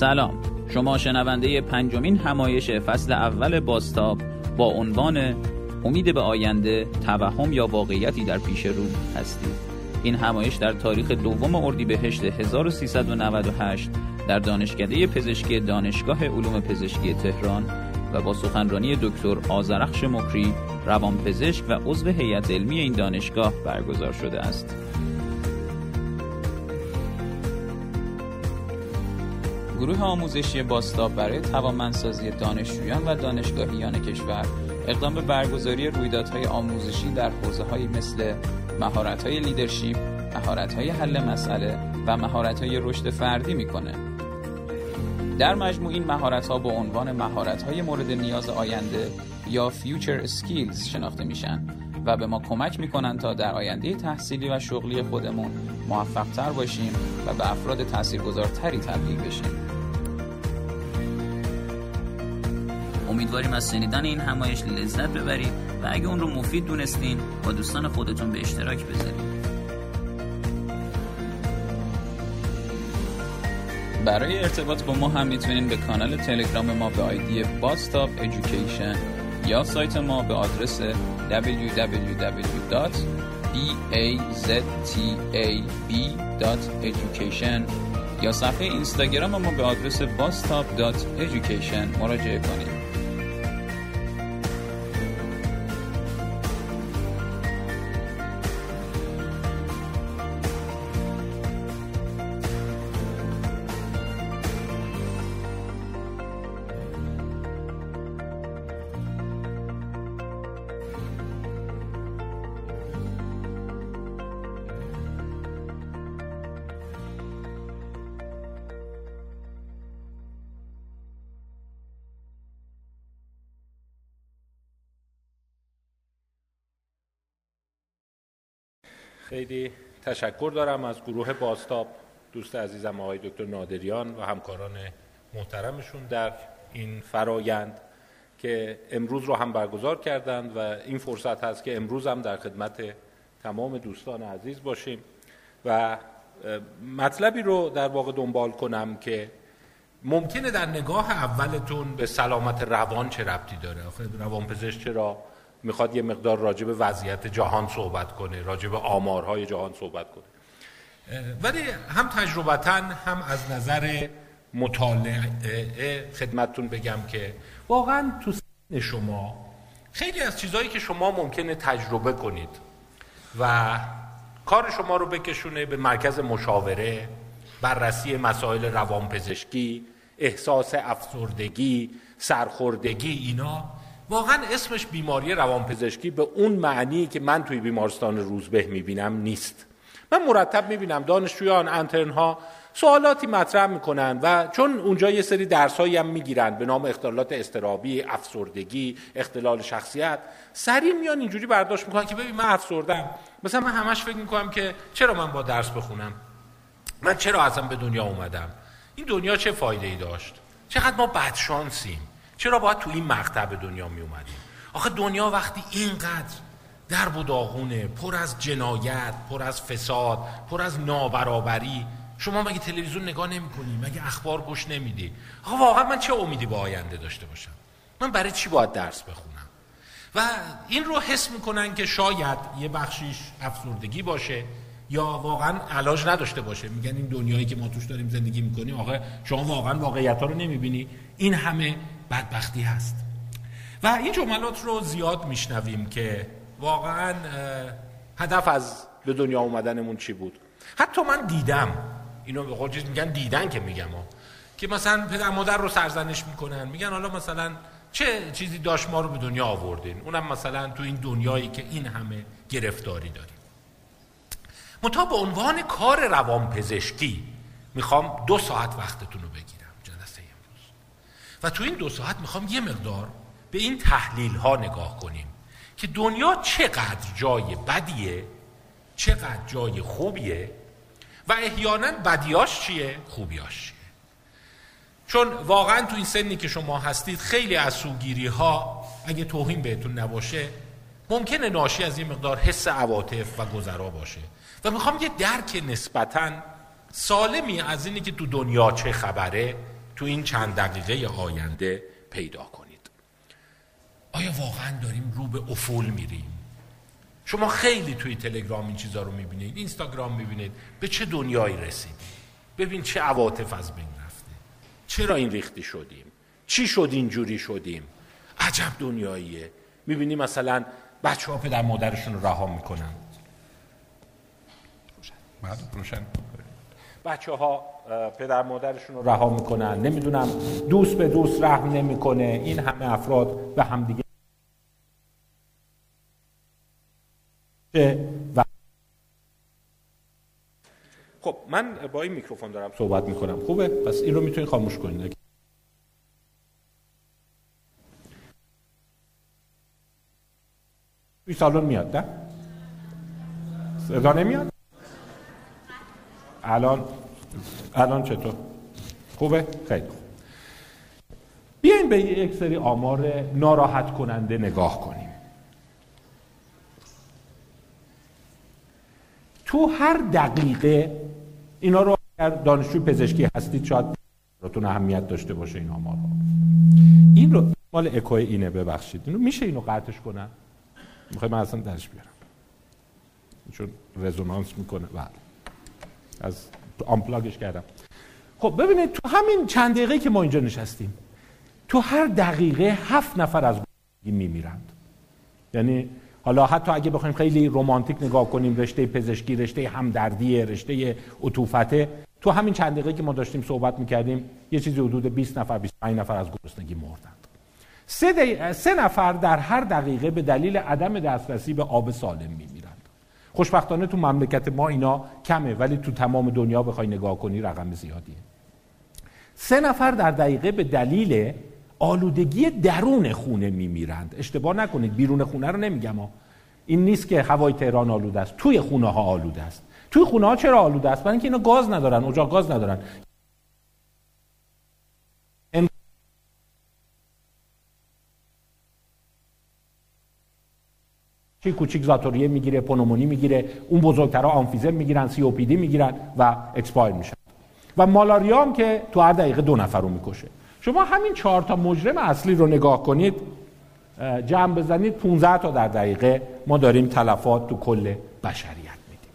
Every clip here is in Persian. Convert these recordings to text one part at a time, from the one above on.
سلام شما شنونده پنجمین همایش فصل اول باستاب با عنوان امید به آینده توهم یا واقعیتی در پیش رو هستید این همایش در تاریخ دوم اردیبهشت 1398 در دانشکده پزشکی دانشگاه علوم پزشکی تهران و با سخنرانی دکتر آزرخش مکری روانپزشک و عضو هیئت علمی این دانشگاه برگزار شده است. گروه آموزشی باستاب برای توانمندسازی دانشجویان و دانشگاهیان کشور اقدام به برگزاری رویدادهای آموزشی در حوزه‌هایی مثل مهارت‌های لیدرشپ، مهارت‌های حل مسئله و مهارت‌های رشد فردی می‌کنه. در مجموع این مهارت‌ها با عنوان مهارت‌های مورد نیاز آینده یا Future Skills شناخته میشن و به ما کمک می‌کنن تا در آینده تحصیلی و شغلی خودمون موفقتر باشیم و به افراد تاثیرگذارتری تبدیل بشیم. امیدواریم از شنیدن این همایش لذت ببرید و اگه اون رو مفید دونستین با دوستان خودتون به اشتراک بذارید. برای ارتباط با ما هم می‌تونین به کانال تلگرام ما به آیدی باستاپ ایژوکیشن یا سایت ما به آدرس www.baztab.education یا صفحه اینستاگرام ما به آدرس bastop.education مراجعه کنید. خیلی تشکر دارم از گروه باستاب دوست عزیزم آقای دکتر نادریان و همکاران محترمشون در این فرایند که امروز رو هم برگزار کردند و این فرصت هست که امروز هم در خدمت تمام دوستان عزیز باشیم. و مطلبی رو در واقع دنبال کنم که ممکنه در نگاه اولتون به سلامت روان چه ربطی داره؟ آخه روان پزشک چرا می‌خواد یه مقدار راجع به وضعیت جهان صحبت کنه راجع به آمارهای جهان صحبت کنه. ولی هم تجربتا هم از نظر مطالعه خدمتتون بگم که واقعا تو سن شما خیلی از چیزهایی که شما ممکنه تجربه کنید و کار شما رو بکشونه به مرکز مشاوره بررسی مسائل روانپزشکی احساس افسردگی سرخوردگی اینا. واقعا اسمش بیماری روانپزشکی به اون معنی که من توی بیمارستان روزبه می‌بینم نیست. من مرتب می‌بینم دانشجویان انترنها سوالاتی مطرح می‌کنن و چون اونجا یه سری درسایی هم می‌گیرن به نام اختلالات استرابی افسردگی اختلال شخصیت سریع میان اینجوری برداشت می‌کنن که ببین من افسردم مثلا من همش فکر می‌کنم که چرا من با درس بخونم؟ من چرا ازم به دنیا اومدم؟ این دنیا چه فایده ای داشت؟ چقدر ما بدشانسیم؟ چرا باید تو این مقطع به دنیا می اومدیم؟ آخه دنیا وقتی اینقدر در و پر از جنایت پر از فساد پر از نابرابری شما مگه تلویزیون نگاه نمی کنی؟ مگه اخبار گوش نمیدی آقا واقعا من چه امیدی به آینده داشته باشم؟ من برای چی باید درس بخونم؟ و این رو حس می‌کنن که شاید یه بخشیش افسردگی باشه یا واقعا علاج نداشته باشه. میگن این دنیایی که ما توش داریم زندگی می‌کنیم آخه شما واقعا واقعیت ها رو نمی‌بینی. این همه بدبختی هست. و این جملات رو زیاد میشنویم که واقعا هدف از به دنیا اومدنمون چی بود؟ حتی من دیدم. اینو به قول میگن دیدن که میگم ها. که مثلا پدر مادر رو سرزنش می‌کنن. میگن حالا مثلا چه چیزی داشت ما رو به دنیا آوردین؟ اونم مثلا تو این دنیایی که این همه گرفتاری داریم. منتها به عنوان کار روانپزشکی می‌خوام دو ساعت وقتتون رو بگیرم و تو این دو ساعت می‌خوام یه مقدار به این تحلیل ها نگاه کنیم که دنیا چقدر جای بدیه چقدر جای خوبیه و احیانا بدیاش چیه؟ خوبیاش چیه؟ چون واقعا تو این سنی که شما هستید خیلی از سوگیری ها اگه توهین بهتون نباشه ممکنه ناشی از این مقدار حس عواطف و گذرا باشه. و می‌خوام یه درک نسبتا سالمی از اینی که تو دنیا چه خبره تو این چند دقیقه آینده پیدا کنید. آیا واقعا داریم رو به افول میریم؟ شما خیلی توی تلگرام این چیزا رو می‌بینید اینستاگرام می‌بینید. به چه دنیایی رسیدیم؟ ببین چه عواطف از بین رفته. چرا این ریختی شدیم؟ چی شد اینجوری شدیم؟ عجب دنیاییه. می‌بینی مثلا بچه ها پدر مادرشون رو رها می‌کنن. روشن. بچه ها پدر مادرشون رو رها می‌کنن. نمی‌دونم دوست به دوست رحم نمی‌کنه. این همه افراد به همدیگه و خب من با این میکروفون دارم صحبت می‌کنم. خوبه؟ پس این رو می‌تونید خاموش کنید. توی سالن میاد نه؟ صدا نمیاد؟ الان الان چطور؟ خوبه؟ خیلی خوب. بیاین به یک سری آمار ناراحت کننده نگاه کنیم. تو هر دقیقه اینا رو اگر دانشجوی پزشکی هستید شاید براتون اهمیت داشته باشه این آمار این رو مال اکو اینه ببخشید. اینو میشه اینو قطعش کنم؟ می‌خوای من اصلا درش بیارم. چون رزونانس می‌کنه. بله. از آمپلاگش کردم. خب ببینید تو همین چند دقیقه که ما اینجا نشستیم تو هر دقیقه هفت نفر از میمیرند. یعنی حالا حتی اگه بخوایم خیلی رومانتیک نگاه کنیم رشته پزشکی رشته همدردی رشته عطوفته تو همین چند دقیقه که ما داشتیم صحبت می‌کردیم یه چیزی حدود 20 نفر 25 نفر از گرسنگی مردند. سه, سه نفر در هر دقیقه به دلیل عدم دسترسی به آب سالم میمیرند. خوشبختانه تو مملکت ما اینا کمه ولی تو تمام دنیا بخوای نگاه کنی رقم زیادیه. سه نفر در دقیقه به دلیل آلودگی درون خونه میمیرند. اشتباه نکنید بیرون خونه رو نمیگم ها. این نیست که هوای تهران آلوده است توی خونه ها آلوده است. توی خونه ها چرا آلوده است؟ برای اینکه اینا گاز ندارن اجاق گاز ندارن. بچه کوچیک ذات‌الریه می‌گیره پنومونی می‌گیره اون بزرگترها آنفیزم می‌گیرن COPD می‌گیرن و expire میشن و مالاریا هم که تو هر دقیقه دو نفر رو می‌کشه شما همین چهار تا مجرم اصلی رو نگاه کنید جمع بزنید 15 تا در دقیقه ما داریم تلفات تو کل بشریت میدیم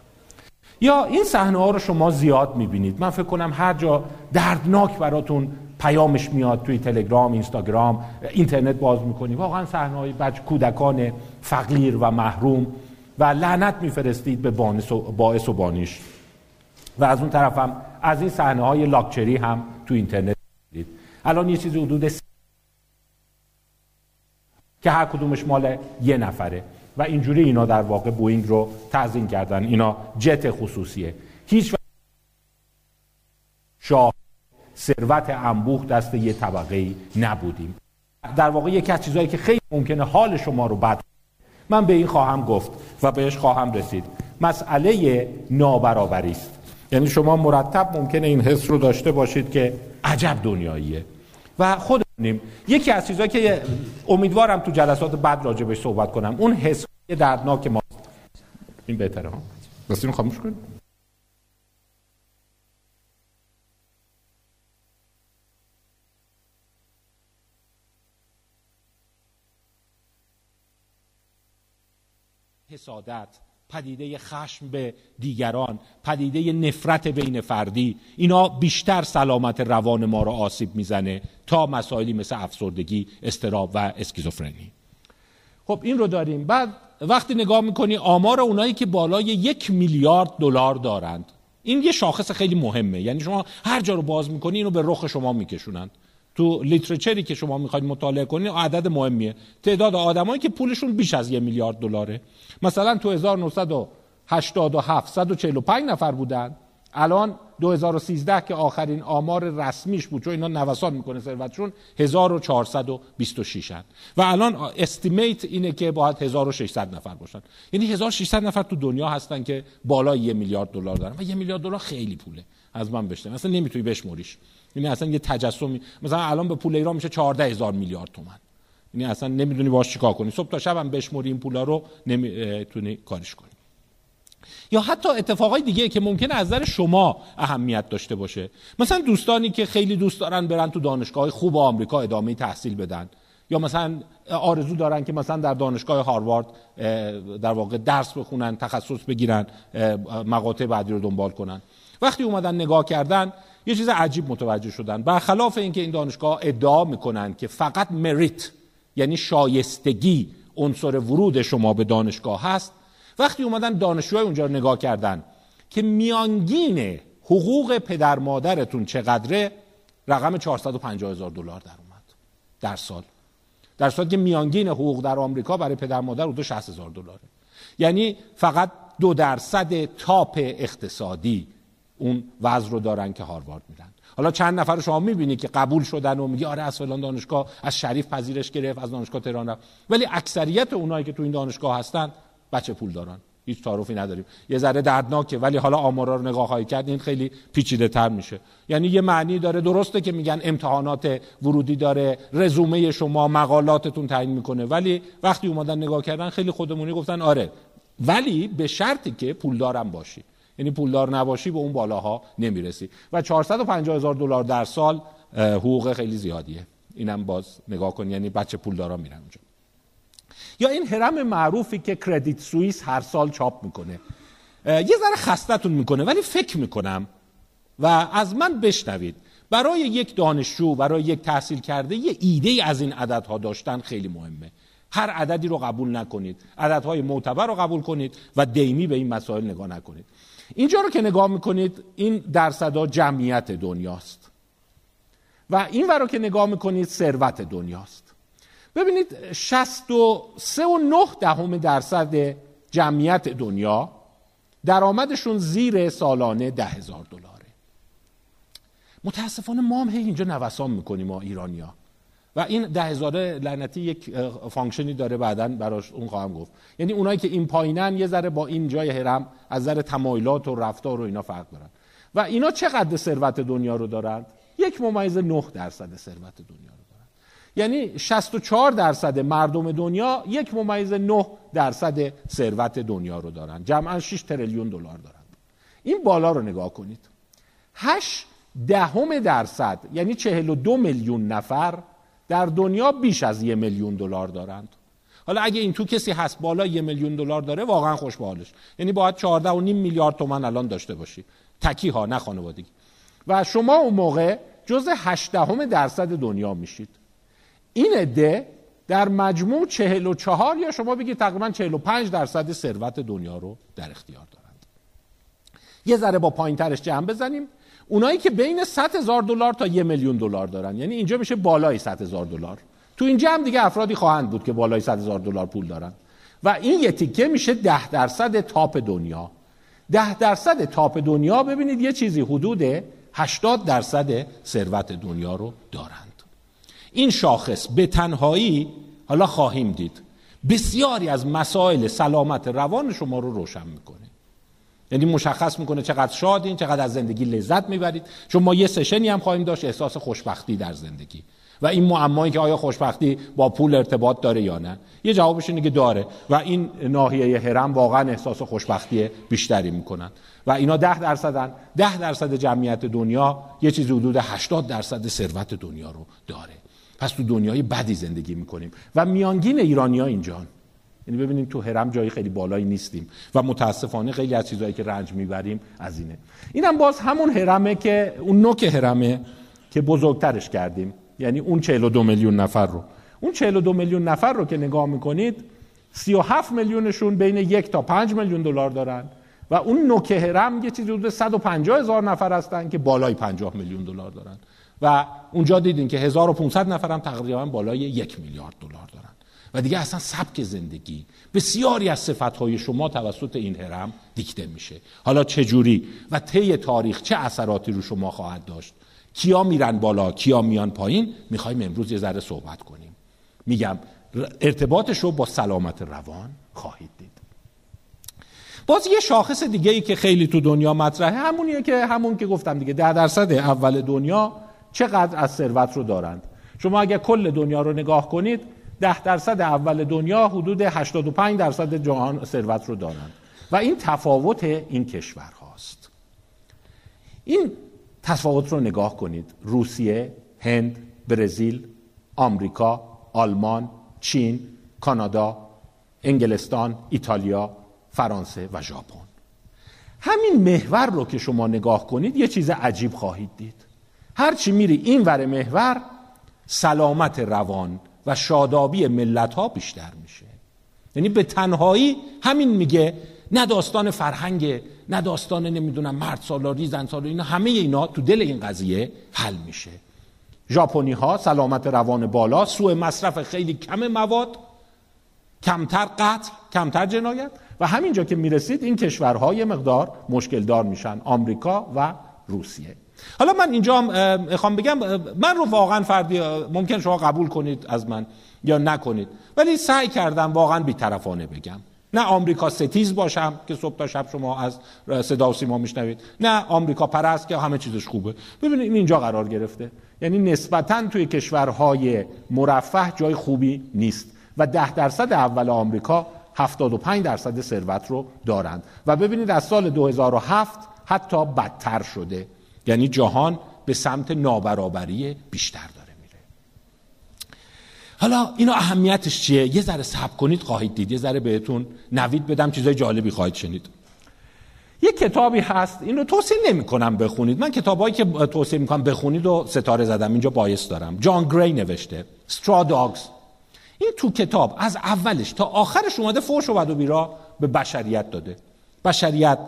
یا این صحنه ها رو شما زیاد می‌بینید من فکر کنم هر جا دردناک براتون پیامش میاد توی تلگرام اینستاگرام اینترنت باز می‌کنی واقعا صحنه های بچه کودکان فقیر و محروم و لعنت میفرستید به باعث و بانیش. و از اون طرف هم از این صحنه های لاکچری هم تو اینترنت دید الان یه چیزی حدود که هر کدومش مال یه نفره. و اینجوری اینا در واقع بوینگ رو تعظیم کردن. اینا جت خصوصیه. هیچ شاه ثروت انبوه دست یه طبقه نبودیم. در واقع یکی از چیزهایی که خیلی ممکنه حال شما رو بد من به این خواهم گفت و بهش خواهم رسید. مسئله نابرابری است. یعنی شما مرتب ممکنه این حس رو داشته باشید که عجب دنیاییه. و خودمونیم. یکی از چیزهایی که امیدوارم تو جلسات بعد راجع بهش صحبت کنم. اون حس دردناک ما این بهتره ها. بس خاموش کنید حسادت پدیده خشم به دیگران پدیده نفرت بین فردی اینا بیشتر سلامت روان ما را آسیب می‌زنه تا مسائلی مثل افسردگی استراب و اسکیزوفرنی. خب این رو داریم. بعد وقتی نگاه می‌کنی آمار اونایی که بالای یک میلیارد دلار دارند این یه شاخص خیلی مهمه. یعنی شما هر جا رو باز می‌کنی اینو به رخ شما میکشونند. تو لیترچری که شما می‌خواید مطالعه کنید عدد مهمیه. تعداد آدمایی که پولشون بیش از یه میلیارد دلاره. مثلا تو 1987 145 نفر بودن. الان 2013 که آخرین آمار رسمیش بود چون اینا نوسان می‌کنه ثروتشون 1426 هن. و الان استیمیت اینه که باید 1600 نفر باشن. یعنی 1600 نفر تو دنیا هستن که بالای یه میلیارد دلار دارن. و یه میلیارد دلار خیلی پوله. از من بشتن اصلا نمی‌تونی بشموریش. یعنی اصلا یه تجسمی مثلا الان به پول ایران میشه 14 هزار میلیارد تومن یعنی اصلا نمی‌دونی باش چیکار کنی. صبح تا شب هم بشموری این پولا رو نمی‌تونی کارش کنی. یا حتی اتفاقای دیگه که ممکنه از نظر شما اهمیت داشته باشه. مثلا دوستانی که خیلی دوست دارن برن تو دانشگاه خوب آمریکا ادامه تحصیل بدن. یا مثلا آرزو دارن که مثلا در دانشگاه هاروارد در واقع درس بخونن تخصص بگیرن مقاطع بعدی رو دنبال کنن. وقتی اومدن نگاه کردن یه چیز عجیب متوجه شدن. برخلاف اینکه این دانشگاه ادعا می‌کنن که فقط مریت یعنی شایستگی عنصر ورود شما به دانشگاه هست وقتی اومدن دانشجوهای اونجا رو نگاه کردن که میانگین حقوق پدر مادرتون چقدره رقم 450 هزار دلار در اومد در سال. در صورتی که میانگین حقوق در آمریکا برای پدر مادر حدود 60 هزار دلاره. یعنی فقط دو درصد تاپ اقتصادی اون وضع رو دارن که هاروارد میرن. حالا چند نفر شما می‌بینی که قبول شدن و میگی آره از فلان دانشگاه از شریف پذیرش گرفت از دانشگاه تهران رفت. ولی اکثریت اونایی که تو این دانشگاه هستن بچه پول دارن. هیچ تعارفی نداریم. یه ذره دردناکه ولی حالا آمارا رو نگاه خواهی کرد این خیلی پیچیده تر میشه. یعنی یه معنی داره درسته که میگن امتحانات ورودی داره رزومه شما مقالاتتون تعیین می‌کنه ولی وقتی اومدن نگاه کردن خیلی خودمونی گفتن آره. ولی به شرطی که پولدارم باشی. یعنی پولدار نباشی به اون بالاها نمی‌رسی. و 450 هزار دلار در سال حقوق خیلی زیادیه. اینم باز نگاه کن یعنی بچه پولدارا میرن اونجا. یا این هرم معروفی که کردیت سوئیس هر سال چاپ می‌کنه. یه ذره خستتون می‌کنه ولی فکر می‌کنم و از من بشنوید برای یک دانشجو برای یک تحصیل کرده یه ایده از این عددها داشتن خیلی مهمه. هر عددی رو قبول نکنید. عددهای معتبر رو قبول کنید و دیمی به این مسائل نگاه نکنید. اینجا رو که نگاه می‌کنید این درصدها جمعیت دنیاست. و این رو که نگاه می‌کنید ثروت دنیاست. ببینید 63 و 9 دهم درصد جمعیت دنیا درآمدشون زیر سالانه ده هزار دلاره. متاسفانه ما هم اینجا نوسان می‌کنیم ما ایرانیا و این ده هزاره لعنتی یک فانکشنی داره بعدا براش اون خواهم گفت. یعنی اونایی که این پایینن یه ذره با این جای هرم از ذره تمایلات و رفتار و اینا فرق دارن. و اینا چقدر ثروت دنیا رو دارند یک ممیز 9 درصد ثروت دنیا رو دارن. یعنی 64 درصد مردم دنیا یک ممیز 9 درصد ثروت دنیا رو دارن. جمعا 6 تریلیون دلار دارند این بالا رو نگاه کنید. 8 دهم درصد یعنی 42 میلیون نفر در دنیا بیش از یه میلیون دلار دارند. حالا اگه این تو کسی هست بالا یه میلیون دلار داره واقعا خوش حالش. یعنی باید 14 و نیم میلیارد تومن الان داشته باشی. تکی ها نه خانوادگی. و شما اون موقع جز 18 درصد دنیا میشید. این عده در مجموع 44 یا شما بگید تقریبا 45 درصد ثروت دنیا رو در اختیار دارند. یه ذره با پایین جمع بزنیم. اونایی که بین 100 هزار دلار تا یه میلیون دلار دارن. یعنی اینجا میشه بالای 100 هزار دلار. تو این جمع دیگه افرادی خواهند بود که بالای 100 هزار دلار پول دارن. و این یه تیکه میشه 10 درصد تاپ دنیا. 10 درصد تاپ دنیا ببینید یه چیزی حدود 80 درصد ثروت دنیا رو دارند. این شاخص به تنهایی حالا خواهیم دید بسیاری از مسائل سلامت روان شما رو روشن می‌کنه. یعنی مشخص می‌کنه چقدر شادین چقدر از زندگی لذت می‌برید. چون ما یه سشنی هم خواهیم داشت احساس خوشبختی در زندگی. و این معمایی که آیا خوشبختی با پول ارتباط داره یا نه. یه جوابش اینه که داره. و این ناحیه هرم واقعا احساس خوشبختی بیشتری می‌کنن. و اینا ده درصدن. ده درصد جمعیت دنیا یه چیزی حدود 80 درصد ثروت دنیا رو داره. پس تو دنیای بدی زندگی می‌کنیم. و میانگین ایرانیا اینجان یعنی ببینیم تو هرم جایی خیلی بالایی نیستیم و متاسفانه خیلی از چیزهایی که رنج می‌بریم از اینه. اینم باز همون هرمه که اون نوک هرمه که بزرگترش کردیم. یعنی اون 42 میلیون نفر رو. اون 42 میلیون نفر رو که نگاه می‌کنید 37 میلیونشون بین یک تا 5 میلیون دلار دارن و اون نوک هرم یه چیزی حدود 150 هزار نفر هستن که بالای 50 میلیون دلار دارن. و اونجا دیدین که 1500 نفر هم تقریبا بالای یک میلیارد دلار دارن. و دیگه اصلا سبک زندگی. بسیاری از صفتهای شما توسط این هرم دیکته میشه. حالا چه جوری و طی تاریخ چه اثراتی رو شما خواهد داشت؟ کیا میرن بالا کیا میان پایین؟ می‌خوایم امروز یه ذره صحبت کنیم. میگم ارتباطش رو با سلامت روان خواهید دید. باز یه شاخص دیگه ای که خیلی تو دنیا مطرحه همونیه که همون که گفتم دیگه ده درصد اول دنیا چقدر از ثروت رو دارند. شما اگر کل دنیا رو نگاه کنید ده درصد اول دنیا حدود 85 درصد جهان ثروت رو دارند و این تفاوت این کشور هاست. این تفاوت رو نگاه کنید. روسیه، هند، برزیل، آمریکا، آلمان، چین، کانادا، انگلستان، ایتالیا، فرانسه و ژاپن. همین محور رو که شما نگاه کنید یه چیز عجیب خواهید دید. هرچی میری این ور محور سلامت روان و شادابی ملت ها بیشتر میشه. یعنی به تنهایی همین میگه نه داستان فرهنگ نه داستان نمی‌دونم مرد سالاری زن سالاری اینا همه اینا تو دل این قضیه حل میشه. ژاپنی ها سلامت روان بالا سوء مصرف خیلی کم مواد کمتر قتل کمتر جنایت. و همینجا که می‌رسید این کشورها یه مقدار مشکل دار میشن آمریکا و روسیه. حالا من اینجا می‌خوام بگم من رو واقعا فردی ممکن شما قبول کنید از من یا نکنید. ولی سعی کردم واقعا بیطرفانه بگم. نه آمریکا ستیز باشم که صبح تا شب شما از صدا و سیما میشنوید. نه آمریکا پرست که همه چیزش خوبه. ببینید این اینجا قرار گرفته. یعنی نسبتا توی کشورهای مرفه جای خوبی نیست و ده درصد اول آمریکا 75 درصد ثروت رو دارند. و ببینید از سال 2007 حتی بدتر شده. یعنی جهان به سمت نابرابری بیشتر داره میره. حالا اینا اهمیتش چیه؟ یه ذره صبر کنید خواهید دید. یه ذره بهتون نوید بدم چیزای جالبی خواهید شنید. یه کتابی هست این رو توصیه نمی کنم بخونید. من کتابایی که توصیه می‌کنم بخونید و ستاره زدم اینجا باعث دارم. جان گری نوشته Straw Dogs. این تو کتاب از اولش تا آخرش اومده فوش و بد و بیرا به بشریت داده. بشریت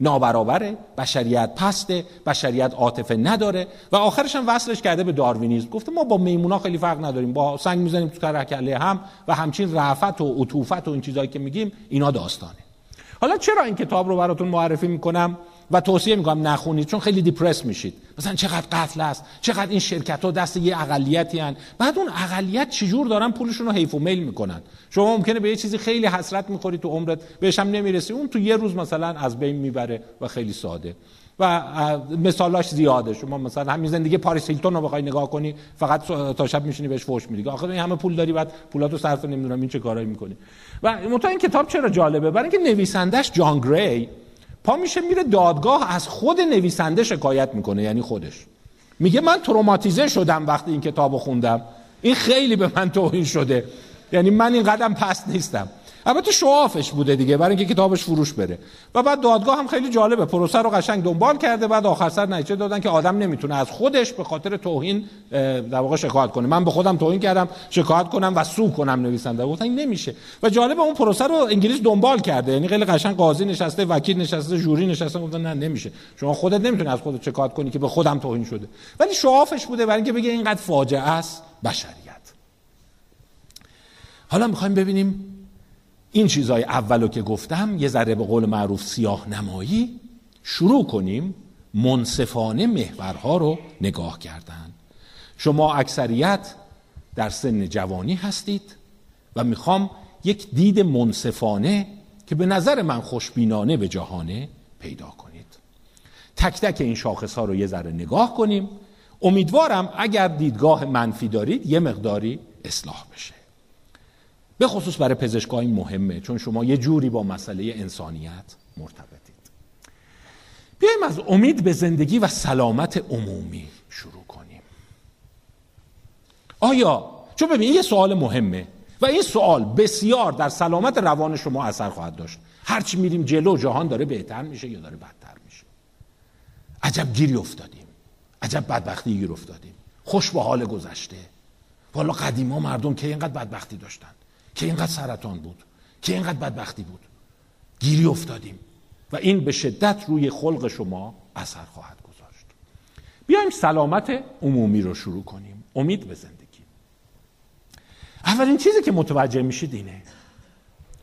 نابرابره بشریت پسته بشریت عاطفه نداره و آخرش هم وصلش کرده به داروینیزم. گفته ما با میمونا خیلی فرق نداریم با سنگ می‌زنیم تو کله هم و همچین رفت و عطوفت و این چیزایی که میگیم اینا داستانه. حالا چرا این کتاب رو براتون معرفی می‌کنم؟ و توصیه می‌کنم نخونید چون خیلی دیپرس میشید. مثلا چقدر قتل است چقدر این شرکت ها دست یه اقلیتی هن. بعد اون اقلیت چجور دارن پولشون رو حیف و میل می‌کنن؟ شما ممکنه به یه چیزی خیلی حسرت می‌خوری تو عمرت بهش هم نمی‌رسی. اون تو یه روز مثلا از بین می‌بره و خیلی ساده. و مثالاش زیاده. شما مثلا همین زندگی پاریس هیلتون رو بخوای نگاه کنی فقط تا شب میشینی بهش فوش میدی. آخه این همه پول داری بعد پولاتو صرف نمی‌دونم این چه کارایی می‌کنی. و متأ این کتاب چرا جالبه؟ برای اینکه نویسندش جان گری. پا میشه میره دادگاه از خود نویسنده شکایت می‌کنه یعنی خودش. میگه من تروماتیزه شدم وقتی این کتاب خوندم. این خیلی به من توهین شده. یعنی من این قدم پست نیستم. البته شوافش بوده دیگه برای اینکه کتابش فروش بره. و بعد دادگاه هم خیلی جالبه پروسه رو قشنگ دنبال کرده بعد آخر سر نتیجه دادن که آدم نمی‌تونه از خودش به خاطر توهین در واقع شکایت کنه. من به خودم توهین کردم شکایت کنم و سو کنم نویسنده. گفتن نمیشه. و جالب اون پروسه رو انگلیس دنبال کرده. یعنی خیلی قشنگ قاضی نشسته وکیل نشسته جوری نشسته گفتن نه نمیشه. شما خودت نمی‌تونی از خودت شکایت کنی که به خودم توهین شده. ولی شوافش بوده برای اینکه بگه اینقدر فاجعه است. بشریت. حالا می‌خوایم ببینیم این چیزهای اولو که گفتم یه ذره به قول معروف سیاه نمایی شروع کنیم منصفانه محورها رو نگاه کردن. شما اکثریت در سن جوانی هستید و می‌خوام یک دید منصفانه که به نظر من خوشبینانه به جهانه پیدا کنید. تک تک این شاخص ها رو یه ذره نگاه کنیم. امیدوارم اگر دیدگاه منفی دارید یه مقداری اصلاح بشه. به خصوص برای پزشکا این مهمه چون شما یه جوری با مسئله انسانیت مرتبطید. بیایم از امید به زندگی و سلامت عمومی شروع کنیم. آیا چون ببین یه سوال مهمه و این سوال بسیار در سلامت روان شما اثر خواهد داشت. هرچی میریم جلو جهان داره بهتر میشه یا داره بدتر میشه؟ عجب گیری افتادیم. عجب بدبختی گیر افتادیم. خوش به حال گذشته. والا قدیما مردم که اینقدر بدبختی داشتن. که اینقدر سرطان بود که اینقدر بدبختی بود. گیری افتادیم. و این به شدت روی خلق شما اثر خواهد گذاشت. بیایم سلامت عمومی رو شروع کنیم. امید به زندگی. اولین چیزی که متوجه میشید اینه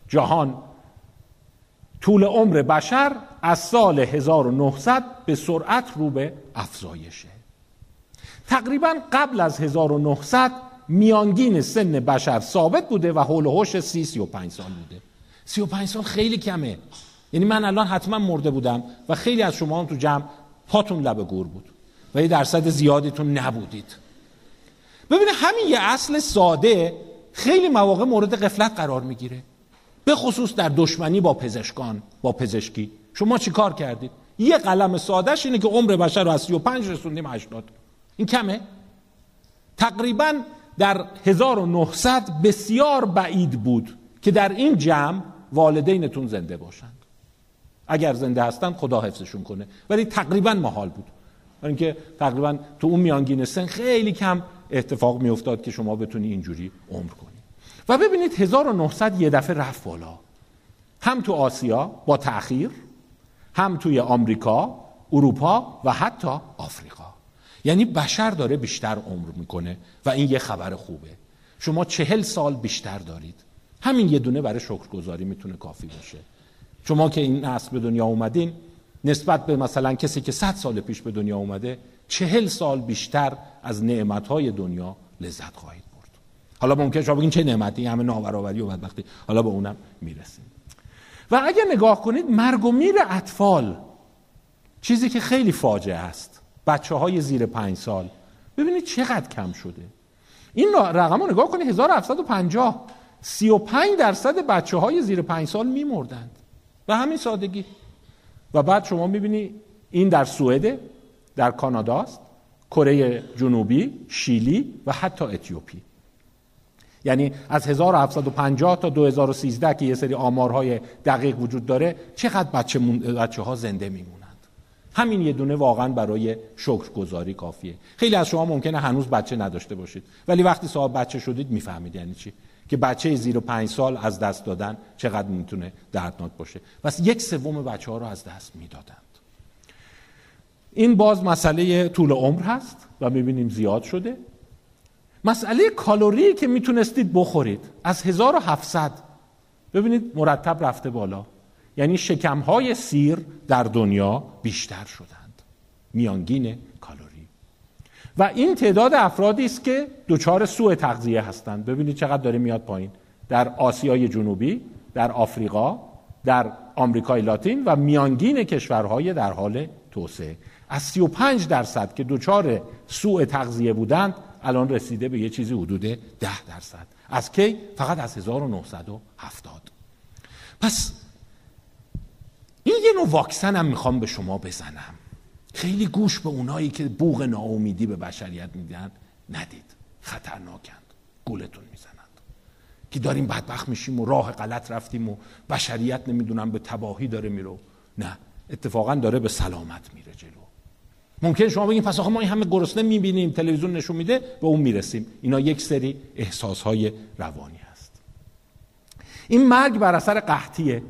جهان طول عمر بشر از سال 1900 به سرعت رو به افزایشه. تقریبا قبل از 1900 میانگین سن بشر ثابت بوده و حول و حوش سی سی و پنج سال بوده. سی و پنج سال خیلی کمه. یعنی من الان حتما مرده بودم و خیلی از شما هم تو جمع پاتون لب گور بود و یه درصد زیادیتون نبودید. ببینه همین یه اصل ساده خیلی مواقع مورد قفلت قرار می‌گیره. به خصوص در دشمنی با پزشکان با پزشکی. شما چی کار کردید؟ یه قلم سادهش اینه که عمر بشر رو از 35 رسوندیم 80 این کمه؟ تقریبا در 1900 بسیار بعید بود که در این جمع والدینتون زنده باشند. اگر زنده هستند خدا حفظشون کنه. ولی تقریبا محال بود. اینکه تقریبا تو اون میانگین سن خیلی کم اتفاق میافتاد که شما بتونی اینجوری عمر کنی. و ببینید 1900 یه دفعه رفت بالا. هم تو آسیا با تأخیر هم توی آمریکا اروپا و حتی آفریقا. یعنی بشر داره بیشتر عمر می‌کنه و این یه خبر خوبه. شما چهل سال بیشتر دارید. همین یه دونه برای شکرگزاری می‌تونه کافی باشه. شما که این نسل به دنیا اومدین نسبت به مثلا کسی که صد سال پیش به دنیا اومده چهل سال بیشتر از نعمتهای دنیا لذت خواهید برد. حالا ممکن شما بگین چه نعمتی؟ همه نابرابری و بدبختی. حالا به اونم می‌رسیم. و اگر نگاه کنید مرگ و میر اطفال چیزی که خیلی فاجعه است بچه های زیر پنج سال. ببینید چقدر کم شده. این رقم رو نگاه کنید 1750 35 درصد بچه های زیر پنج سال میمردند. به همین سادگی. و بعد شما می‌بینی این در سوئد در کاناداست کره جنوبی شیلی و حتی اتیوپی. یعنی از 1750 تا 2013 که یه سری آمارهای دقیق وجود داره چقدر بچه, بچه ها زنده میمونند همین یه دونه واقعا برای شکرگزاری کافیه. خیلی از شما ممکنه هنوز بچه نداشته باشید. ولی وقتی صاحب بچه شدید می‌فهمید یعنی چی؟ که بچه زیر پنج سال از دست دادن چقدر می‌تونه دردناک باشه. پس یک سوم بچه ها رو از دست می‌دادند. این باز مسئله طول عمر هست و می‌بینیم زیاد شده. مسئله کالوری که می‌تونستید بخورید. از 1700 ببینید مرتب رفته بالا. یعنی شکمهای سیر در دنیا بیشتر شدند. میانگین کالوری و این تعداد افرادی است که دچار سوء تغذیه هستند. ببینید چقدر داره میاد پایین. در آسیای جنوبی در آفریقا در آمریکای لاتین و میانگین کشورهای در حال توسعه. از 35 درصد که دچار سوء تغذیه بودند الان رسیده به یه چیزی حدود 10 درصد. از کی؟ فقط از 1970 پس این یه نوع واکسن هم می‌خوام به شما بزنم. خیلی گوش به اونایی که بوغ ناامیدی به بشریت میدن ندید. خطرناکند. گولتون می‌زنند که داریم بدبخت میشیم و راه غلط رفتیم و بشریت نمی‌دونم به تباهی داره میرو نه اتفاقا داره به سلامت میره جلو. ممکن شما بگین پس آخه ما این همه گرسنه می‌بینیم تلویزیون نشون میده به اون می‌رسیم. اینا یک سری احساسهای روانی هست. این مرگ بر اثر قحطیه.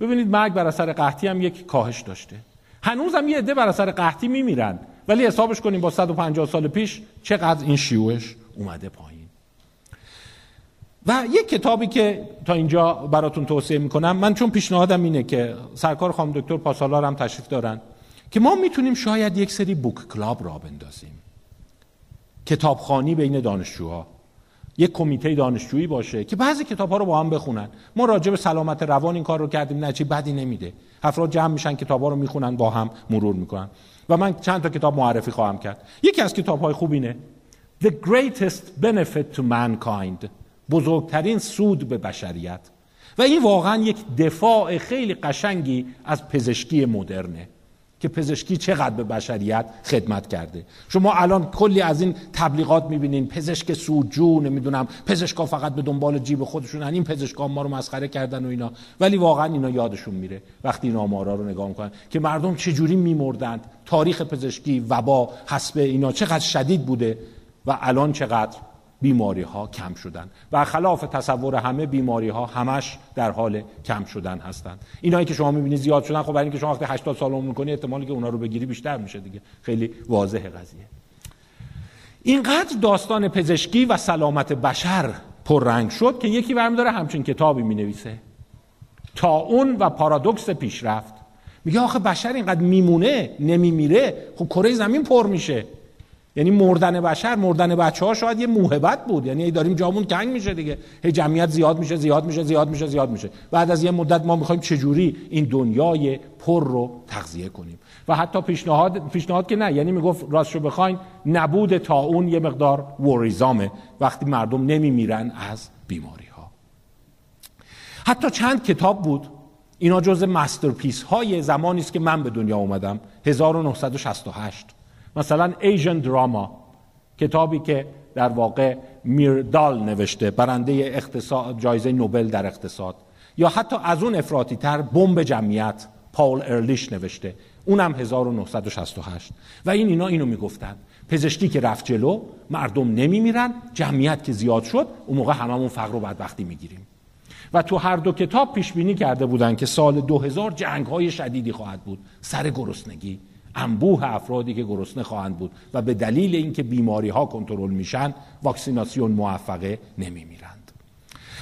ببینید مرگ بر اثر قحطی هم یک کاهش داشته. هنوزم یه عده بر اثر قحطی میمیرن. ولی حسابش کنیم با 150 سال پیش چقدر این شیوش اومده پایین. و یک کتابی که تا اینجا براتون توصیه می‌کنم من چون پیشنهادم اینه که سرکار خانم دکتر پاسالار هم تشریف دارن که ما می‌تونیم شاید یک سری بوک کلاب را بندازیم. کتابخانی بین دانشجوها. یک کمیته دانشجویی باشه که بعضی کتاب ها رو با هم بخونن. ما راجع به سلامت روان این کار رو کردیم نه چی بدی نمیده. افراد جمع میشن کتاب ها رو می‌خونن با هم مرور می‌کنن. و من چند تا کتاب معرفی خواهم کرد. یکی از کتاب های خوب اینه. The Greatest Benefit to Mankind بزرگترین سود به بشریت. و این واقعا یک دفاع خیلی قشنگی از پزشکی مدرنه. که پزشکی چقدر به بشریت خدمت کرده. شما الان کلی از این تبلیغات می‌بینین پزشک سودجو نمی‌دونم پزشکا فقط به دنبال جیب خودشون این پزشکا ما رو مسخره کردن و اینا. ولی واقعا اینا یادشون میره وقتی این آمارا رو نگاه می‌کنن که مردم چجوری میمردند. تاریخ پزشکی وبا حسب اینا چقدر شدید بوده و الان چقدر بیماری ها کم شدن. و خلاف تصور همه بیماری ها همش در حال کم شدن هستند اینایی که شما می‌بینید زیاد شدن خب برای اینکه شما وقتی 80 سال عمر کنی احتمالی که اونا رو بگیری بیشتر میشه دیگه. خیلی واضح قضیه. اینقدر داستان پزشکی و سلامت بشر پررنگ شد که یکی برمیداره همچین کتابی می‌نویسه. تا اون و پارادوکس پیشرفت. میگه آخه بشر اینقدر میمونه نمیمیره. خب کره زمین پر میشه. یعنی مردن بشر مردن بچه ها شاید یه موهبت بود. یعنی داریم جامون تنگ میشه دیگه. هی جمعیت زیاد میشه زیاد میشه زیاد میشه زیاد میشه. بعد از یه مدت ما می‌خوایم چجوری این دنیای پر رو تغذیه کنیم. و حتی پیشنهاد پیشنهاد که نه. یعنی می‌گفت راستشو بخواین نبود تا اون یه مقدار worrisome ه وقتی مردم نمیمیرن از بیماری ها حتی چند کتاب بود. اینا جز masterpiece های زمانی است که من به دنیا اومدم. 1968 مثلا Asian Drama کتابی که در واقع میردال نوشته برنده اقتصاد جایزه نوبل در اقتصاد. یا حتی از اون افراطی تر بمب جمعیت پاول ارلیش نوشته. اونم 1968 و این اینا اینو می‌گفتن. پزشکی که رفت جلو مردم نمیمیرن جمعیت که زیاد شد اون موقع هممون فقر و بدبختی می‌گیریم. و تو هر دو کتاب پیش بینی کرده بودن که سال 2000 جنگ های شدیدی خواهد بود. سر گرسنگی. انبوه افرادی که گرسنه خواهند بود و به دلیل اینکه بیماری ها کنترل میشن واکسیناسیون موفقه نمیمیرند.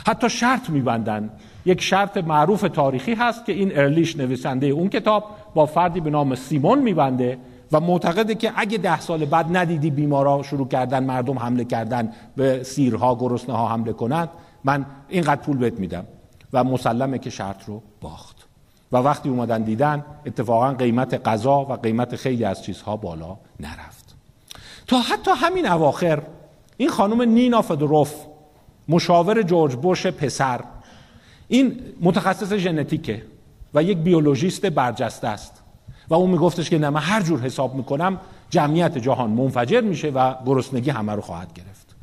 حتی شرط میبندن. یک شرط معروف تاریخی هست که این ارلیش نویسنده اون کتاب با فردی به نام سیمون میبنده و معتقده که اگه ده سال بعد ندیدی بیمارا شروع کردن مردم حمله کردن به سیرها گرسنه ها حمله کنند من اینقدر پول بهت میدم. و مسلمه که شرط رو باخت. و وقتی اومدن دیدن اتفاقا قیمت غذا و قیمت خیلی از چیزها بالا نرفت. تا حتی همین اواخر این خانم نینا فدروف مشاور جورج بوش پسر این متخصص ژنتیکه و یک بیولوژیست برجسته است. و اون میگفتش که نه من هر جور حساب می‌کنم جمعیت جهان منفجر میشه و گرسنگی همه رو خواهد گرفت.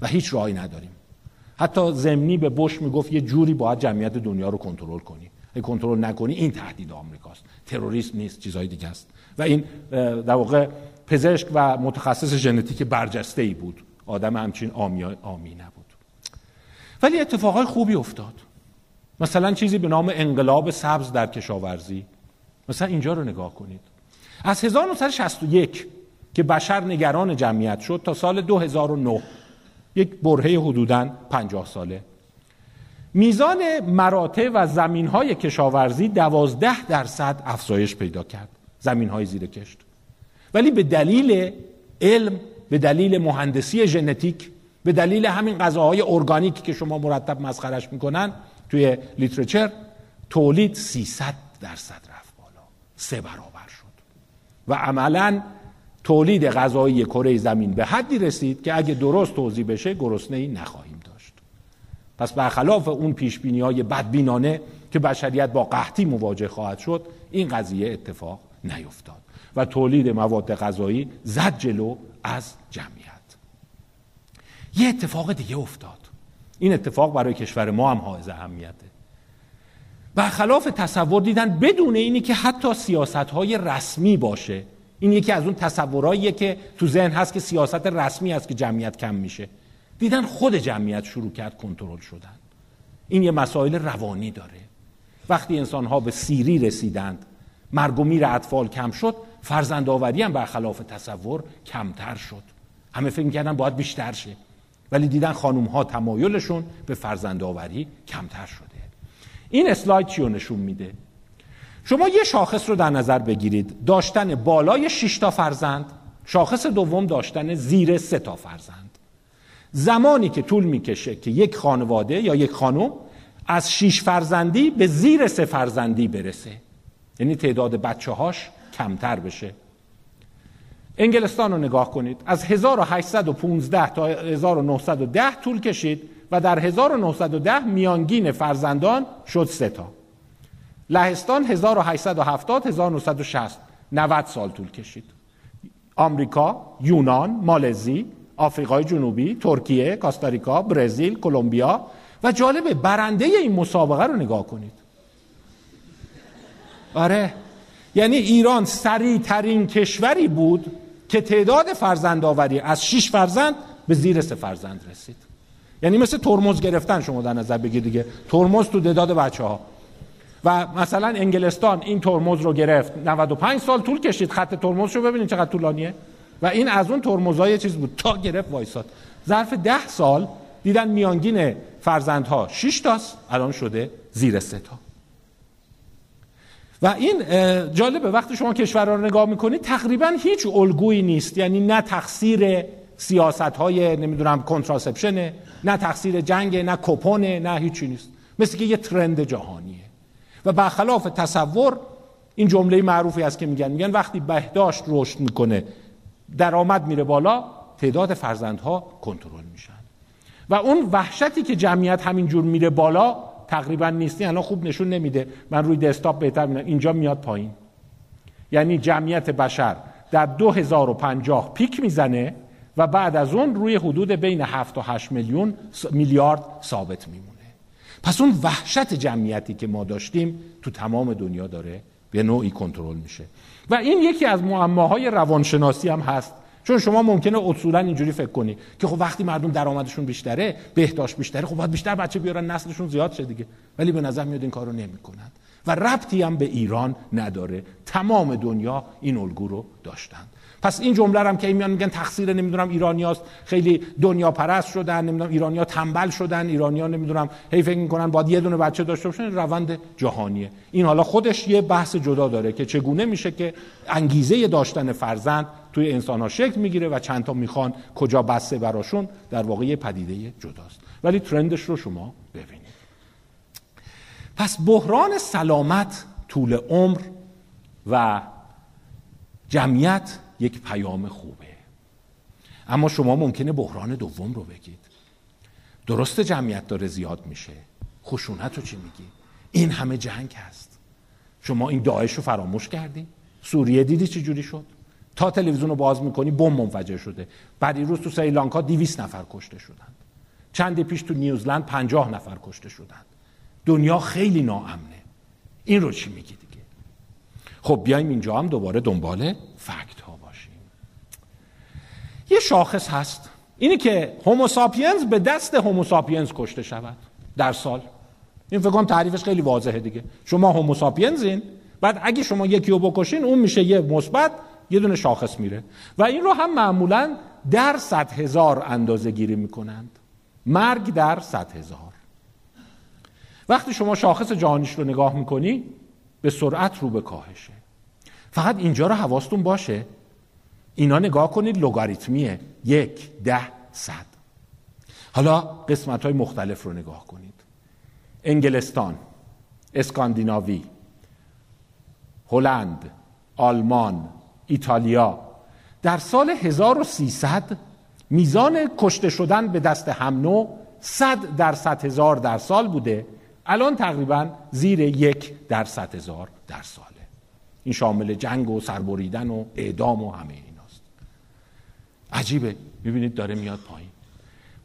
و هیچ راهی نداریم. حتی زمینی به بش می‌گفت یه جوری باید جمعیت دنیا رو کنترل کنی کنترل نکنی این تهدید آمریکاست. تروریسم نیست چیزهای دیگه است. و این در واقع پزشک و متخصص ژنتیک برجسته ای بود. آدم همچین آمی, آمی نبود. ولی اتفاقای خوبی افتاد. مثلا چیزی به نام انقلاب سبز در کشاورزی. مثلا اینجا رو نگاه کنید. از 1961 که بشر نگران جمعیت شد تا سال 2009 یک برهه حدوداً 50 ساله. میزان مراتع و زمین های کشاورزی دوازده درصد افزایش پیدا کرد. زمین های زیر کشت. ولی به دلیل علم به دلیل مهندسی ژنتیک به دلیل همین غذاهای ارگانیک که شما مرتب مسخرش می‌کنن توی لیترچر تولید 300 درصد رفت بالا. سه برابر شد. و عملا تولید غذایی کره زمین به حدی رسید که اگه درست توضیح بشه گرسنه ای نخواهیم داشت پس برخلاف اون پیش بینی های بدبینانه که بشریت با قحطی مواجه خواهد شد این قضیه اتفاق نیفتاد و تولید مواد غذایی زد جلو از جمعیت. یه اتفاق دیگه افتاد. این اتفاق برای کشور ما هم حائز اهمیته. برخلاف تصور دیدن بدون اینی که حتی سیاست های رسمی باشه. این یکی از اون تصورهاییه که تو ذهن هست که سیاست رسمی است که جمعیت کم میشه. دیدن خود جمعیت شروع کرد کنترل شدن. این یه مسائل روانی داره. وقتی انسان ها به سیری رسیدند مرگ و میر اطفال کم شد فرزند آوری هم برخلاف تصور کمتر شد. همه فکر کردن باید بیشتر شه. ولی دیدن خانوم ها تمایلشون به فرزند آوری کمتر شده. این اسلاید چی نشون میده؟ شما یه شاخص رو در نظر بگیرید. داشتن بالای 6 تا فرزند شاخص دوم داشتن زیر سه تا فرزند. زمانی که طول می‌کشه که یک خانواده یا یک خانم از شیش فرزندی به زیر سه فرزندی برسه. یعنی تعداد بچه هاش کمتر بشه. انگلستان رو نگاه کنید. از 1815 تا 1910 طول کشید و در 1910 میانگین فرزندان شد سه تا. لهستان 1870 1960 90 سال طول کشید. آمریکا یونان مالزی آفریقای جنوبی ترکیه کاستاریکا برزیل کلمبیا و جالبه برنده این مسابقه رو نگاه کنید. آره. یعنی ایران سریع ترین کشوری بود که تعداد فرزند آوری از 6 فرزند به زیر سه فرزند رسید. یعنی مثل ترمز گرفتن شما در نظر بگیر دیگه. ترمز تو تعداد بچه ها و مثلا انگلستان این ترمز رو گرفت. 95 سال طول کشید. خط ترمز رو ببینید چقدر طولانیه. و این از اون ترمزای چیز بود. تا گرفت وایساد. ظرف ده سال دیدن میانگین فرزندها. 6 تاست. الان شده زیر سه تا. و این جالبه. وقتی شما کشورها رو نگاه می‌کنید تقریبا هیچ الگویی نیست. یعنی نه تقصیر سیاست های نمی‌دونم کنتراسپشنه نه تقصیر جنگ نه کپونه نه هیچی نیست. مثل که یه ترند جهانیه. و برخلاف تصور این جمله معروفی است که میگن. میگن وقتی بهداشت رشد می‌کنه درآمد میره بالا تعداد فرزندها کنترل میشن. و اون وحشتی که جمعیت همینجور میره بالا تقریبا نیستی الان خوب نشون نمیده. من روی دسکتاپ بهتر می‌بینم. اینجا میاد پایین. یعنی جمعیت بشر در 2050 پیک می‌زنه و بعد از اون روی حدود بین 7 تا 8 میلیون میلیارد ثابت میمونه. پس اون وحشت جمعیتی که ما داشتیم تو تمام دنیا داره به نوعی کنترل میشه. و این یکی از معماهای روانشناسی هم هست. چون شما ممکنه اصولا اینجوری فکر کنی که خب وقتی مردم درآمدشون بیشتره بهداشت بیشتره خب باید بیشتر بچه بیارن نسلشون زیاد شه دیگه. ولی به نظر میاد این کارو نمی‌کنن. و ربطی هم به ایران نداره. تمام دنیا این الگو رو داشتن. پس این جمله هم که میان میگن تقصیر نمی‌دونم ایرانیاست خیلی دنیا پرست شدن نمی‌دونم ایرانیا تنبل شدن ایرانیا نمی‌دونم هی فکر می‌کنن باید یه دونه بچه داشته باشن روند جهانیه. این حالا خودش یه بحث جدا داره که چگونه میشه که انگیزه داشتن فرزند توی انسان ها شکل می‌گیره و چند تا می‌خوان کجا بسته براشون در واقع یه پدیده جداست. ولی ترندش رو شما ببینید. پس بحران سلامت طول عمر و جمعیت یک پیام خوبه. اما شما ممکنه بحران دوم رو بگید. درست جمعیت داره زیاد میشه. خشونت رو چی میگی؟ این همه جنگ هست. شما این داعش رو فراموش کردی؟ سوریه دیدی چی جوری شد؟ تا تلویزیون رو باز می‌کنی بم منفجر شده. بعد روز تو سریلانکا دیویس نفر کشته شدند. چندی پیش تو نیوزلند پنجاه نفر کشته شدند. دنیا خیلی ناامنه. این رو چی میگی دیگه؟ خب بیایم اینجا هم دوباره دنبال فکت ها یه شاخص هست. اینی که هوموساپینز به دست هوموساپینز کشته شود در سال. این فکر کنم تعریفش خیلی واضحه دیگه. شما هوموساپینزین بعد اگه شما یکی رو بکشین اون میشه یه مثبت یه دونه شاخص میره. و این رو هم معمولا در صد هزار اندازه گیری می‌کنند. مرگ در صد هزار. وقتی شما شاخص جهانیش رو نگاه می‌کنی به سرعت رو به کاهشه. فقط اینجا رو حواستون باشه. اینا نگاه کنید لوگاریتمیه. یک ده صد. حالا قسمت های مختلف رو نگاه کنید. انگلستان اسکاندیناوی هلند آلمان ایتالیا. در سال 1300 میزان کشته شدن به دست هم نوع 100 در صد هزار در سال بوده. الان تقریبا زیر یک در صد هزار در ساله. این شامل جنگ و سربریدن و اعدام و همه عجیبه. می‌بینید داره میاد پایین.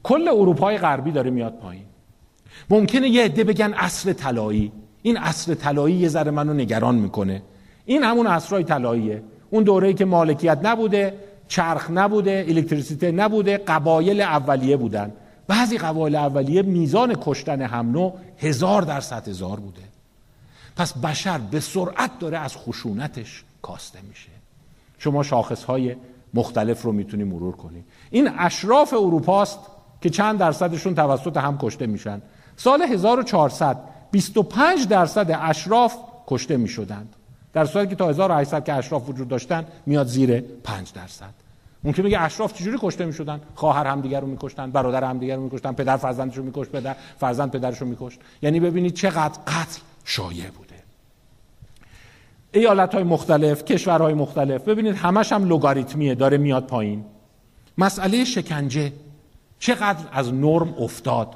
کل اروپای غربی داره میاد پایین. ممکنه یه عده بگن اصر طلایی. این اصر طلایی یه ذره منو نگران می‌کنه. این همون اصرای طلاییه. اون دوره‌ای که مالکیت نبوده چرخ نبوده الکتریسیته نبوده قبایل اولیه بودن. بعضی قبایل اولیه میزان کشتن هم هزار در صد هزار بوده. پس بشر به سرعت داره از خشونتش کاسته میشه. شما شاخصهای مختلف رو می‌تونی مرور کنی. این اشراف اروپاست که چند درصدشون توسط هم کشته میشن. سال 1400 25 درصد اشراف کشته می‌شدند. در صورتی که تا 1800 که اشراف وجود داشتن میاد زیر 5 درصد. ممکن بگه اشراف چجوری کشته می‌شدن؟ خواهر همدیگر رو میکشتن برادر همدیگر رو میکشتن پدر فرزندش رو میکشت پدر فرزند پدرش رو میکشت. یعنی ببینید چقدر قتل شایع بوده ایالت های مختلف کشورهای مختلف. ببینید همش هم لوگاریتمیه داره میاد پایین. مسئله شکنجه. چقدر از نرم افتاد.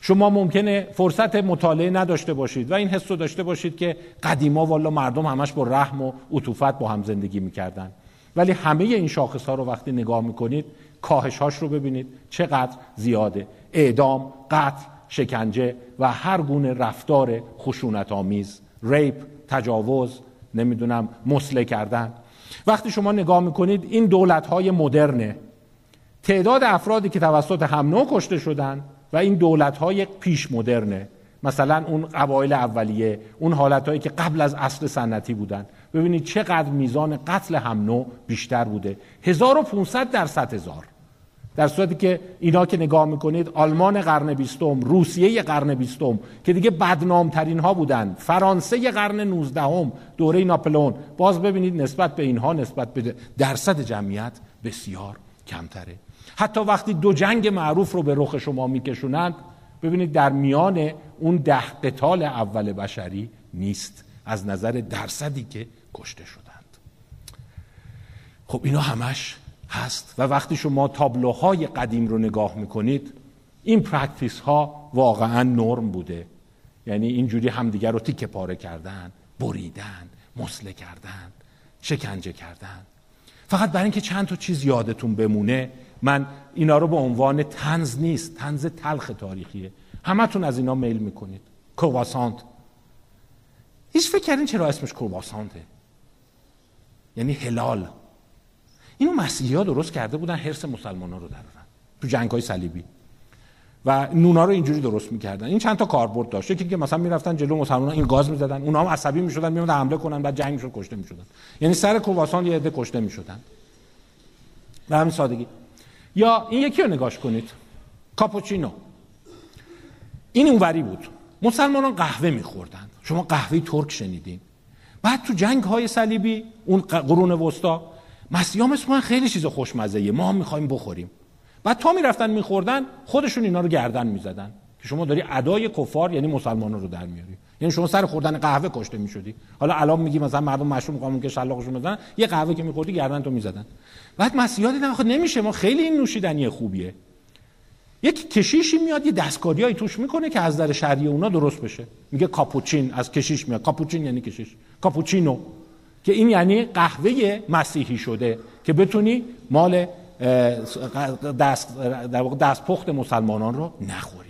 شما ممکنه فرصت مطالعه نداشته باشید و این حس رو داشته باشید که قدیما والا مردم همش با رحم و عطوفت با هم زندگی می‌کردن. ولی همه این شاخص ها رو وقتی نگاه می‌کنید کاهش هاش رو ببینید چقدر زیاده. اعدام قتل شکنجه و هر گونه رفتار خشونت آمیز ریپ تجاوز نمی‌دونم مسله کردن. وقتی شما نگاه می‌کنید این دولت های مدرنه. تعداد افرادی که توسط هم کشته شدن و این دولت های پیش مدرنه. مثلا اون قبایل اولیه اون حالت هایی که قبل از اصل سنتی بودن. ببینید چقدر میزان قتل هم نوع بیشتر بوده. 1500 در صد هزار. در صورتی که اینا که نگاه می‌کنید آلمان قرن بیستم روسیه قرن بیستم که دیگه بدنامترین ها بودن. فرانسه قرن نوزدهم دوره ناپلون باز ببینید نسبت به اینها نسبت به درصد جمعیت بسیار کمتره. حتی وقتی دو جنگ معروف رو به رخ شما میکشونند ببینید در میان اون ده قتال اول بشری نیست. از نظر درصدی که کشته شدند. خب اینا همش هست. و وقتی شما تابلوهای قدیم رو نگاه می‌کنید این practice ها واقعا نرم بوده. یعنی اینجوری همدیگر رو تیکه پاره کردن بریدن مسله کردن شکنجه کردن. فقط برای اینکه چند تا چیز یادتون بمونه من اینا رو به عنوان تنز نیست تنز تلخ تاریخیه. همتون از اینا میل می‌کنید. کرواسانت هیچ فکر کردین چرا اسمش کرواسانته یعنی هلال. اینو مسیحی ها درست کرده بودن حرس مسلمان ها رو درارن تو جنگ های صلیبی. و نونا رو اینجوری درست می‌کردن. این چند تا کاربرد داشت. یکی که مثلا می‌رفتن جلو مسلمان این گاز می‌زدن. اونها هم عصبی می‌شدن میومدن حمله کنن بعد جنگ می‌شد کشته می‌شدن. یعنی سر کرواسان یه عده کشته می‌شدن. به همین سادگی. یا این یکی رو نگاش کنید. کاپوچینو. این اونوری بود. مسلمانان قهوه میخوردن. شما قهوه ترک شنیدین. بعد تو جنگ های صلیبی اون قرون وسطا مسیحا مثل خیلی چیز خوشمزه ما هم می‌خوایم بخوریم. بعد تا می‌رفتن میخوردن خودشون اینا رو گردن می‌زدن. که شما داری ادای کفار یعنی مسلمانان رو در میاری. یعنی شما سر خوردن قهوه کشته می‌شدی. حالا الان میگی مثلا مردم مشروب قانون که شلاقشون بزنن. یه قهوه که میخوردی گردن تو می‌زدن. بعد مسیحا دیدن خب نمیشه. ما خیلی این نوشیدنی خوبیه. یک کشیشی میاد یه دستکاریایی توش می‌کنه که از در شهری اونا درست بشه. میگه کاپوچین از کشیش میاد. کاپوچین یعنی کشیش. کاپوچینو. که این یعنی قهوه مسیحی شده که بتونی مال دست در واقع دست پخت مسلمانان رو نخوری.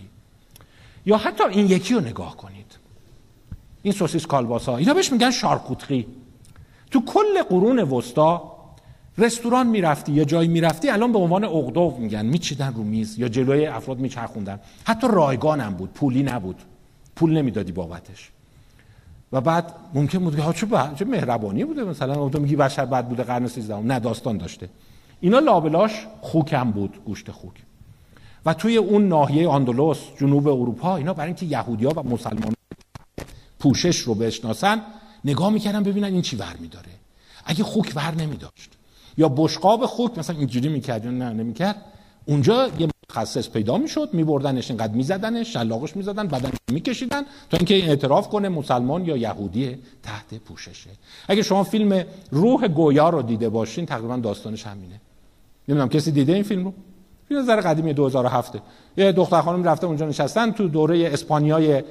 یا حتی این یکی رو نگاه کنید. این سوسیس کالباسا. اینا بهش میگن شارکوتری تو کل قرون وسطا رستوران می‌رفتی یا جایی می‌رفتی الان به عنوان اقدوف میگن. میچیدن رو میز یا جلوی افراد میچرخوندن. حتی رایگان هم بود پولی نبود. پول نمی‌دادی بابتش. و بعد ممکن بود که چه, چه مهربانی بوده مثلا. تو میگی بشر بد بوده قرن 13 نه داستان داشته. اینا لابلاش خوکم بود گوشت خوک. و توی اون ناحیه آندلوس جنوب اروپا اینا برای اینکه یهودیا و مسلمان پوشش رو بشناسن نگاه می‌کردن ببینن این چی ور میداره. اگه خوک ور نمیداشت. یا بشقاب خوک مثلا اینجوری می‌کرد یا نه نمی‌کرد. اونجا یه متخصص پیدا می‌شد میبردنش اینقدر میزدنش شلاقش می‌زدن بعدن میکشیدن تا اینکه اعتراف کنه مسلمان یا یهودی تحت پوششه. اگه شما فیلم روح گویا رو دیده باشین تقریبا داستانش همینه. نمی‌دونم کسی دیده این فیلم رو؟ یه ذره قدیمی 2007 یه دختر خانم رفته اونجا نشستن تو دوره اسپانیای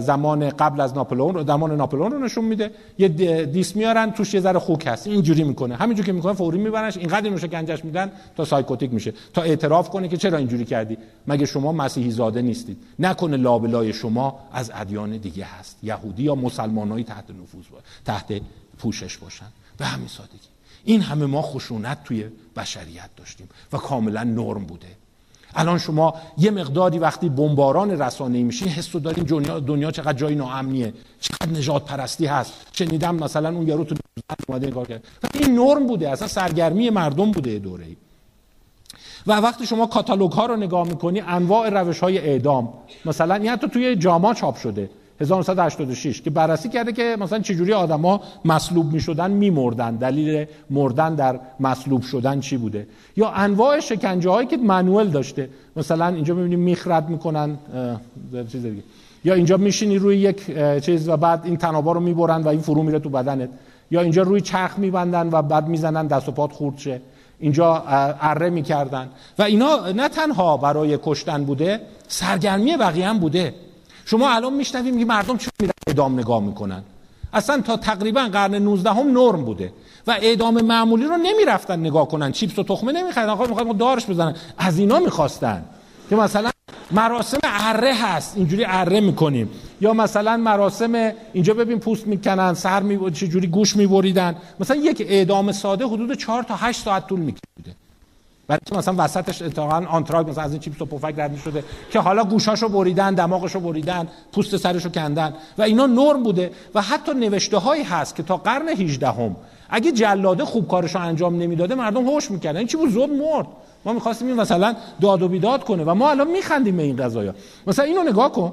زمان قبل از ناپلئون زمان ناپلئون رو نشون میده. یه دیس میارن توش یه ذره خوک هست. اینجوری می‌کنه. همینجوری که می‌کنه فوری میبرنش. اینقدر اینو شکنجهش میدن تا psychotic میشه. تا اعتراف کنه که چرا اینجوری کردی؟ مگه شما مسیحی زاده نیستید؟ نکنه لابلای شما از ادیان دیگه هست. یهودی یا مسلمانایی تحت نفوذ تحت پوشش باشن. به همین سادگی. این همه ما خشونت توی بشریت داشتیم و کاملا نرم بوده. الان شما یه مقداری وقتی بمباران رسانه‌ای میشین حس دارین دنیا دنیا چقدر جای ناامنیه چقدر نجات پرستی هست. شنیدم مثلا اون یارو تو اومده نگاه کرد. این نرم بوده اصلا سرگرمی مردم بوده دوره ای و وقتی شما کاتالوگ ها رو نگاه می‌کنی انواع روش های اعدام مثلا این حتی توی جاما چاپ شده. 1986 که بررسی کرده که مثلا چجوری آدما مصلوب می‌شدن میمردن. دلیل مردن در مصلوب شدن چی بوده؟ یا انواع شکنجه هایی که منوال داشته. مثلا اینجا می‌بینیم می‌خرد می‌کنن چیز دیگه. یا اینجا میشینی روی یک چیز و بعد این تنابا رو می‌برن و این فرو میره تو بدنت. یا اینجا روی چرخ میبندن و بعد می‌زنن دست و پات خورد شه. اینجا اره می‌کردن. و اینا نه تنها برای کشتن بوده سرگرمی بقیه هم بوده. شما الان میشنویم که مردم چون میرن اعدام نگاه می‌کنن. اصلا تا تقریبا قرن 19 هم نرم بوده و اعدام معمولی رو نمی‌رفتن نگاه کنن. چیپس و تخمه نمیخریدن آقا می‌خواد دارش بزنن. از اینا می‌خواستن. که مثلا مراسم اره هست. اینجوری اره می‌کنیم. یا مثلا مراسم اینجا ببین پوست می‌کنن سر می چجوری گوش میبریدن مثلا یک اعدام ساده حدود 4 تا 8 ساعت طول میکشیده. برای که مثلا وسطش اتفاقا آنتراگ مثلا از این چیپس و پفک رد شده که حالا گوشاشو بریدن دماغشو بریدن پوست سرشو کندن و اینا نرم بوده و حتی نوشته هایی هست که تا قرن 18 هم اگه جلاده خوب کارشو انجام نمی‌داده مردم هوش می‌کردن. این چی بود؟ زود مرد. ما می‌خواستیم این مثلا داد و بیداد کنه و ما الان میخندیم به این قضايا مثلا اینو نگاه کن.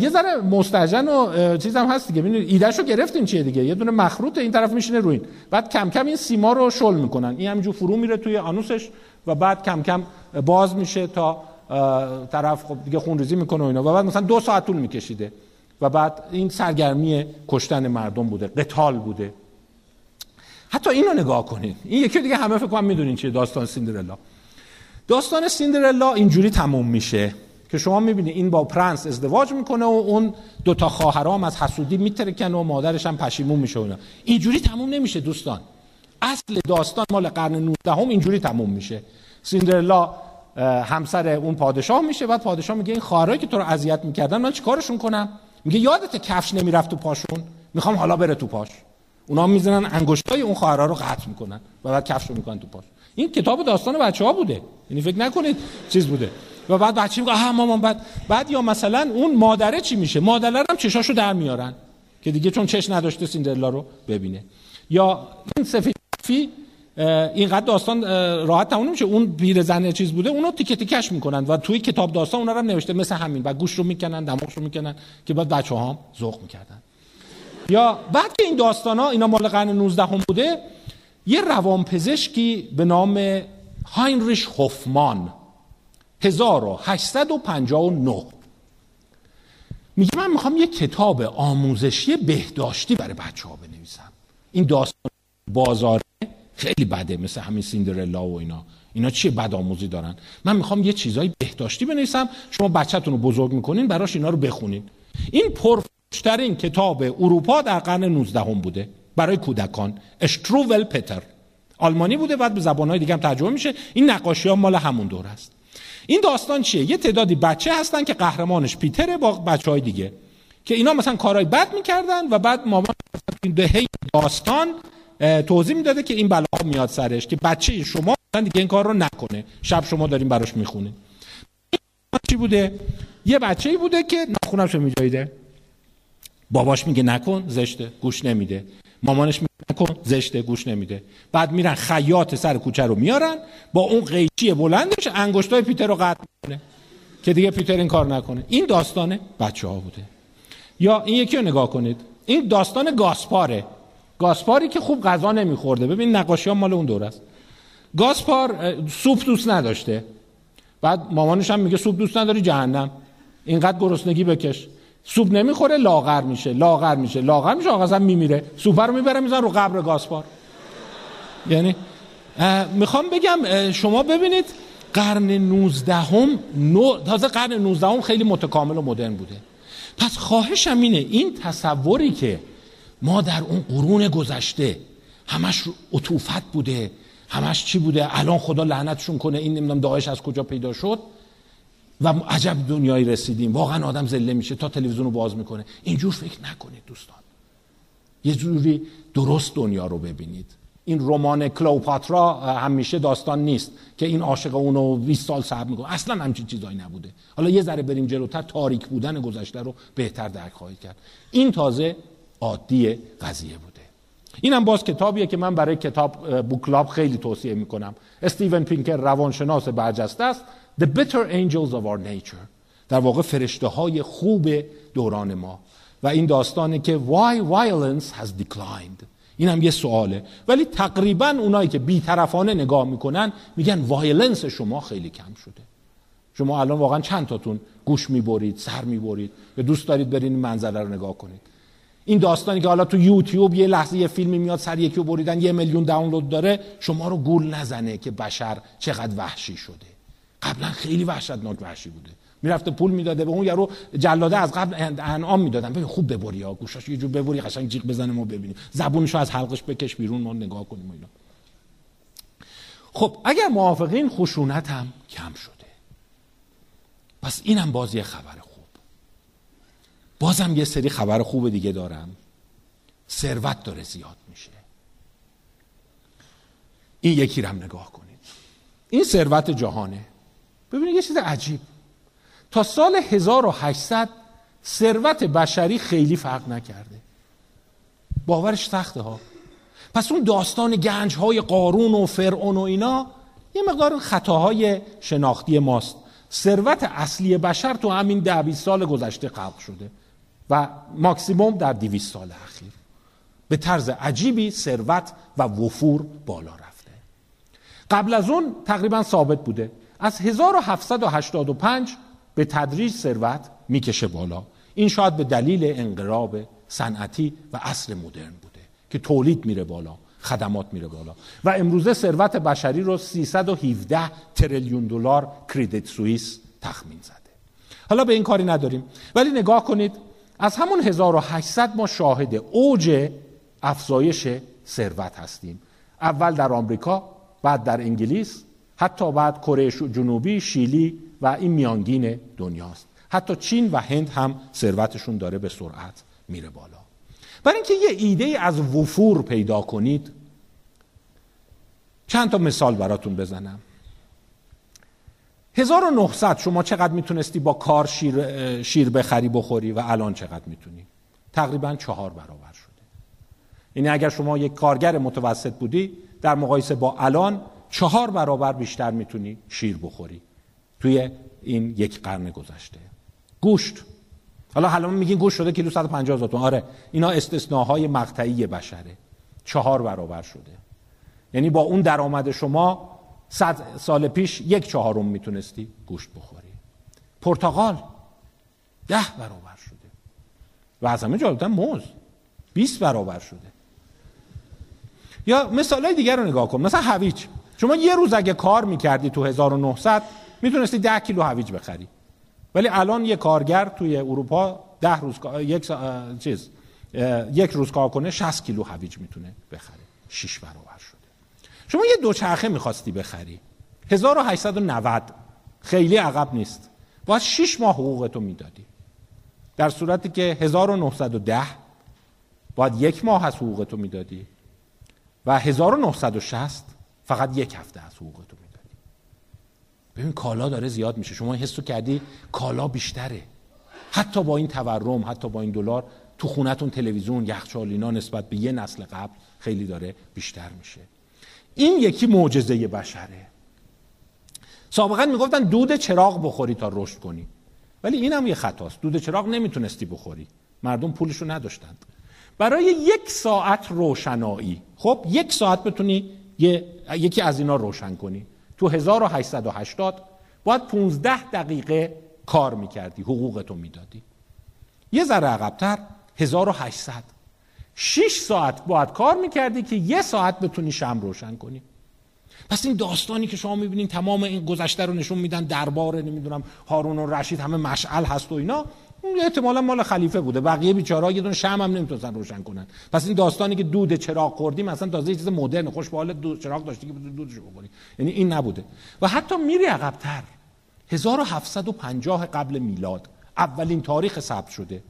یه ذره مستجن و چیزم هست دیگه. ببینید ایدهشو گرفتیم چیه دیگه؟ یه دونه مخروط این طرف میشینه روین بعد کم کم این سیما رو شل می‌کنن. این همینجور فرو میره توی آنوسش. و بعد کم کم باز میشه تا طرف خب دیگه خونریزی می‌کنه و اینا. و بعد مثلا دو ساعت طول میکشیده. و بعد این سرگرمی کشتن مردم بوده قتال بوده. حتی اینو نگاه کنید این یکی دیگه همه فکر کنم می‌دونین چیه داستان سیندرلا. داستان سیندرلا اینجوری تموم میشه که شما می‌بینید این با پرنس ازدواج می‌کنه و اون دوتا خواهرام از حسودی میترکن و مادرش هم پشیمون میشه اونا اینجوری تموم نمیشه دوستان. اصل داستان مال قرن 19 هم اینجوری تموم میشه. سیندرلا همسر اون پادشاه میشه بعد پادشاه میگه این خواهرایی که تو رو اذیت می‌کردن من چیکارشون کنم؟ میگه یادت کفش نمی‌رفت تو پاشون؟ می‌خوام حالا بره تو پاش. اونا می‌زنن انگشتای اون خواهرها رو قطع می‌کنن و بعد کفش رو می‌کنن تو پاش. این کتاب داستان بچه ها بوده. یعنی فکر نکنید چیز بوده. و بعد بچه میگه آها مامان بعد بعد یا مثلا اون مادره چی میشه؟ مادره هم چشاشو در میارن که دیگه چون چش نداشته سیندرلا رو ببینه. یا این سفیدی اینقدر داستان راحت تموم نمیشه. اون پیر زن چیز بوده اونو تیکه تیکش می‌کنن و توی کتاب داستان اونا رو نوشته مثل همین. و گوش رو می‌کنن دماغش رو می‌کنن که بعد بچه ها ذوق می‌کردن. یا بعد که این داستان ها اینا مال قرن 19 هم بوده یه روانپزشکی به نام هاینریش هوفمان 1859 میگه من می‌خوام یه کتاب آموزشی بهداشتی برای بچه ها بنویسم. این داستان بازاره خیلی بده مثل همین سیندرلا و اینا. اینا چیه بد آموزی دارن؟ من می‌خوام یه چیزای بهداشتی بنویسم. شما بچهتون رو بزرگ می‌کنین براش اینا رو بخونین. این پرفروشترین کتاب اروپا در قرن 19 هم بوده. برای کودکان. اشتروول پتر آلمانی بوده بعد به زبانهای دیگه هم ترجمه میشه. این نقاشی ها مال همون دور است. این داستان چیه؟ یه تعدادی بچه هستن که قهرمانش پیتره با بچه های دیگه. که اینا مثلا کارهای بد می‌کردن و بعد مامان دهه داستان توضیح می‌داده که این بلا میاد سرش که بچه شما دیگه این کار رو نکنه. شب شما داریم براش می‌خونید چی بوده؟ یه بچه ای بوده که نخونمشو میجایده باباش میگه نکن زشته گوش نمیده. مامانش میگه نکن زشته گوش نمیده. بعد میرن خیاط سر کوچه رو میارن با اون قیچی بلندش انگشتای پیتر رو قطع می‌کنه. که دیگه پیتر این کار نکنه. این داستان بچه ها بوده. یا این یکی رو نگاه کنید. این داستان گاسپاره. گاسپاری که خوب غذا نمیخورده. ببین نقاشی ها مال اون دور است. گاسپار سوپ دوست نداشته. بعد مامانش هم میگه سوپ دوست نداری جهنم. اینقدر گرسنگی بکش. سوپ نمی‌خوره لاغر میشه لاغر میشه. لاغر میشه آقا میمیره. سوپ رو می‌بره میزن رو قبر گاسپار. یعنی می‌خوام بگم شما ببینید قرن 19 هم نو... تازه قرن 19 هم خیلی متکامل و مدرن بوده. پس خواهشم اینه این تصوری که ما در اون قرون گذشته همش عطوفت بوده همش چی بوده؟ الان خدا لعنتشون کنه این نمی‌دونم داعش از کجا پیدا شد؟ و عجب دنیایی رسیدیم. واقعا آدم زله میشه تا تلویزیون رو باز می‌کنه. اینجور فکر نکنید دوستان. یه جوری درست دنیا رو ببینید. این رمان کلوپاترا همیشه داستان نیست که این عاشق اونو 20 سال صبر می‌کنه. اصلا همچین چیزایی نبوده. حالا یه ذره بریم جلوتر تاریک بودن گذشته رو بهتر درک خواهید کرد. این تازه عادی قضیه بوده. اینم باز کتابیه که من برای کتاب بوکلاب خیلی توصیه می‌کنم. استیون پینکر روانشناس برجسته است. The Better Angels of Our Nature. در واقع فرشته های خوب دوران ما. و این داستانه که Why Violence Has Declined. این هم یه سواله. ولی تقریبا اونایی که بیطرفانه نگاه می‌کنن میگن violence شما خیلی کم شده. شما الان واقعا چند تاتون گوش می‌برید سر می‌برید. یا دوست دارید برین منظره رو نگاه کنید. این داستانی که حالا تو یوتیوب یه لحظه یه فیلمی میاد سر یکی بریدن یه میلیون دانلود داره شما رو گول نزنه که بشر چقدر وحشی شده. قبلا خیلی وحشتناک وحشی بوده. می‌رفته پول می‌داده به اون یارو جلاده از قبل انعام می‌دادن. ببین خوب ببری ها گوشاش یه جور ببری قشنگ جیغ بزنه ما ببینیم. زبونشو از حلقش بکش بیرون ما نگاه کنیم اینا. خب اگر موافقین خشونت هم کم شده. پس اینم باز یه خبر خوب بازم یه سری خبر خوب دیگه دارم. ثروت داره زیاد میشه. این یکی رم نگاه کنید. این ثروت جهانه. ببینید یه چیز عجیب. تا سال 1800 ثروت بشری خیلی فرق نکرده. باورش سخته ها. پس اون داستان گنج های قارون و فرعون و اینا یه مقدار خطاهای شناختی ماست. ثروت اصلی بشر تو همین ده سال گذشته خلق شده. و ماکسیموم در دیویس سال اخیر. به طرز عجیبی ثروت و وفور بالا رفته. قبل از اون تقریبا ثابت بوده. از 1785 به تدریج ثروت می‌کشه بالا. این شاید به دلیل انقلاب صنعتی و عصر مدرن بوده که تولید میره بالا خدمات میره بالا. و امروزه ثروت بشری رو 317 تریلیون دلار کریدیت سوئیس تخمین زده. حالا به این کاری نداریم. ولی نگاه کنید از همون 1800 ما شاهد اوج افزایش ثروت هستیم. اول در آمریکا بعد در انگلیس حتی بعد کره جنوبی شیلی و این میانگین دنیاست. حتی چین و هند هم ثروتشون داره به سرعت میره بالا. برای اینکه یه ایده از وفور پیدا کنید چند تا مثال براتون بزنم. 1900 شما چقدر می‌تونستی با کار شیر, شیر بخری بخوری و الان چقدر می‌تونی؟ تقریبا چهار برابر شده. یعنی اگر شما یک کارگر متوسط بودی در مقایسه با الان چهار برابر بیشتر می‌تونی شیر بخوری توی این یک قرن گذشته. گوشت. حالا حالا میگین گوشت شده کیلو 150 هزار آره اینا استثناهای مقطعی بشره. چهار برابر شده. یعنی با اون درآمد شما صد سال پیش یک چهارم می‌تونستی گوشت بخوری. پرتغال ده برابر شده. و از همه جالبتر موز. 20 برابر شده. یا مثال های دیگر رو نگاه کن. مثلا هویج. شما یه روز اگه کار می‌کردی تو 1900 می‌تونستی ده کیلو هویج بخری. ولی الان یه کارگر توی اروپا ده روز یک چیز یک روز کار کنه 60 کیلو هویج می‌تونه بخره. 6 برابر شده. شما یه دوچرخه می‌خواستی بخری. 1890 خیلی عقب نیست. باید 6 ماه حقوقتو می‌دادی. در صورتی که 1910 باید یک ماه از حقوقتو می‌دادی و 1960 فقط یک هفته از حقوقتو می‌دادی. ببین کالا داره زیاد میشه. شما حسو کردی کالا بیشتره. حتی با این تورم حتی با این دلار تو خونتون تلویزیون یخچال اینا نسبت به یه نسل قبل خیلی داره بیشتر میشه. این یکی معجزه بشره. سابقا می‌گفتن دود چراغ بخوری تا رشد کنی. ولی این هم یه خطاست. دود چراغ نمی‌تونستی بخوری. مردم پولشو نداشتند برای یک ساعت روشنایی. خب یک ساعت بتونی یکی از اینا روشن کنی. تو 1880 باید 15 دقیقه کار می‌کردی حقوقتو می‌دادی. یه ذره عقبتر 1800 6 ساعت باید کار می‌کردی که یه ساعت بتونی شم روشن کنی. پس این داستانی که شما می‌بینین تمام این گذشته رو نشون میدن دربار نمی‌دونم هارون و رشید همه مشعل هست و اینا احتمالا مال خلیفه بوده. بقیه بیچاره‌ها یه دونه شم هم نمی‌تونن روشن کنن. پس این داستانی که دود چراغ خوردیم مثلا تازه چیز مدرن خوش به دود چراغ داشتی که دودشو بخوری. یعنی این نبوده. و حتی میری عقب‌تر. 1750 قبل میلاد. اولین تاریخ ثبت شده.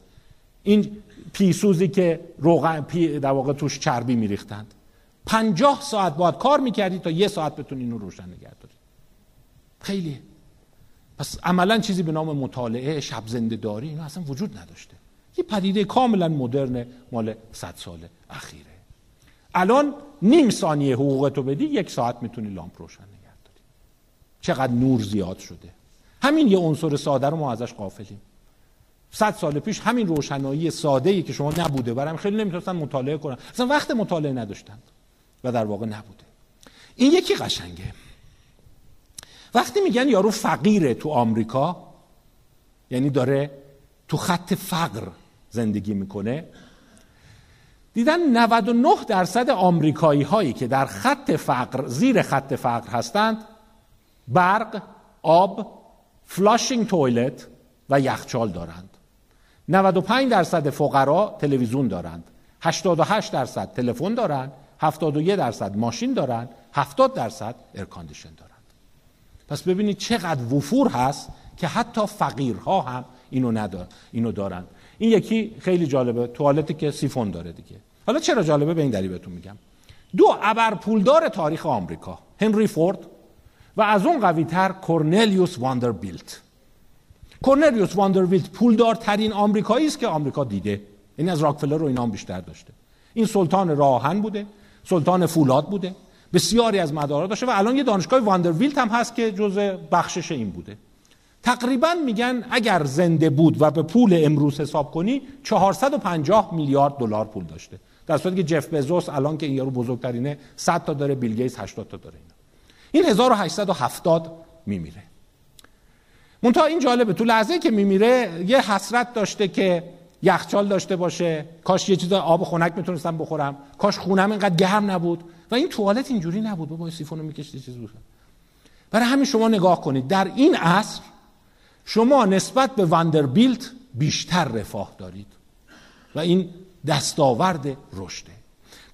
این پیسوزی که روغن پی در واقع توش چربی میریختند. پنجاه ساعت باید کار می‌کردی تا یه ساعت بتونی اینو روشن نگه داری. خیلی. پس عملا چیزی به نام مطالعه شب زنده داری اینا اصلا وجود نداشته. یه پدیده کاملا مدرن مال صد سال اخیره. الان نیم ثانیه حقوقتو بدی یک ساعت می‌تونی لامپ روشن نگه داری. چقدر نور زیاد شده. همین یه عنصر ساده رو ما ازش قافلیم صد سال پیش همین روشنایی ساده ای که شما نبوده برام خیلی نمی‌تونستن مطالعه کنن اصلا وقت مطالعه نداشتند و در واقع نبوده. این یکی قشنگه. وقتی میگن یارو فقیره تو آمریکا یعنی داره تو خط فقر زندگی می‌کنه دیدن 99 درصد آمریکایی هایی که در خط فقر زیر خط فقر هستند برق، آب، flushing toilet و یخچال دارند. 95 درصد فقرا تلویزیون دارند. 88 درصد تلفن دارند. 71 درصد ماشین دارند. 70 درصد air condition دارند. پس ببینید چقدر وفور هست که حتی فقیرها هم اینو ندار اینو دارند. این یکی خیلی جالبه توالتی که سیفون داره دیگه. حالا چرا جالبه؟ به این دلیل بهتون میگم. دو ابر پولدار تاریخ آمریکا هنری فورد و از اون قوی تر کورنلیوس واندربیلت کورنلیوس واندربیلت پولدارترین آمریکایی است که آمریکا دیده. یعنی از راکفلر رو اینا هم بیشتر داشته. این سلطان راه‌آهن بوده. سلطان فولاد بوده. بسیاری از مدارا داشته و الان یه دانشگاه واندرویلت هم هست که جزء بخشش این بوده. تقریبا میگن اگر زنده بود و به پول امروز حساب کنی 450 میلیارد دلار پول داشته. در صورتی که جف بزوس الان که این یارو بزرگترینه 100 تا داره بیل گیتس 80 تا داره اینا. این 1870 میمیره. منتها این جالبه. تو لحظه که میمیره یه حسرت داشته که یخچال داشته باشه. کاش یه چیز آب خنک می‌تونستم بخورم. کاش خونم اینقدر گرم نبود. و این توالت اینجوری نبود. بابا سیفونو می‌کشید چیز بود. برای همین شما نگاه کنید. در این عصر شما نسبت به وندربیلت بیشتر رفاه دارید. و این دستاورد رشده.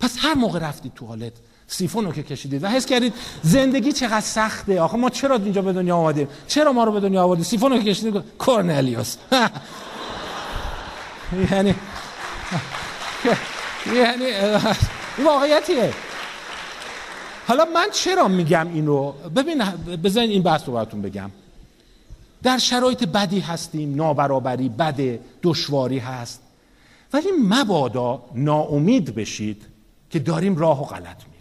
پس هر موقع رفتید توالت سیفون رو که کشیدید. و حس کردید زندگی چقدر سخته. آخه ما چرا اینجا به دنیا آمدیم؟ چرا ما رو به دنیا آوردید سیفون رو که کشیدید کورنلیوس. یعنی یعنی این واقعیتیه. حالا من چرا میگم این رو؟ ببین بزنین این بحث رو براتون بگم. در شرایط بدی هستیم نابرابری بده دشواری هست. ولی مبادا ناامید بشید که داریم راه و غلط میریم.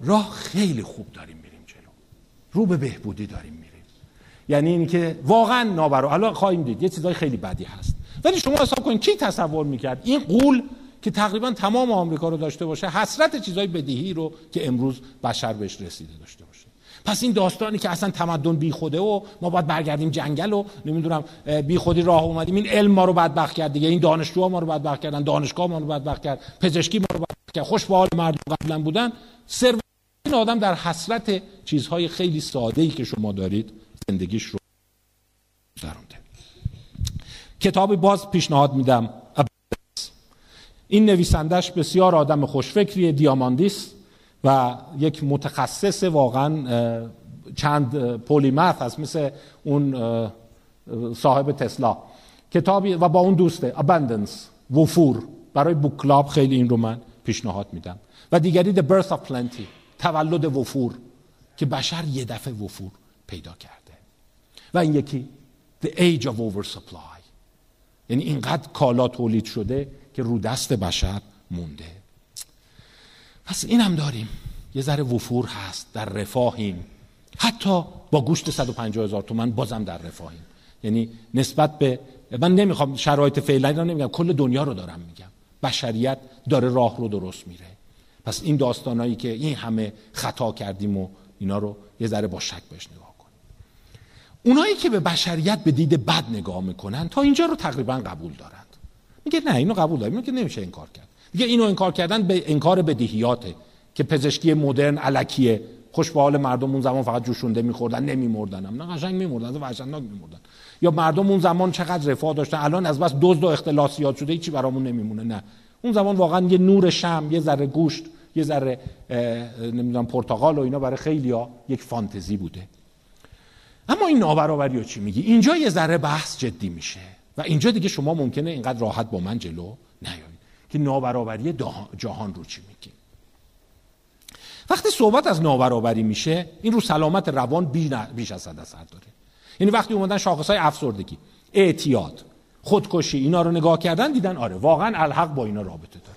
راه خیلی خوب داریم میریم جلو. رو به بهبودی داریم میریم. یعنی اینی که واقعا نابرابر حالا خواهیم دید یه چیزای خیلی بدی هست. ولی شما حساب کنید کی تصور می‌کرد این قول که تقریبا تمام آمریکا رو داشته باشه حسرت چیزای بدیهی رو که امروز بشر بهش رسیده داشته باشه؟ پس این داستانی که اصلا تمدن بی خوده و ما باید برگردیم جنگل و نمی‌دونم بی خودی راه اومدیم این علم ما رو بدبخت کرد دیگه این دانشجوها ما رو بدبخت کردن دانشگاه ما رو بدبخت کرد پزشکی ما رو بدبخت کرد خوش به حال مردم قبلا بودن ثروت این آدم در حسرت چیزهای خیلی ساده ای که شما دارید زندگیش رو گذرونده. کتاب باز پیشنهاد میدم. این نویسندش بسیار آدم خوشفکری دیاماندیس و یک متخصص واقعا چند پولیمت هست مثل اون صاحب تسلا. کتابی و با اون دوسته ابندنس وفور. برای بوک کلاب خیلی این رو من پیشنهاد میدم. و دیگری The Birth of Plenty. تولد وفور که بشر یه دفعه وفور پیدا کرده. و این یکی The Age of Oversupply. یعنی اینقدر کالا تولید شده که رو دست بشر مونده. پس این هم داریم. یه ذره وفور هست در رفاهیم. حتی با گوشت 150 هزار تومن بازم در رفاهیم. یعنی نسبت به من نمی‌خوام شرایط فعلا رو نمیگم کل دنیا رو دارم میگم. بشریت داره راه رو درست میره. پس این داستانایی که این همه خطا کردیم و اینا رو یه ذره با شک بهش نگاه کنیم. اونایی که به بشریت به دید بد نگاه می‌کنن تا اینجا رو تقریبا قبول دارند. میگه نه اینو قبول داریم. که نمیشه انکار کرد. دیگه اینو انکار کردن به انکار بدیهیاته که پزشکی مدرن علکیه. خوش به حال مردم اون زمان فقط جوشونده میخوردن نمیمردن هم. نه قشنگ میمردن وحشتناک میمردن. یا مردم اون زمان چقدر رفاه داشتن. الان از بس دزد و اختلاسیات شده هیچی برامون نمیمونه. نه. اون زمان واقعا یه نور شم یه ذره گوشت یه ذره نمی‌دونم پرتقال و اینا برای خیلیا یک فانتزی بوده. اما این نابرابری رو چی میگی؟ اینجا یه ذره بحث جدی میشه و اینجا دیگه شما ممکنه اینقدر راحت با من جلو نیایید که نابرابری جهان رو چی میگی. وقتی صحبت از نابرابری میشه این رو سلامت روان بیش از حد اثر داره. یعنی وقتی اومدن شاخص های افسردگی اعتیاد خودکشی اینا رو نگاه کردن دیدن آره واقعا الحق با اینا رابطه داره.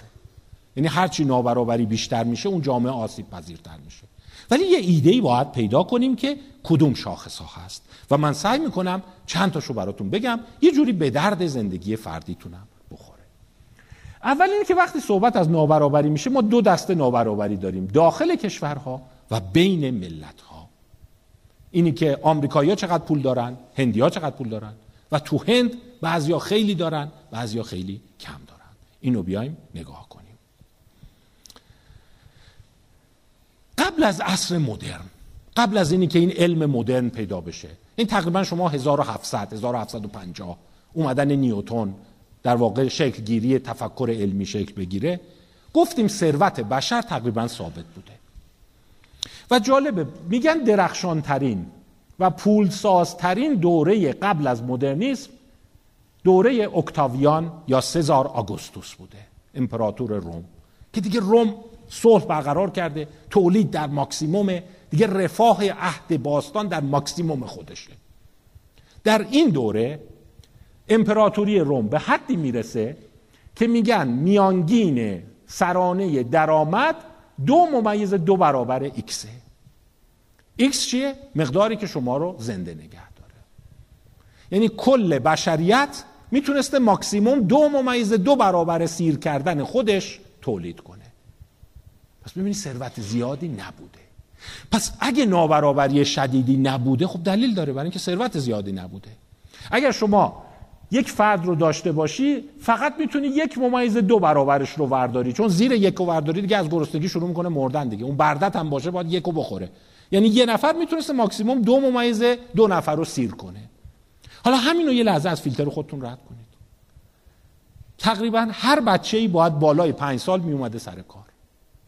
یعنی هرچی نابرابری بیشتر میشه اون جامعه آسیب پذیرتر میشه. ولی یه ایده ای باید پیدا کنیم که کدوم شاخص ها هست. و من سعی می‌کنم چند تاشو براتون بگم. یه جوری به درد زندگی فردیتونم بخوره. اول اینه که وقتی صحبت از نابرابری میشه ما دو دسته نابرابری داریم. داخل کشورها و بین ملت ها اینی که آمریکایی‌ها چقدر پول دارن هندی‌ها چقدر پول دارن. و تو هند بعضیا خیلی دارن بعضیا خیلی کم دارن. اینو بیایم نگاه کنیم قبل از عصر مدرن قبل از اینی که این علم مدرن پیدا بشه. این تقریبا شما 1700 1750 اومدن نیوتون در واقع شکل گیری تفکر علمی شکل بگیره. گفتیم ثروت بشر تقریبا ثابت بوده. و جالبه میگن درخشان ترین و پولسازترین دوره قبل از مدرنیسم دوره اکتاویان یا سزار آگوستوس بوده امپراتور روم که دیگه روم صلح برقرار کرده تولید در ماکسیموم دیگه رفاه عهد باستان در ماکسیموم خودشه. در این دوره امپراتوری روم به حدی می‌رسه که میگن میانگین سرانه درآمد دو ممیز دو برابر X ه X چیه؟ مقداری که شما رو زنده نگه داره. یعنی کل بشریت می‌تونسته ماکسیموم دو ممیز دو برابر سیر کردن خودش تولید کنه. پس ببینید ثروت زیادی نبوده. پس اگه نابرابری شدیدی نبوده خب دلیل داره برای اینکه ثروت زیادی نبوده. اگر شما یک فرد رو داشته باشی فقط می‌تونی یک ممیز دو برابرش رو ورداری. چون زیر یک و ورداری دیگه از گرسنگی شروع می‌کنه مردن دیگه. اون بردت هم باشه باید یک بخوره. یعنی یه نفر می‌تونسته ماکسیموم دو ممیز دو نفر رو سیر کنه. حالا همین رو یه لحظه از فیلتر خودتون رد کنید. تقریبا هر بچه ای باید بالای پنج سال می اومده سر کار.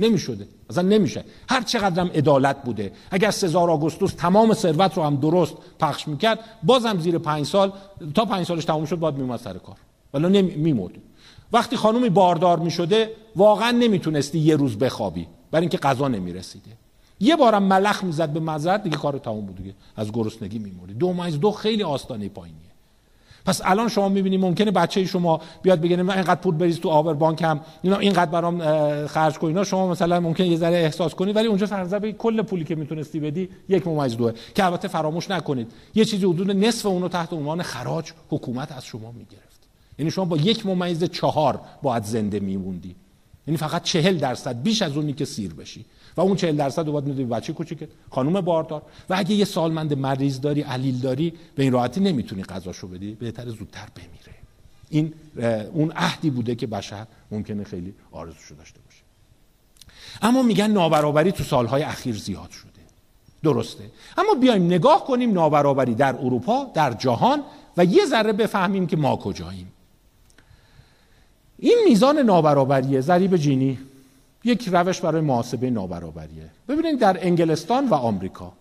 نمی‌شده. اصلا نمیشه. هر چقدرم عدالت بوده. اگر سزار آگوستوس تمام ثروت رو هم درست پخش می‌کرد بازم زیر پنج سال تا پنج سالش تموم شد باید میومد سر کار. ولی میمرد. وقتی خانومی باردار می‌شده واقعا نمی‌تونستی یه روز بخوابی. برای اینکه غذا نمی‌رسیده. یه بارم ملخ می‌زد به مزرد دیگه کار تموم بود دیگه. از گرسنگی میموری دو مایز دو خیلی آستانه پایینیه. پس الان شما می‌بینید ممکنه بچه شما بیاد بگه من اینقدر پول بریز تو آور بانک هم اینا اینقدر برام خرج کنی. اینا شما مثلا ممکن یه ذره احساس کنید ولی اونجا فرض به کل پولی که می‌تونستی بدی یک ممیز دوه. که البته فراموش نکنید. یه چیزی حدود نصف اونو تحت عنوان خراج حکومت از شما می‌گرفت. یعنی شما با یک ممیز چهار باید زنده میموندی. یعنی فقط چهل درصد بیش از اونی که سیر بشی. و اون 40 درصد رو باید می‌دونی بچه کوچیکه. خانم باردار. و اگه یه سالمند مریض داری علیل داری به این راحتی نمی‌تونی غذاشو بدی. بهتر زودتر بمیره. این اون عهدی بوده که بشر ممکنه خیلی آرزوشو داشته باشه. اما میگن نابرابری تو سالهای اخیر زیاد شده. درسته. اما بیایم نگاه کنیم نابرابری در اروپا در جهان و یه ذره بفهمیم که ما کجاییم. این میزان نابرابری ضریب جینی یک روش برای محاسبه نابرابریه. ببینید در انگلستان و آمریکا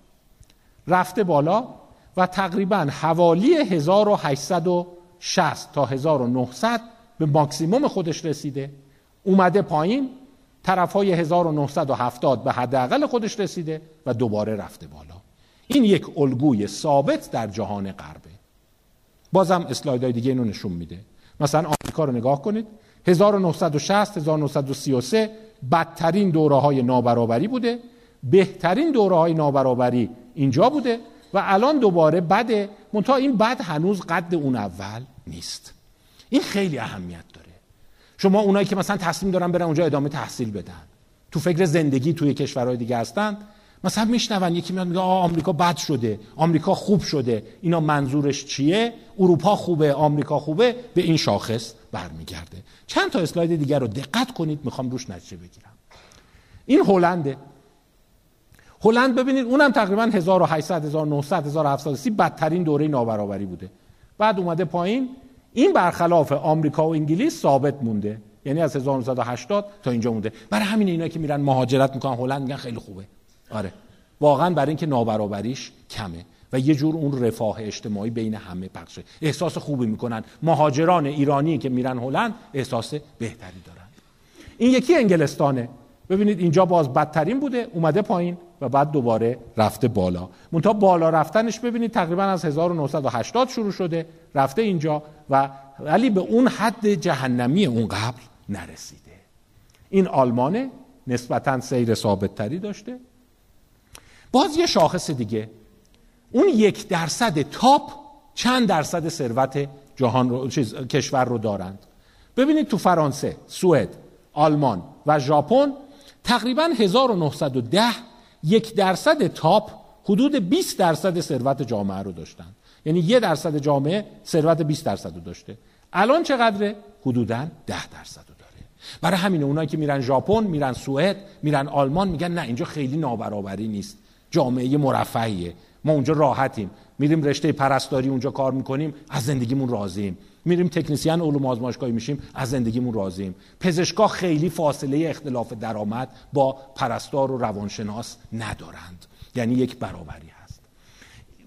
رفته بالا و تقریبا حوالی 1860 تا 1900 به ماکسیموم خودش رسیده. اومده پایین طرف های 1970 به حداقل خودش رسیده و دوباره رفته بالا. این یک الگوی ثابت در جهان غربه. بازم اسلایدهای دیگه اینو نشون میده. مثلا آمریکا رو نگاه کنید. 1960 1933 بدترین دوره های نابرابری بوده بهترین دوره های نابرابری اینجا بوده و الان دوباره بده. منتها این بد هنوز قد اون اول نیست. این خیلی اهمیت داره. شما اونایی که مثلا تصمیم دارن برن اونجا ادامه تحصیل بدن تو فکر زندگی توی کشورهای دیگه هستن مثلا میشنون یکی میاد میگه آه آمریکا بد شده آمریکا خوب شده اینا منظورش چیه؟ اروپا خوبه آمریکا خوبه به این شاخص برمیگرده. چند تا اسلاید دیگر رو دقت کنید می‌خوام روش نتیجه بگیرم. این هلنده. هلند ببینید اونم تقریبا 1800 1900 1730 بدترین دوره نابرابری بوده. بعد اومده پایین. این برخلاف آمریکا و انگلیس ثابت مونده. یعنی از 1980 تا اینجا مونده. برای همین اینا که میرن مهاجرت می‌کنن هلند میگن خیلی خوبه. آره. واقعا برای اینکه نابرابریش کمه و یه جور اون رفاه اجتماعی بین همه پخشه احساس خوبی می‌کنن. مهاجران ایرانی که میرن هلند احساس بهتری دارن. این یکی انگلستانه. ببینید اینجا باز بدترین بوده. اومده پایین و بعد دوباره رفته بالا. منتها بالا رفتنش ببینید تقریبا از 1980 شروع شده. رفته اینجا و ولی به اون حد جهنمی اون قبل نرسیده. این آلمانه نسبتا سیر ثابت تری داشته. باز یه شاخص دیگه. اون یک درصد تاپ چند درصد ثروت جهان رو چیز، کشور رو دارند. ببینید تو فرانسه، سوئد، آلمان و ژاپن تقریبا 1910 یک درصد تاپ حدود 20 درصد ثروت جامعه رو داشتند. یعنی یه درصد جامعه ثروت 20 درصد رو داشته. الان چقدره؟ حدودا 10 درصد رو داره. برای همین اونایی که میرن ژاپن میرن سوئد میرن آلمان میگن نه اینجا خیلی نابرابری نیست. جامعه مرفعیه ما اونجا راحتیم. میریم رشته پرستاری اونجا کار می‌کنیم از زندگیمون راضیم. میریم تکنسین علوم آزمایشگاهی میشیم از زندگیمون راضیم. پزشکا خیلی فاصله اختلاف درآمد با پرستار و روانشناس ندارند. یعنی یک برابری هست.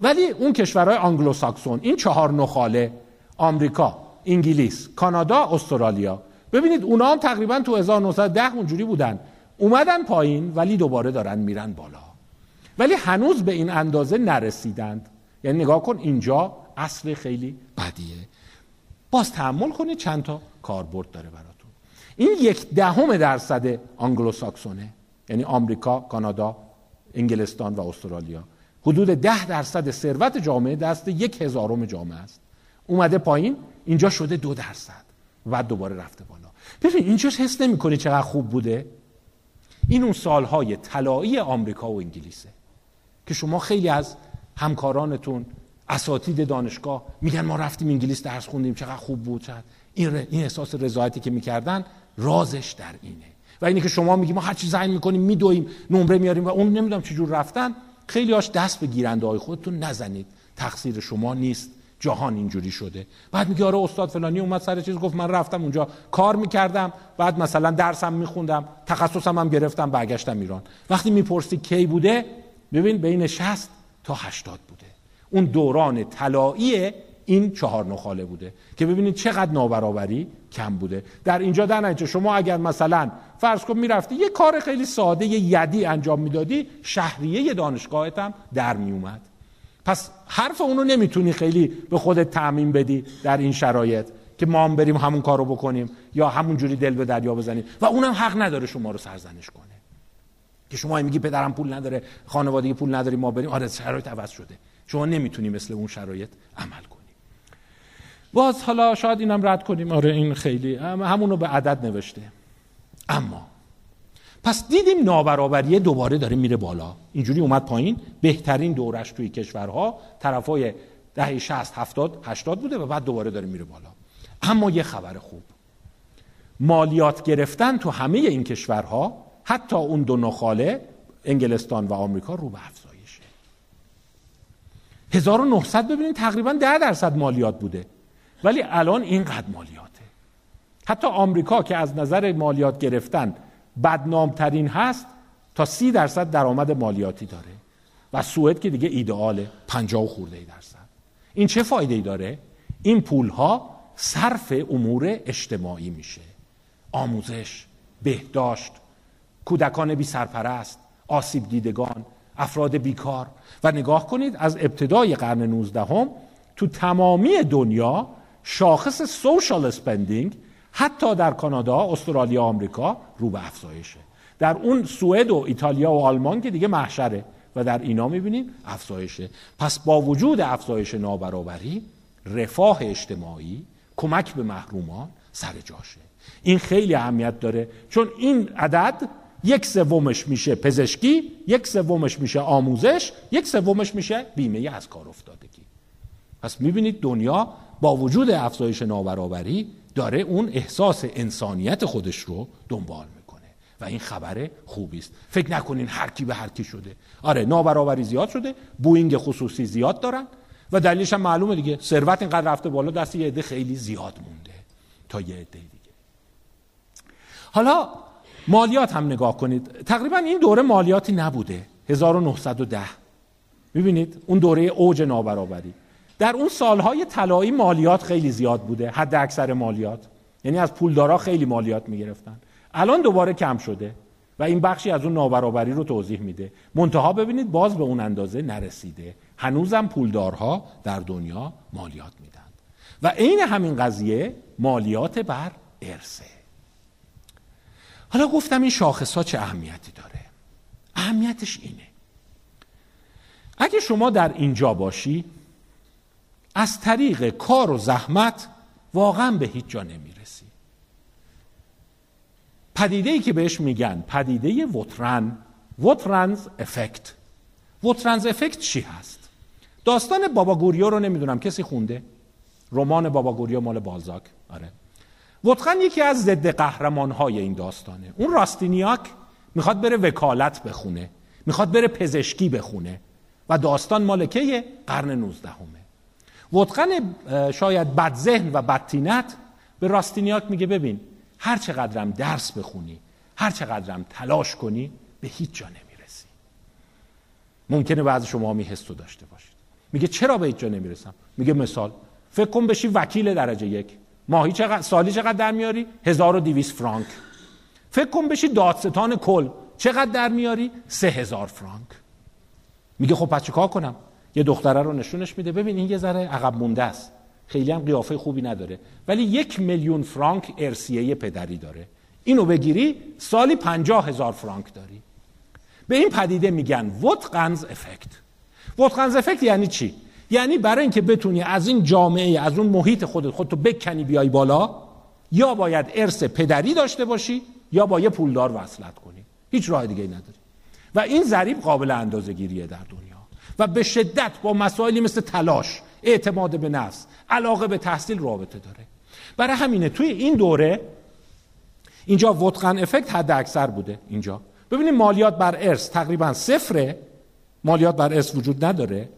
ولی اون کشورهای آنگلوساکسون این چهار نخاله آمریکا انگلیس کانادا استرالیا. ببینید اونا هم تقریبا تو 1910 اونجوری بودن. اومدن پایین ولی دوباره دارن میرن بالا. ولی هنوز به این اندازه نرسیدند. یعنی نگاه کن اینجا اصل خیلی بدیه. باز تحمل کنید چند تا کاربرد داره براتون. این یک دهم درصد آنگلوساکسونه یعنی آمریکا، کانادا، انگلستان و استرالیا. حدود ده درصد ثروت جامعه دست یک هزارم جامعه است. اومده پایین اینجا شده دو درصد و دوباره رفته بالا. ببین اینجا حس نمی‌کنی چقدر خوب بوده؟ این اون سالهای طلایی آمریکا و انگلیسه. که شما خیلی از همکارانتون اساتید دانشگاه میگن ما رفتیم انگلیس درس خوندیم چقدر خوب بود چقدر. این, این احساس رضایتی که می‌کردن رازش در اینه. و اینی که شما میگی ما هر چی زنگ می‌کنیم میدویم نمره میاریم و اون نمی‌دونم چجور رفتن خیلی هاش دست به گیرنده های خودتون نزنید. تقصیر شما نیست. جهان اینجوری شده. بعد میگه آره استاد فلانی اومد سر چیز گفت من رفتم اونجا کار می‌کردم. بعد مثلا درسم میخوندم تخصصم هم گرفتم برگشتم ایران. وقتی می‌پرسی کی بوده ببین بین 60 تا 80 بوده. اون دوران طلایی این چهار نخاله بوده که ببینید چقدر نابرابری کم بوده. در اینجا در نتیجه شما اگر مثلا فرض کن می‌رفتی یه کار خیلی ساده یه یدی انجام می‌دادی شهریه دانشگاهت هم در میومد پس حرف اونو نمی‌تونی خیلی به خودت تعمین بدی در این شرایط که ما هم بریم همون کارو بکنیم یا همون جوری دل به دریا بزنیم. و اونم حق نداره شما رو سرزنش کنه. که شما میگی پدرم پول نداره خانواده پول نداری ما بریم. آره شرایط عوض شده. شما نمی‌تونی مثل اون شرایط عمل کنی باز حالا شاید اینم رد کنیم. آره این خیلی همونو به عدد نوشته. اما پس دیدیم نابرابری دوباره داره میره بالا. اینجوری اومد پایین. بهترین دورش توی کشورها طرفای دهه 60 70 80 بوده و بعد دوباره داره میره بالا. اما یه خبر خوب. مالیات گرفتن تو همه این کشورها حتی اون دو نخاله انگلستان و آمریکا رو به افزایشه. 1900 ببینید تقریبا 10 درصد مالیات بوده. ولی الان اینقدر مالیاته. حتی آمریکا که از نظر مالیات گرفتن بدنامترین هست تا سی درصد درآمد مالیاتی داره. و سوئد که دیگه ایدئاله پنجاه خورده ای درصد. این چه فایده ای داره؟ این پول ها صرف امور اجتماعی میشه. آموزش بهداشت کودکان بی سرپرست آسیب دیدگان افراد بیکار و نگاه کنید از ابتدای قرن 19 هم تو تمامی دنیا شاخص social spending حتی در کانادا، استرالیا، آمریکا رو به افزایشه. در اون سوئد و ایتالیا و آلمان که دیگه محشره و در اینا می‌بینیم افزایشه. پس با وجود افزایش نابرابری، رفاه اجتماعی، کمک به محرومان سر جاشه. این خیلی اهمیت داره چون این عدد یک سومش میشه پزشکی، یک سومش میشه آموزش، یک سومش میشه بیمه از کار افتادگی. پس می‌بینید دنیا با وجود افزایش نابرابری داره اون احساس انسانیت خودش رو دنبال می‌کنه و این خبر خوبی است. فکر نکنین هر کی به هر کی شده. آره نابرابری زیاد شده بوینگ خصوصی زیاد دارن و دلیلش هم معلومه دیگه. ثروت اینقدر رفته بالا دست یه عده خیلی زیاد مونده تا یه عده دیگه. حالا مالیات هم نگاه کنید. تقریبا این دوره مالیاتی نبوده. 1910 می‌بینید؟ اون دوره اوج نابرابری. در اون سالهای طلایی مالیات خیلی زیاد بوده حد اکثر مالیات. یعنی از پولدارا خیلی مالیات می‌گرفتن. الان دوباره کم شده و این بخشی از اون نابرابری رو توضیح میده. منتها ببینید باز به اون اندازه نرسیده. هنوزم پولدارها در دنیا مالیات میدن. و عین همین قضیه مالیات بر ارثه. حالا گفتم این شاخص ها چه اهمیتی داره؟ اهمیتش اینه. اگه شما در اینجا باشی از طریق کار و زحمت واقعا به هیچ جا نمی‌رسی. پدیده ای که بهش میگن پدیده وترن وترنز افکت وترنز افکت چی هست؟ داستان بابا گوریو رو نمی‌دونم. کسی خونده؟ رمان بابا گوریو مال بالزاک. آره. وترن یکی از ضد قهرمان های این داستانه. اون راستینیاک می‌خواد بره وکالت بخونه می‌خواد بره پزشکی بخونه و داستان مالکه قرن 19 همه وطقن شاید بد ذهن و بدتینت به راستینیاک میگه ببین هر چقدرم درس بخونی هر چقدرم تلاش کنی به هیچ جا نمی‌رسی. ممکنه بعض شما می حس داشته باشید. میگه چرا به هیچ جا نمی‌رسم؟ میگه مثال فکر کن بشی وکیل درجه یک. ماهی چقدر سالی چقدر در میاری؟ 1200 فرانک. فکر کن بشی دادستان کل. چقدر در میاری؟ 3000 فرانک. میگه خب پس چیکار کنم؟ یه دختره رو نشونش میده. ببین این یه ذره عقب مونده است. خیلی هم قیافه خوبی نداره. ولی یک میلیون فرانک ارسیه پدری داره. اینو بگیری سالی پنجاه هزار فرانک داری. به این پدیده میگن وتقنز افکت. وتقنز افکت یعنی چی؟ یعنی برای اینکه بتونی از این جامعه از اون محیط خودت خودتو بکنی بیای بالا یا باید ارث پدری داشته باشی یا با یه پولدار وصلت کنی. هیچ راه دیگه نداری. و این ضریب قابل اندازه گیریه در دنیا. و به شدت با مسائلی مثل تلاش اعتماد به نفس علاقه به تحصیل رابطه داره. برای همینه توی این دوره اینجا وطقن افکت حد اکثر بوده. اینجا. ببینید مالیات بر ارث تقریبا صفره. مالیات بر ارث وجود نداره.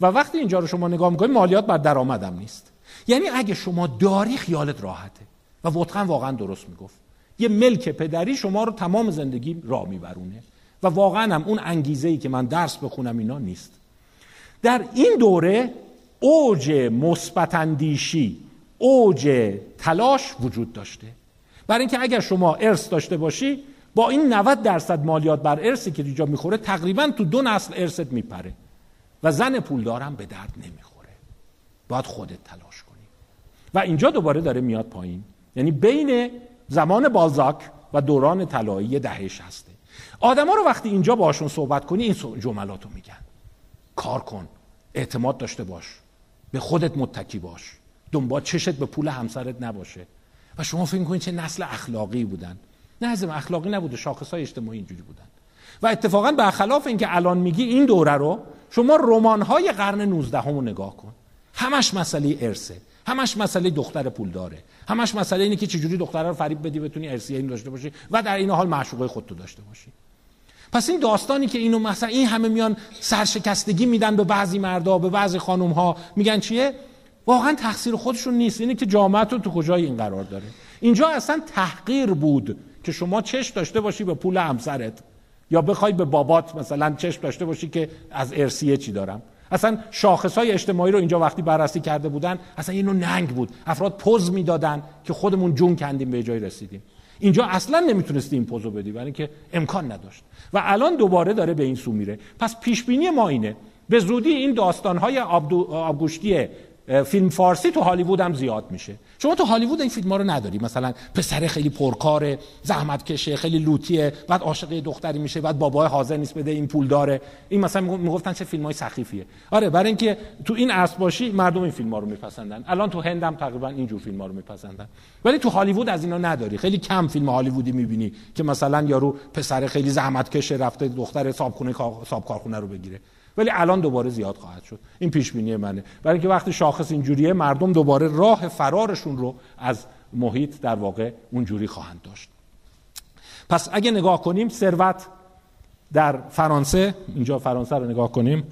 و وقتی اینجا رو شما نگاه می‌کنید مالیات بر درآمدم نیست. یعنی اگه شما داری خیالت راحته. و وطقا واقعا درست می‌گفت. یه ملک پدری شما رو تمام زندگی را میبرونه. و واقعا هم اون انگیزه ای که من درس بخونم اینا نیست. در این دوره اوج مثبت اندیشی اوج تلاش وجود داشته. برای اینکه اگر شما ارث داشته باشی با این 90 درصد مالیات بر ارثی که اینجا می‌خوره تقریبا تو دو نسل ارثت میپره. و زن پولدارم به درد نمی‌خوره. باید خودت تلاش کنی. و اینجا دوباره داره میاد پایین. یعنی بین زمان بالزاک و دوران طلایی دهش هسته آدما رو وقتی اینجا باشون صحبت کنی این جملاتو میگن. کار کن. اعتماد داشته باش. به خودت متکی باش. دنبال چشت به پول همسرت نباشه. و شما فکر کنید چه نسل اخلاقی بودن. نه از اخلاقی نبوده. شاخص های اجتماعی اینجوری بودن. و اتفاقا برخلاف اینکه الان میگی این دوره رو شما رمان های قرن 19 رو نگاه کن. همش مسئله ارثه. همش مسئله دختر پول داره. همش مسئله اینه که چجوری دختره رو فریب بدی بتونی ارثی این داشته باشی و در این حال معشوقه خودتو داشته باشی. پس این داستانی که اینو مثلا این همه میان سرشکستگی میدن به بعضی مردا به بعضی خانم ها میگن چیه؟ واقعا تقصیر خودشون نیست. اینه که جامعتون تو کجای این قرار داره؟ اینجا اصلا تحقیر بود که شما چش داشته باشی به پول همسرت. یا بخوای به بابات مثلا چشم داشته باشی که از ارسیه چی دارم. اصلا شاخص های اجتماعی رو اینجا وقتی بررسی کرده بودن اصلا اینو ننگ بود. افراد پوز می‌دادن که خودمون جون کندیم به جای رسیدیم. اینجا اصلا نمی‌تونستی این پوزو بدی برای اینکه امکان نداشت. و الان دوباره داره به این سو میره. پس پیش بینی ما اینه. به زودی این داستان های آبگوشتی فیلم فارسی تو هالیوود هم زیاد میشه. شما تو هالیوود این فیلم ها رو نداری. مثلا پسر خیلی پرکاره زحمت کشه خیلی لوتیه بعد عاشق دختری میشه بعد بابای حاضر نیست بده این پول داره. این مثلا می‌گفتن چه فیلم های سخیفیه. آره برای اینکه تو این عصر باشی مردم این فیلم ها رو میپسندن. الان تو هند هم تقریبا اینجور فیلم ها رو میپسندن. ولی تو هالیوود از اینا نداری. خیلی کم فیلم هالیوودی می‌بینی که مثلا یارو پسر خیلی زحمت کشه رفته دختر صاحب کارخونه رو بگیره. ولی الان دوباره زیاد خواهد شد. این پیش بینی منه. برای اینکه وقتی شاخص اینجوریه مردم دوباره راه فرارشون رو از محیط در واقع اونجوری خواهند داشت. پس اگه نگاه کنیم ثروت در فرانسه اینجا فرانسه رو نگاه کنیم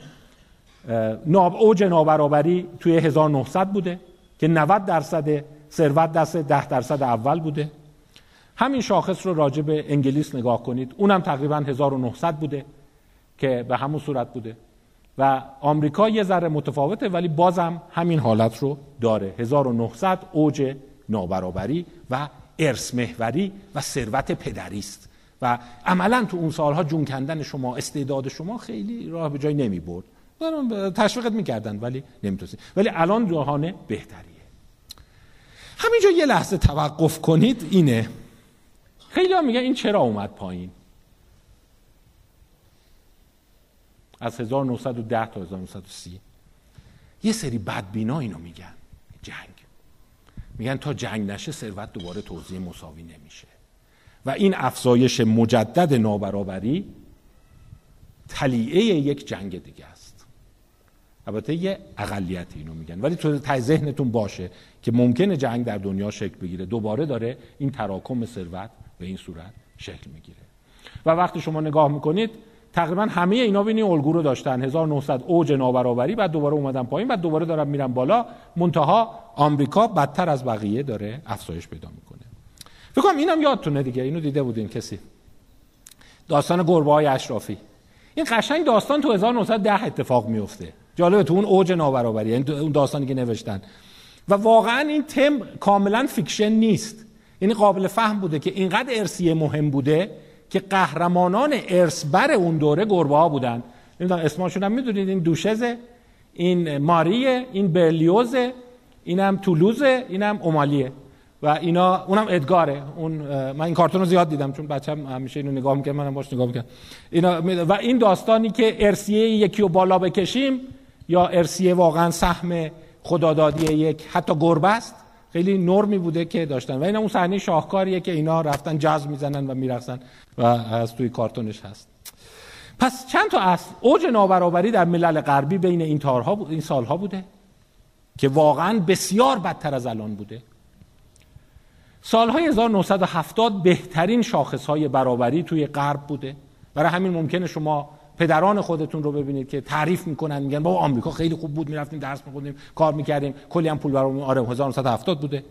ناب اوج نابرابری توی 1900 بوده که 90 درصد ثروت دست 10 درصد اول بوده. همین شاخص رو راجع به انگلیس نگاه کنید. اونم تقریبا 1900 بوده که به همون صورت بوده. و آمریکا یه ذره متفاوته ولی بازم همین حالت رو داره. 1900 اوج نابرابری و ارث محوری و ثروت پدری است. و عملا تو اون سالها جون کندن شما استعداد شما خیلی راه به جای نمی برد. تشویقت می‌کردن ولی نمی‌تونستی ولی الان جهان بهتریه. همینجا یه لحظه توقف کنید اینه. خیلی هم میگن این چرا اومد پایین؟ از 1910 تا 1930 یه سری بدبینا اینو میگن. جنگ. میگن تا جنگ نشه ثروت دوباره توزیع مساوی نمیشه. و این افزایش مجدد نابرابری تلیعه یک جنگ دیگه است. البته یه اقلیت اینو میگن. ولی تو ذهنتون باشه که ممکنه جنگ در دنیا شکل بگیره. دوباره داره این تراکم ثروت به این صورت شکل می‌گیره. و وقتی شما نگاه می‌کنید تقریبا همه اینا همین الگو رو داشتن. 1900 اوج نابرابری بعد دوباره اومدن پایین بعد دوباره دارن میرن بالا. منتها آمریکا بدتر از بقیه داره افزایش پیدا می‌کنه. فکر کنم اینم یادتونه دیگه. اینو دیده بودین کسی. داستان گربه های اشرافی. این قشنگ داستان تو 1910 اتفاق میفته جالبه تو اون اوج نابرابری یعنی اون داستانی که نوشتن. و واقعا این تم کاملا fiction نیست. یعنی قابل فهم بوده که اینقدر ارثیه مهم بوده که قهرمانان ارسبر اون دوره گربه ها بودن. نمی‌دونم اسمشون هم می‌دونید این دوشزه این ماریه این برلیوزه اینم تولوزه اینم اومالیه. و اینا اونم ادگاره. اون من این کارتون رو زیاد دیدم چون بچه‌م همیشه اینو نگاه می‌کنه منم باش نگاه می‌کنم اینا و این داستانی که ارسیه یکی رو بالا بکشیم یا ارسیه واقعا سهم خدادادی یک حتی گربه است. خیلی نرمی بوده که داشتن. و این اون صحنه شاهکاریه که اینا رفتن جاز می‌زنن و میرقصن و از توی کارتونش هست. پس چند تا اصل. اوج نابرابری در ملل غربی بین این تارها بود، این سالها بوده که واقعا بسیار بدتر از الان بوده. سالهای 1970 بهترین شاخصهای برابری توی غرب بوده. برای همین ممکنه شما پدران خودتون رو ببینید که تعریف می‌کنن میگن بابا آمریکا خیلی خوب بود می‌رفتیم درس میخوندیم کار می‌کردیم. کلی هم پول برامون آره 1970 بوده.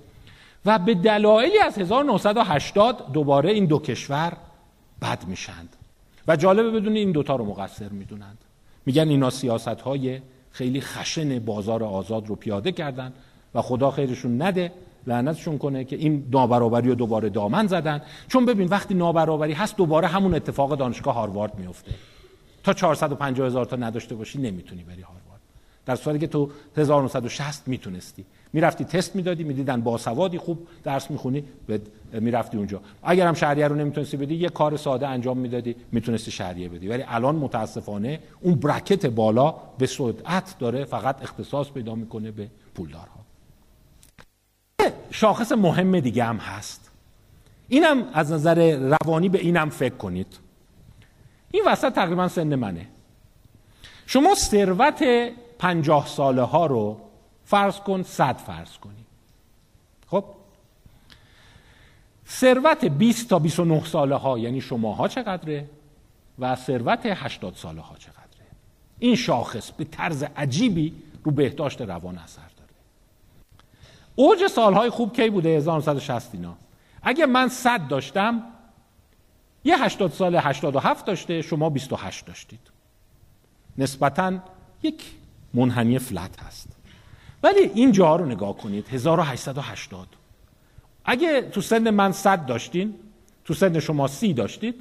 و به دلایلی از 1980 دوباره این دو کشور بد میشند و جالبه بدون این دوتا رو مقصر می‌دونند میگن اینا سیاست های خیلی خشن بازار آزاد رو پیاده کردن و خدا خیرشون نده لعنتشون کنه که این نابرابری رو دوباره دامن زدن. چون ببین وقتی نابرابری هست دوباره همون اتفاق دانشگاه هاروارد میفته تا 450 هزار تا نداشته باشی نمی‌تونی بری هاروارد. در صورتی که تو 1960 می‌تونستی. می‌رفتی تست می‌دادی می‌دیدن با سوادی خوب درس می‌خونی می‌رفتی اونجا. اگر هم شهریه رو نمی‌تونستی بدی یه کار ساده انجام می‌دادی می‌تونستی شهریه بدی. ولی الان متاسفانه اون برکت بالا به سرعت داره فقط اختصاص پیدا می‌کنه به پولدارها. شاخص مهم دیگه هم هست. اینم از نظر روانی به اینم فکر کنید. این وسط تقریبا سن منه. شما ثروت پنجاه ساله ها رو فرض کن صد فرض کنی. خب؟ ثروت 20 تا 29 ساله ها یعنی شماها چقدره و ثروت 80 ساله ها چقدره؟ این شاخص به طرز عجیبی رو بهداشت روان اثر داره. اوج سالهای خوب کی بوده؟ 1960 اینا. اگه من 100 داشتم یه 80 سال 87 داشته شما 28 داشتید. نسبتا یک منحنی فلت هست. ولی این جاها رو نگاه کنید 1880 اگه تو سن من 100 داشتین تو سن شما 30 داشتید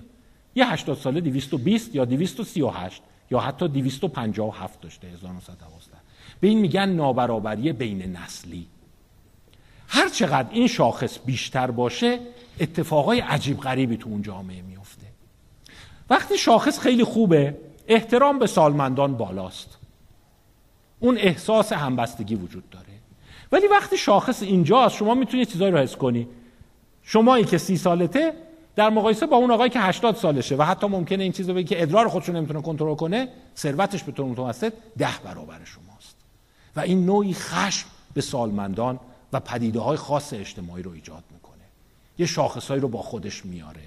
یه 80 ساله 220 یا 238 یا حتی 257 داشته 1912 به این میگن نابرابری بین نسلی. هر چقدر این شاخص بیشتر باشه اتفاقای عجیب غریبی تو اون جامعه میفته وقتی شاخص خیلی خوبه احترام به سالمندان بالاست. اون احساس همبستگی وجود داره. ولی وقتی شاخص اینجاست شما می‌تونید چیزایی رو حس کنی. شمایی که سی سالته در مقایسه با اون آقایی که 80 سالشه و حتی ممکنه این چیز رو بگی که ادرار خودش رو نمی‌تونه کنترل کنه ثروتش به طور متوسط ده برابر شماست. و این نوعی خشم به سالمندان و پدیده های خاص اجتماعی رو ایجاد می‌کنه. یه شاخصهایی رو با خودش میاره.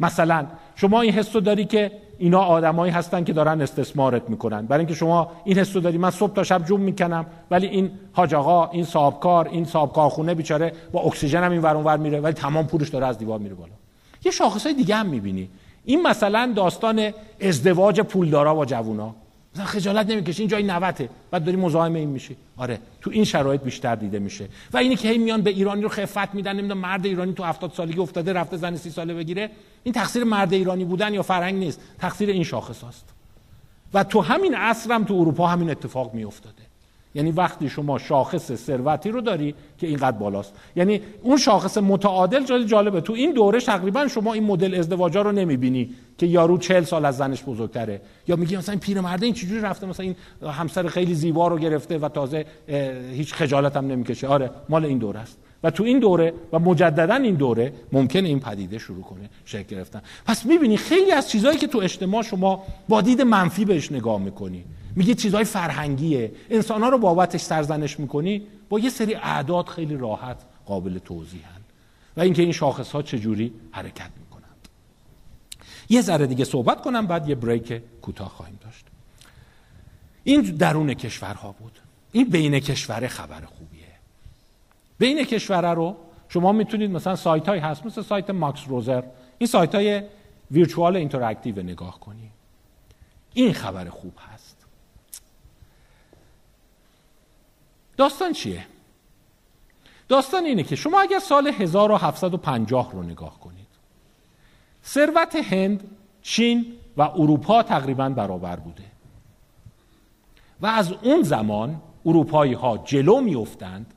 مثلا شما این حس داری که اینا آدمایی هستن که دارن استثمارت می‌کنن. برای اینکه شما این حس داری من صبح تا شب جوم می‌کنم ولی این حاج آقا این صاحبکار این صاحب کارخونه بیچاره با اکسیژن هم این ور ور میره ولی تمام پولش داره از دیوار میره بالا. یه شاخصای دیگه هم می‌بینی. این مثلا داستان ازدواج پولدارا با جوونا. مثلا خجالت نمی‌کشی این جای نوته. بعد داری مزاحم این میشی. آره تو این شرایط بیشتر دیده میشه. و اینی که هی میان به ایرانی رو خفت میدن نمی‌دونم مرد ایرانی تو 70 سالگی افتاده رفته زن سی ساله بگیره. این تقصیر مرد ایرانی بودن یا فرهنگ نیست. تقصیر این شاخص هست و تو همین عصر هم تو اروپا همین اتفاق میافتاده. یعنی وقتی شما شاخص ثروتی رو داری که اینقدر بالاست. یعنی اون شاخص متعادل جای جالبه. تو این دوره تقریبا شما این مدل ازدواجا رو نمی‌بینی که یارو چهل سال از زنش بزرگتره. یا میگی مثلا این پیرمرده این چجوری رفته؟ مثلا این همسر خیلی زیبا رو گرفته و تازه هیچ خجالت هم نمی‌کشه. آره مال این دوره است. و تو این دوره و مجددا این دوره ممکنه این پدیده شروع کنه شکل گرفتن. پس می‌بینی خیلی از چیزهایی که تو اجتماع شما با دید منفی بهش نگاه می‌کنی. میگی چیزهای فرهنگیه. انسانها رو بابتش سرزنش می‌کنی با یه سری اعداد خیلی راحت قابل توضیح هن. و اینکه این شاخص ها چجوری حرکت می‌کنند یه ذره دیگه صحبت کنم بعد یه break کوتاه خواهیم داشت. این درون کشورها بود. این بین کشور خبر خوبیه. بین کشوره رو شما می‌تونید مثلا سایت های هست مثل سایت ماکس روزر. این سایت های virtual interactive نگاه کنی. این خبر خوب هست. داستان چیه؟ داستان اینه که شما اگر سال 1750 رو نگاه کنید ثروت هند، چین و اروپا تقریبا برابر بوده. و از اون زمان اروپایی ها جلو میافتند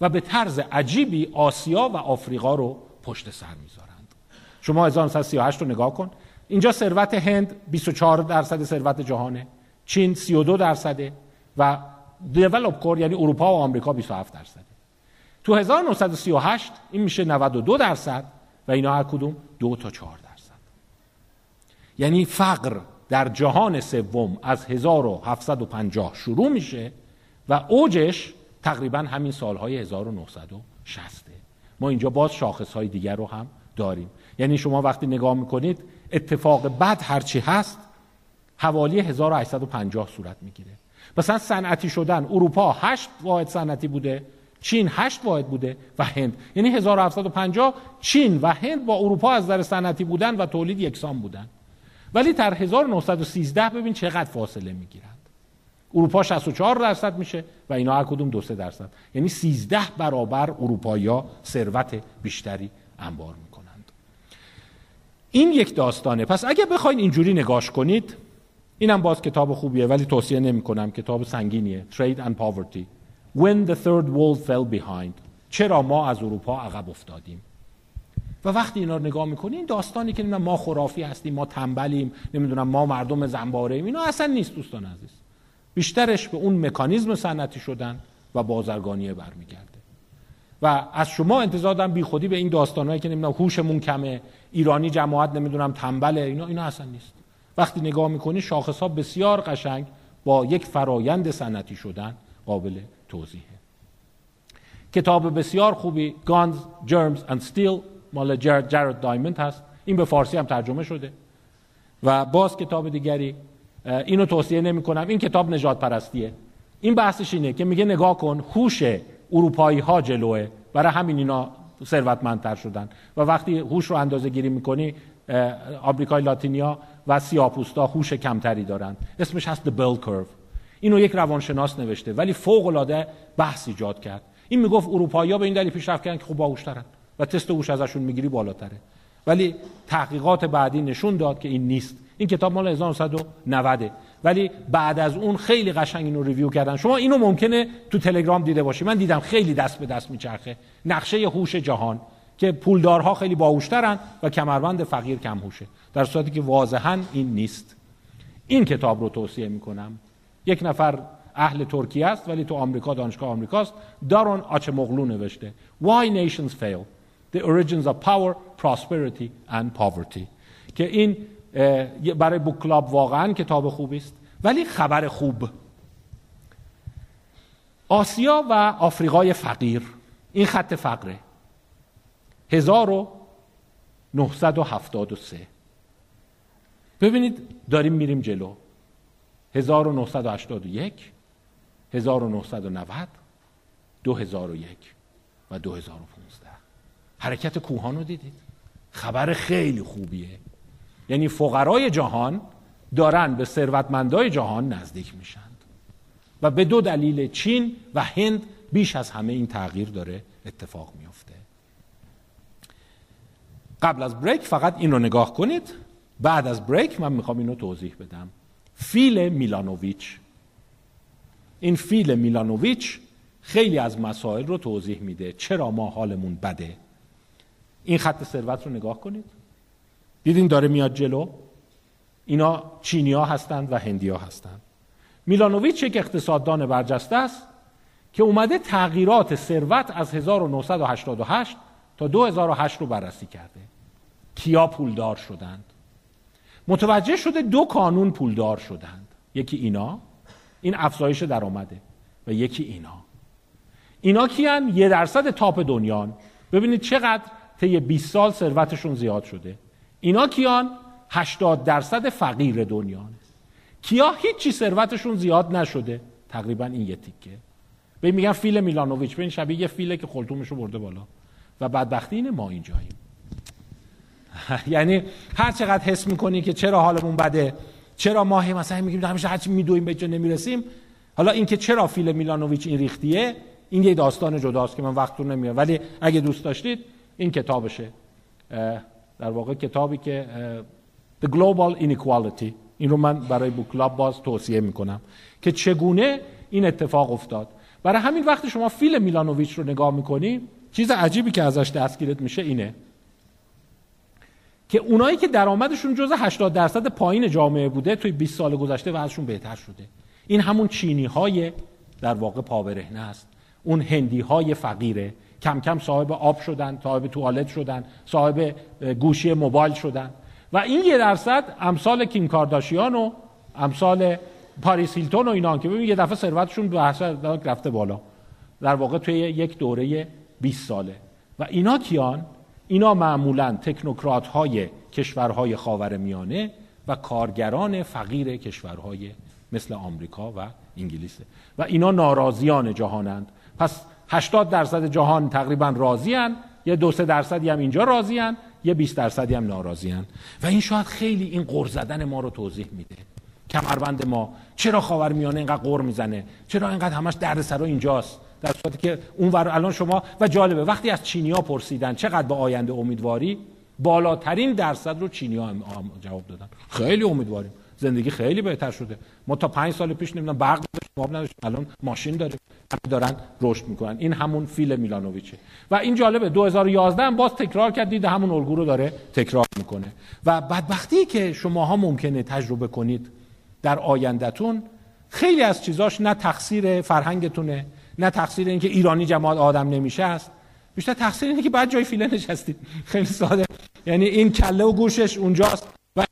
و به طرز عجیبی آسیا و آفریقا رو پشت سر می‌ذارند. شما 1938 رو نگاه کن. اینجا ثروت هند 24 درصد ثروت جهانه چین 32 درصده و دیولوب کور یعنی اروپا و آمریکا 27 درصده. تو 1938 این میشه 92 درصد و اینا هر کدوم دو تا 4 درصد. یعنی فقر در جهان سوم از 1750 شروع میشه و اوجش تقریبا همین سالهای 1960 ما اینجا باز شاخص های دیگر رو هم داریم. یعنی شما وقتی نگاه می‌کنید اتفاق بد هرچی هست حوالی 1850 صورت می‌گیره. مثلا صنعتی شدن اروپا 8 واحد صنعتی بوده چین 8 واحد بوده و هند. یعنی 1750 چین و هند با اروپا از نظر صنعتی بودن و تولید یکسان بودن. ولی در 1913 ببین چقدر فاصله می‌گیرند اروپا 64 درصد میشه و اینا هر کدوم دو سه درصد. یعنی 13 برابر اروپایی ثروت بیشتری انبار می‌کنند. این یک داستانه. پس اگه بخواین اینجوری نگاش کنید اینم باز کتاب خوبیه ولی توصیه نمی کنم کتاب سنگینیه. Trade and Poverty. When the Third World Fell Behind. چرا ما از اروپا عقب افتادیم؟ و وقتی اینا رو نگاه می‌کنی داستانی که ما خرافی هستیم ما تنبلیم نمی‌دونم ما مردم زنباره ایم اینا اصلا نیست دوستان عزیز. بیشترش به اون مکانیزم صنعتی شدن و بازرگانی برمیگرده. و از شما انتظار دارم بی خودی به این داستانهایی که نمی‌دونم هوشمون کمه ایرانی جماعت نمی‌دونم تنبله اینا اینا اصلا نیست. وقتی نگاه می‌کنی شاخص ها بسیار قشنگ با یک فرایند صنعتی شدن قابل توضیحه. کتاب بسیار خوبی Guns, Germs and Steel مال جرد دایموند هست. این به فارسی هم ترجمه شده. و باز کتاب دیگری اینو توصیه نمی کنم این کتاب نجات پرستیه این بحثش اینه که میگه نگاه کن هوش اروپایی ها جلوه. برای همین اینا ثروتمندتر شدن. و وقتی هوش رو اندازه گیری می‌کنی آمریکای لاتینیا و سیاپوستا هوش کمتری دارن. اسمش هست The Bell Curve. اینو یک روانشناس نوشته ولی فوق العاده بحث ایجاد کرد. این می‌گفت اروپایی‌ها به این دلیل پیشرفت کردن که خوب باهوش‌ترن و تست هوش ازشون می‌گیری بالاتره. ولی تحقیقات بعدی نشون داد که این نیست. این کتاب مال 1990 ولی بعد از اون خیلی قشنگ اینو ریویو کردن. شما اینو ممکنه تو تلگرام دیده باشی. من دیدم خیلی دست به دست میچرخه. نقشه هوش جهان که پولدارها خیلی باهوشترن و کمربند فقیر کم هوشه در صورتی که واضحا این نیست. این کتاب رو توصیه می‌کنم. یک نفر اهل ترکیه است ولی تو آمریکا دانشگاه آمریکاست. دارون مغلو نوشته. Why Nations Fail? The Origins of Power, Prosperity and Poverty. که این برای بوک کلاب واقعا کتاب خوبی است ولی خبر خوب. آسیا و آفریقای فقیر. این خط فقره. 1973 ببینید داریم میریم جلو. 1981 1990 2001 و 2015 حرکت کوهان رو دیدید؟ خبر خیلی خوبیه. یعنی فقرای جهان دارن به ثروتمندای جهان نزدیک میشند و به دو دلیل چین و هند بیش از همه این تغییر داره اتفاق میفته. قبل از بریک فقط این رو نگاه کنید. بعد از بریک من می‌خوام اینو توضیح بدم. فیل میلانوویچ. این فیل میلانوویچ خیلی از مسائل رو توضیح میده. چرا ما حالمون بده؟ این خط ثروت رو نگاه کنید. دیدین داره میاد جلو؟ اینا چینیا هستند و هندیا هستند. میلانوویچ یک اقتصاددان برجسته است که اومده تغییرات ثروت از 1988 تا 2008 رو بررسی کرده. کیا پولدار شدند؟ متوجه شده دو کانون پولدار شدند. یکی اینا این افزایش درآمده و یکی اینا. اینا کیان یه درصد تاپ دنیان. ببینید چقدر طی 20 سال ثروتشون زیاد شده. اینا کیان؟ 80 درصد فقیر دنیان. کیا هیچی ثروتشون زیاد نشده؟ تقریبا این یه تیکه. به میگن فیل میلانوویچ. به این شبیه یه فیله که خلطومشو برده بالا. و بدبختی اینه ما اینجاییم. یعنی هر چقدر حس می‌کنی که چرا حالمون بده چرا ما مثلا میگیم همیشه هرچی میدویم به جا نمی‌رسیم. حالا اینکه چرا فیل میلانوویچ این ریختیه این یه داستان جداست که من وقت رو نمیاد ولی اگه دوست داشتید این کتابشه. در واقع کتابی که The Global Inequality. این رو من برای بوک کلاب باز توصیه می‌کنم که چگونه این اتفاق افتاد. برای همین وقتی شما فیل میلانوویچ رو نگاه می‌کنی چیز عجیبی که ازش دستگیرت میشه اینه که اونایی که درآمدشون جز 80 درصد پایین جامعه بوده توی 20 سال گذشته وضعشون بهتر شده. این همون چینی های در واقع پاورهنه است. اون هندی های فقیره. کم کم صاحب آب شدن صاحب توالت شدن صاحب گوشی موبایل شدن. و این یه درصد امثال کیم کارداشیان و امثال پاریس هیلتون و اینا که ببین یه دفعه ثروتشون به رفته بالا. در واقع توی یک دوره 20 ساله. و اینا کیان؟ اینا معمولا تکنوکرات های کشورهای خاور میانه و کارگران فقیر کشورهای مثل آمریکا و انگلیسه و اینا ناراضیان جهانند. پس 80 درصد جهان تقریبا راضیان یه دو سه درصدی هم اینجا راضیان یه 20 درصدی هم ناراضیان و این شاید خیلی این قر زدن ما رو توضیح میده. کمربند ما چرا خاورمیانه اینقدر قر می‌زنه؟ چرا اینقدر همش دردسرا اینجاست؟ در صورتی که اون ور الان شما و جالبه وقتی از چینیا پرسیدن چقدر به آینده امیدواری بالاترین درصد رو چینیا جواب دادن. خیلی امیدواریم. زندگی خیلی بهتر شده. ما تا پنج سال پیش نمی‌دونم برق نداشتیم الان ماشین داریم همه دارن رشد می‌کنن. این همون فیل میلانوویچه. و این جالبه 2011 هم باز تکرار کرد دید همون الگو رو داره تکرار می‌کنه. و بدبختی که شماها ممکنه تجربه کنید در آیندهتون خیلی از چیزاش نه تقصیر فرهنگتونه نه تقصیر اینکه ایرانی جماعت آدم نمیشه است. بیشتر تقصیر اینه که بعد جای فیله نشستید خیلی ساده. یعنی این کله و گوشش اونجاست. و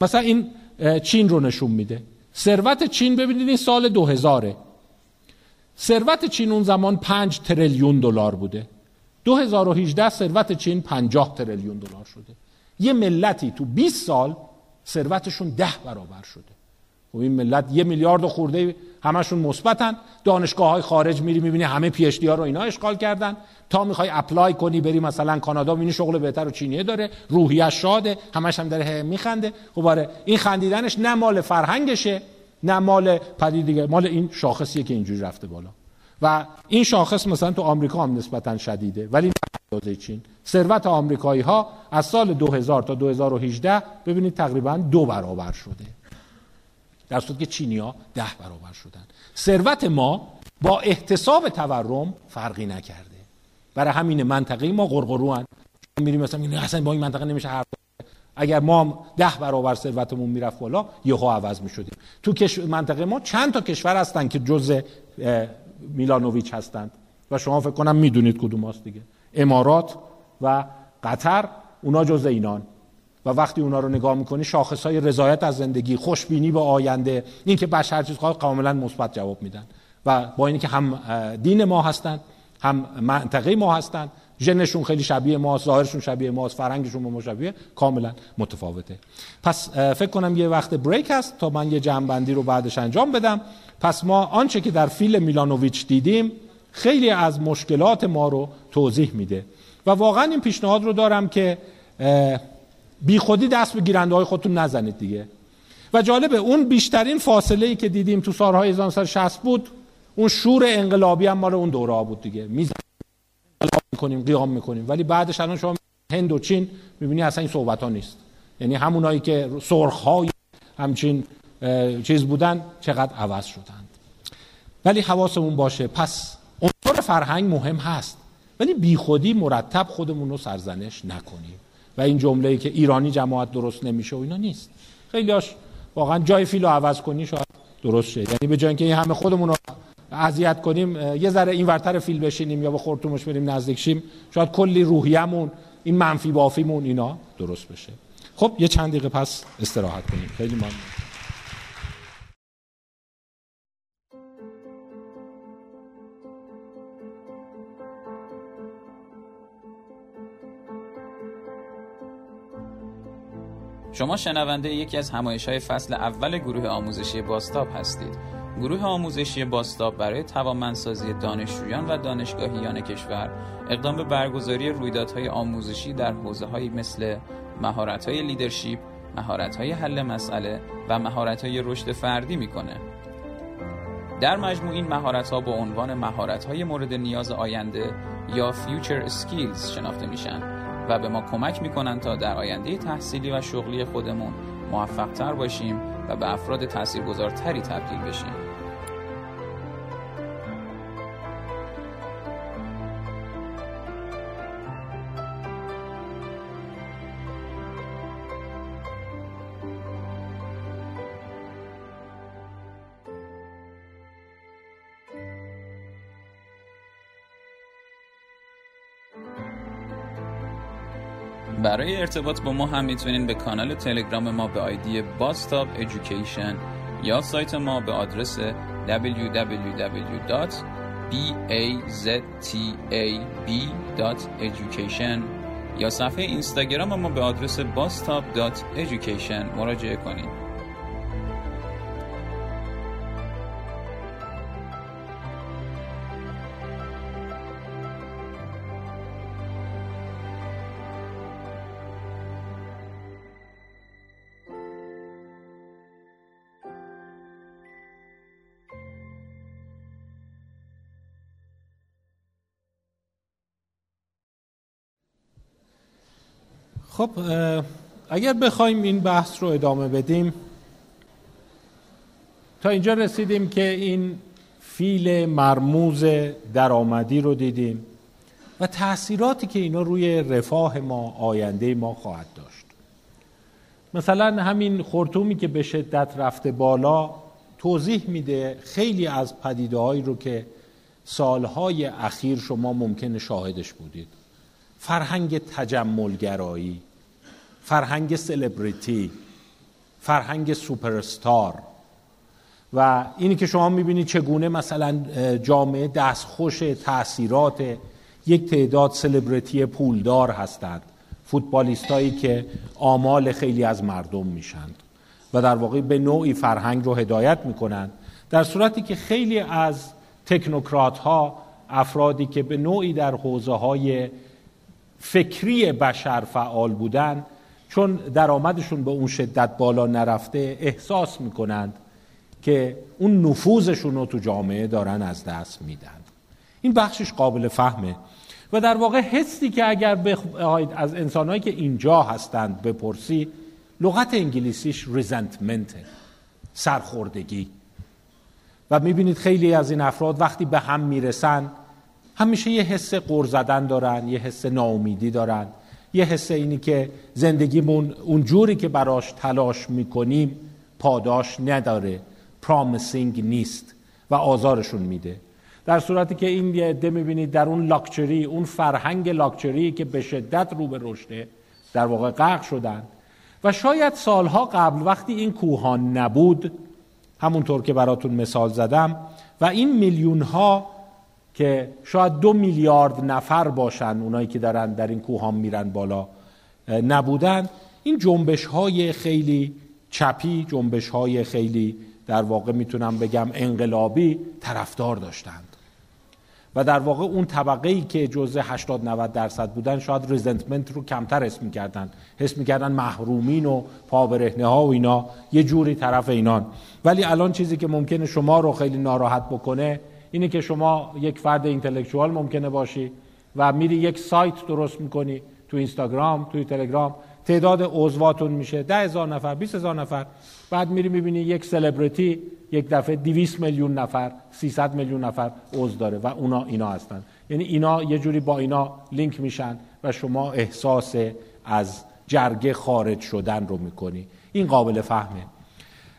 مثلا این چین رو نشون میده. ثروت چین ببینید این سال 2000 ثروت چین اون زمان 5 تریلیون دلار بوده. 2018 ثروت چین 50 تریلیون دلار شده. یه ملتی تو 20 سال ثروتشون ده برابر شده. خب این ملت یه میلیارد خورده همشون مثبتن. دانشگاه های خارج میری می‌بینی همه PhD ها رو اینا اشغال کردن. تا می‌خوای apply کنی بری مثلا کانادا ببینی شغل بهتر و چینیه داره. روحیش شاده همش هم داره میخنده. خب آره این خندیدنش نه مال فرهنگشه نه مال پدیده مال این شاخصیه که اینجوری رفته بالا. و این شاخص مثلا تو آمریکا هم نسبتا شدیده. ولی نه چین. ثروت آمریکایی ها از سال 2000 تا 2018 ببینید تقریبا دو برابر شده. در صورتی که چینیا ده برابر شدن. ثروت ما با احتساب تورم فرقی نکرده. برای همین منطقه ما غرغرو هن. میریم مثلا اصلا با این منطقه نمیشه حرف اگر ما ده برابر ثروتمون می‌رفت بالا یهو عوض می‌شدیم. تو منطقه ما چند تا کشور هستن که جز میلانوویچ هستند. و شما فکر کنم می‌دونید کدوم هست دیگه. امارات و قطر اونا جز اینان. وقتی اونا رو نگاه می‌کنی شاخص های رضایت از زندگی خوشبینی به آینده این که بشر چیز خواهد کاملا مثبت جواب میدن. و با اینکه هم دین ما هستند هم منطقه ما هستند ژنشون خیلی شبیه ماست ظاهرشون شبیه ماست فرهنگشون ما شبیه کاملا متفاوته. پس فکر کنم یه وقت بریک هست تا من یه جنبندی رو بعدش انجام بدم. پس ما آنچه که در فیل میلانوویچ دیدیم خیلی از مشکلات ما رو توضیح میده. و واقعا این پیشنهاد رو دارم که بی خودی دست به گیرنده های خودتون نزنید دیگه. و جالبه اون بیشترین فاصله ای که دیدیم تو سالهای 1960 بود اون شور انقلابی هم مال اون دوره بود دیگه. میزن انقلاب می‌کنیم قیام می‌کنیم. ولی بعدش الان شما هند و چین می‌بینی اصلا این صحبت ها نیست. یعنی همونایی که سرخ های همچین چیز بودن چقدر عوض شدند. ولی حواسمون باشه پس عنصر فرهنگ مهم هست. ولی بیخودی مرتب خودمون رو سرزنش نکنیم. و این جمله ای که ایرانی جماعت درست نمیشه و اینا نیست. خیلی هاش واقعا جای فیلو عوض کنی شاید درست شه. یعنی به جای اینکه این همه خودمون رو اذیت کنیم یه ذره این ورتر فیل بشینیم یا به خورتومش بریم نزدیک شیم شاید کلی روحیمون این منفی بافیمون اینا درست بشه. خب یه چند دقیقه پس استراحت کنیم. خیلی ممنون. شما شنونده یکی از همایش های فصل اول گروه آموزشی باستاب هستید گروه آموزشی باستاب برای توانمندسازی دانشجویان و دانشگاهیان کشور اقدام به برگزاری رویدادهای آموزشی در های مثل های لیدرشپ، های حل مسئله و های رشد فردی می‌کنه. در مجموع این ها با عنوان های مورد نیاز آینده یا Future Skills شناخته میشن و به ما کمک می‌کنن تا در آینده تحصیلی و شغلی خودمون موفق تر باشیم و به افراد تاثیرگذارتری تبدیل بشیم. برای ارتباط با ما هم می‌تونین به کانال تلگرام ما به آیدی باستاب ایژوکیشن یا سایت ما به آدرس www.baztab.education یا صفحه اینستاگرام ما به آدرس bastop.education مراجعه کنید خب اگر بخوایم این بحث رو ادامه بدیم تا اینجا رسیدیم که این فیل مرموز درآمدی رو دیدیم و تاثیراتی که اینا روی رفاه ما آینده ما خواهد داشت. مثلا همین خورتومی که به شدت رفته بالا توضیح میده خیلی از پدیده هایی رو که سالهای اخیر شما ممکن شاهدش بودید. فرهنگ تجملگرایی فرهنگ سلبریتی فرهنگ سوپرستار. و اینی که شما می‌بینید چگونه مثلا جامعه دستخوش تاثیرات یک تعداد سلبریتی پولدار هستند فوتبالیست هایی که آمال خیلی از مردم میشند و در واقع به نوعی فرهنگ رو هدایت می‌کنند. در صورتی که خیلی از تکنوکرات ها افرادی که به نوعی در حوزه های فکری بشر فعال بودند چون درآمدشون به اون شدت بالا نرفته احساس می‌کنند که اون نفوذشون رو تو جامعه دارن از دست میدن. این بخشش قابل فهمه. و در واقع حسی که اگر بخواید از انسانهایی که اینجا هستند بپرسی لغت انگلیسیش ریزنتمنت سرخوردگی. و می‌بینید خیلی از این افراد وقتی به هم می‌رسن همیشه یه حس قر زدن دارن یه حس ناامیدی دارن. یه حس اینی که زندگیمون اون جوری که براش تلاش می‌کنیم پاداش نداره پرامسینگ نیست و آزارشون میده. در صورتی که این یه عده می‌بینید در اون لاکچری اون فرهنگ لاکچری که به شدت رو به رشده در واقع غرق شدن. و شاید سالها قبل وقتی این کوهان نبود همونطور که براتون مثال زدم و این میلیون ها که شاید دو میلیارد نفر باشن اونایی که دارن در این کوهان میرن بالا نبودن. این جنبش های خیلی چپی جنبش های خیلی در واقع می‌تونم بگم انقلابی طرفدار داشتند. و در واقع اون طبقه ای که جزء 80 90 درصد بودن شاید ریزنتمنت رو کمتر حس می‌کردن. حس می‌کردن محرومین و پابرهنه ها و اینا یه جوری طرف اینان. ولی الان چیزی که ممکنه شما رو خیلی ناراحت بکنه اینه که شما یک فرد اینتלקچوال ممکنه باشی و میری یک سایت درست می‌کنی تو اینستاگرام توی تلگرام تعداد عضواتون میشه ده هزار نفر 20 هزار نفر. بعد میری می‌بینی یک سلبریتی یک دفعه 200 میلیون نفر 300 میلیون نفر عضو داره و اونا اینا هستن. یعنی اینا یه جوری با اینا لینک میشن و شما احساس از جرگه خارج شدن رو می‌کنی. این قابل فهمه.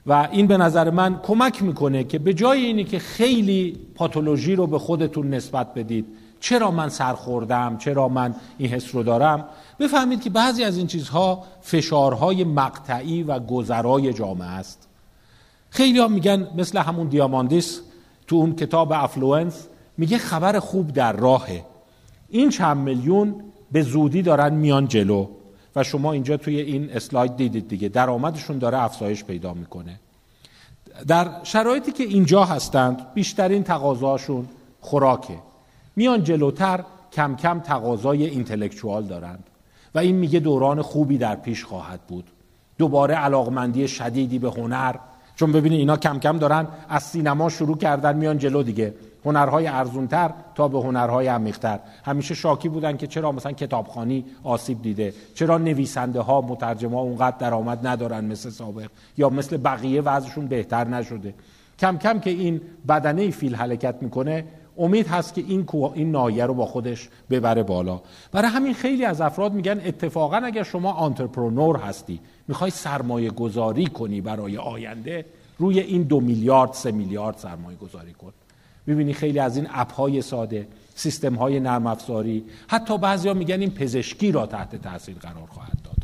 و این به نظر من کمک می‌کنه که به جای اینی که خیلی پاتولوژی رو به خودتون نسبت بدید چرا من سرخوردم چرا من این حس رو دارم بفهمید که بعضی از این چیزها فشارهای مقطعی و گذرای جامعه است. خیلی ها میگن مثل همون دیاماندیس تو اون کتاب Affluence میگه خبر خوب در راهه. این چند میلیون به زودی دارن میان جلو. و شما اینجا توی این اسلاید دیدید دیگه. درآمدشون داره افزایش پیدا می‌کنه. در شرایطی که اینجا هستند بیشترین تقاضاشون خوراکه. میان جلوتر کم کم تقاضای intellectual دارند. و این میگه دوران خوبی در پیش خواهد بود. دوباره علاقمندی شدیدی به هنر. چون ببینید اینا کم کم دارن از سینما شروع کردن میان جلو دیگه. هنرهای ارزونتر تا به هنرهای عمیقتر. همیشه شاکی بودن که چرا مثلا کتابخانی آسیب دیده چرا نویسنده ها مترجم ها اونقدر درآمد ندارن مثل سابق یا مثل بقیه وضعشون بهتر نشده. کم کم که این بدنه فیل حرکت می‌کنه امید هست که این این نایه رو با خودش ببره بالا. برای همین خیلی از افراد میگن اتفاقا اگر شما آنترپرنور هستی می‌خوای سرمایه گذاری کنی برای آینده روی این دو میلیارد سه میلیارد سرمایه گذاری کن. می‌بینی خیلی از این اپ های ساده سیستم های نرم افزاری. حتی بعضیا میگن این پزشکی را تحت تاثیر قرار خواهد داد.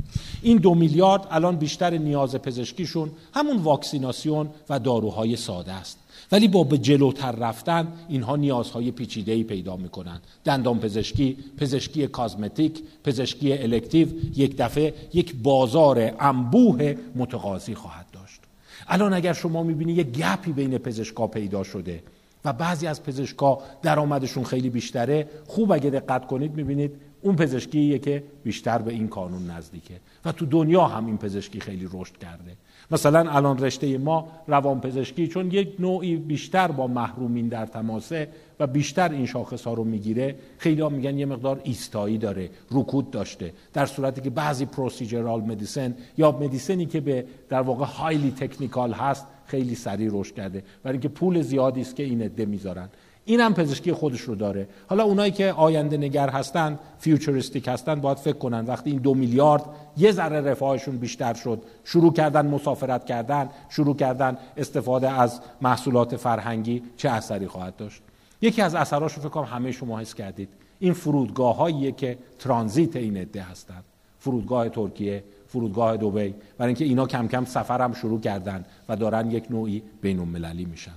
این دو میلیارد الان بیشتر نیاز پزشکیشون همون واکسیناسیون و داروهای ساده است. ولی با به جلوتر رفتن اینها نیازهای پیچیده ای پیدا می‌کنن. دندان پزشکی پزشکی کازمتیک پزشکی الکتیو یک دفعه یک بازار انبوه متقاضی خواهد داشت. الان اگر شما می‌بینی یک گپی بین پزشکا پیدا شده و بعضی از پزشکا درآمدشون خیلی بیشتره. خوب اگه دقت کنید می‌بینید اون پزشکیه که بیشتر به این کانون نزدیکه. و تو دنیا هم این پزشکی خیلی رشد کرده. مثلا الان رشته ما روان پزشکی چون یک نوعی بیشتر با محرومین در تماسه و بیشتر این شاخص ها رو می‌گیره خیلی ها میگن یه مقدار ایستایی داره رکود داشته. در صورتی که بعضی پروسیجرال مدیسن یا مدیسنی که به در واقع هایلی تکنیکال هست خیلی سریع رشد کرده. برای اینکه پول زیادی است که این عده می‌ذارن. این هم پزشکی خودش رو داره. حالا اونایی که آینده نگر هستن futuristic هستن باید فکر کنن. وقتی این دو میلیارد یه ذره رفاهشون بیشتر شد شروع کردن مسافرت کردن شروع کردن استفاده از محصولات فرهنگی چه اثری خواهد داشت؟ یکی از اثراش رو فکر کنم همه شما حس کردید. این فرودگاه که ترانزیت این عده هستند فرودگاه ترکیه فرودگاه دبی برای اینکه اینا کم کم سفرم شروع کردن و دارن یک نوعی بین المللی میشن.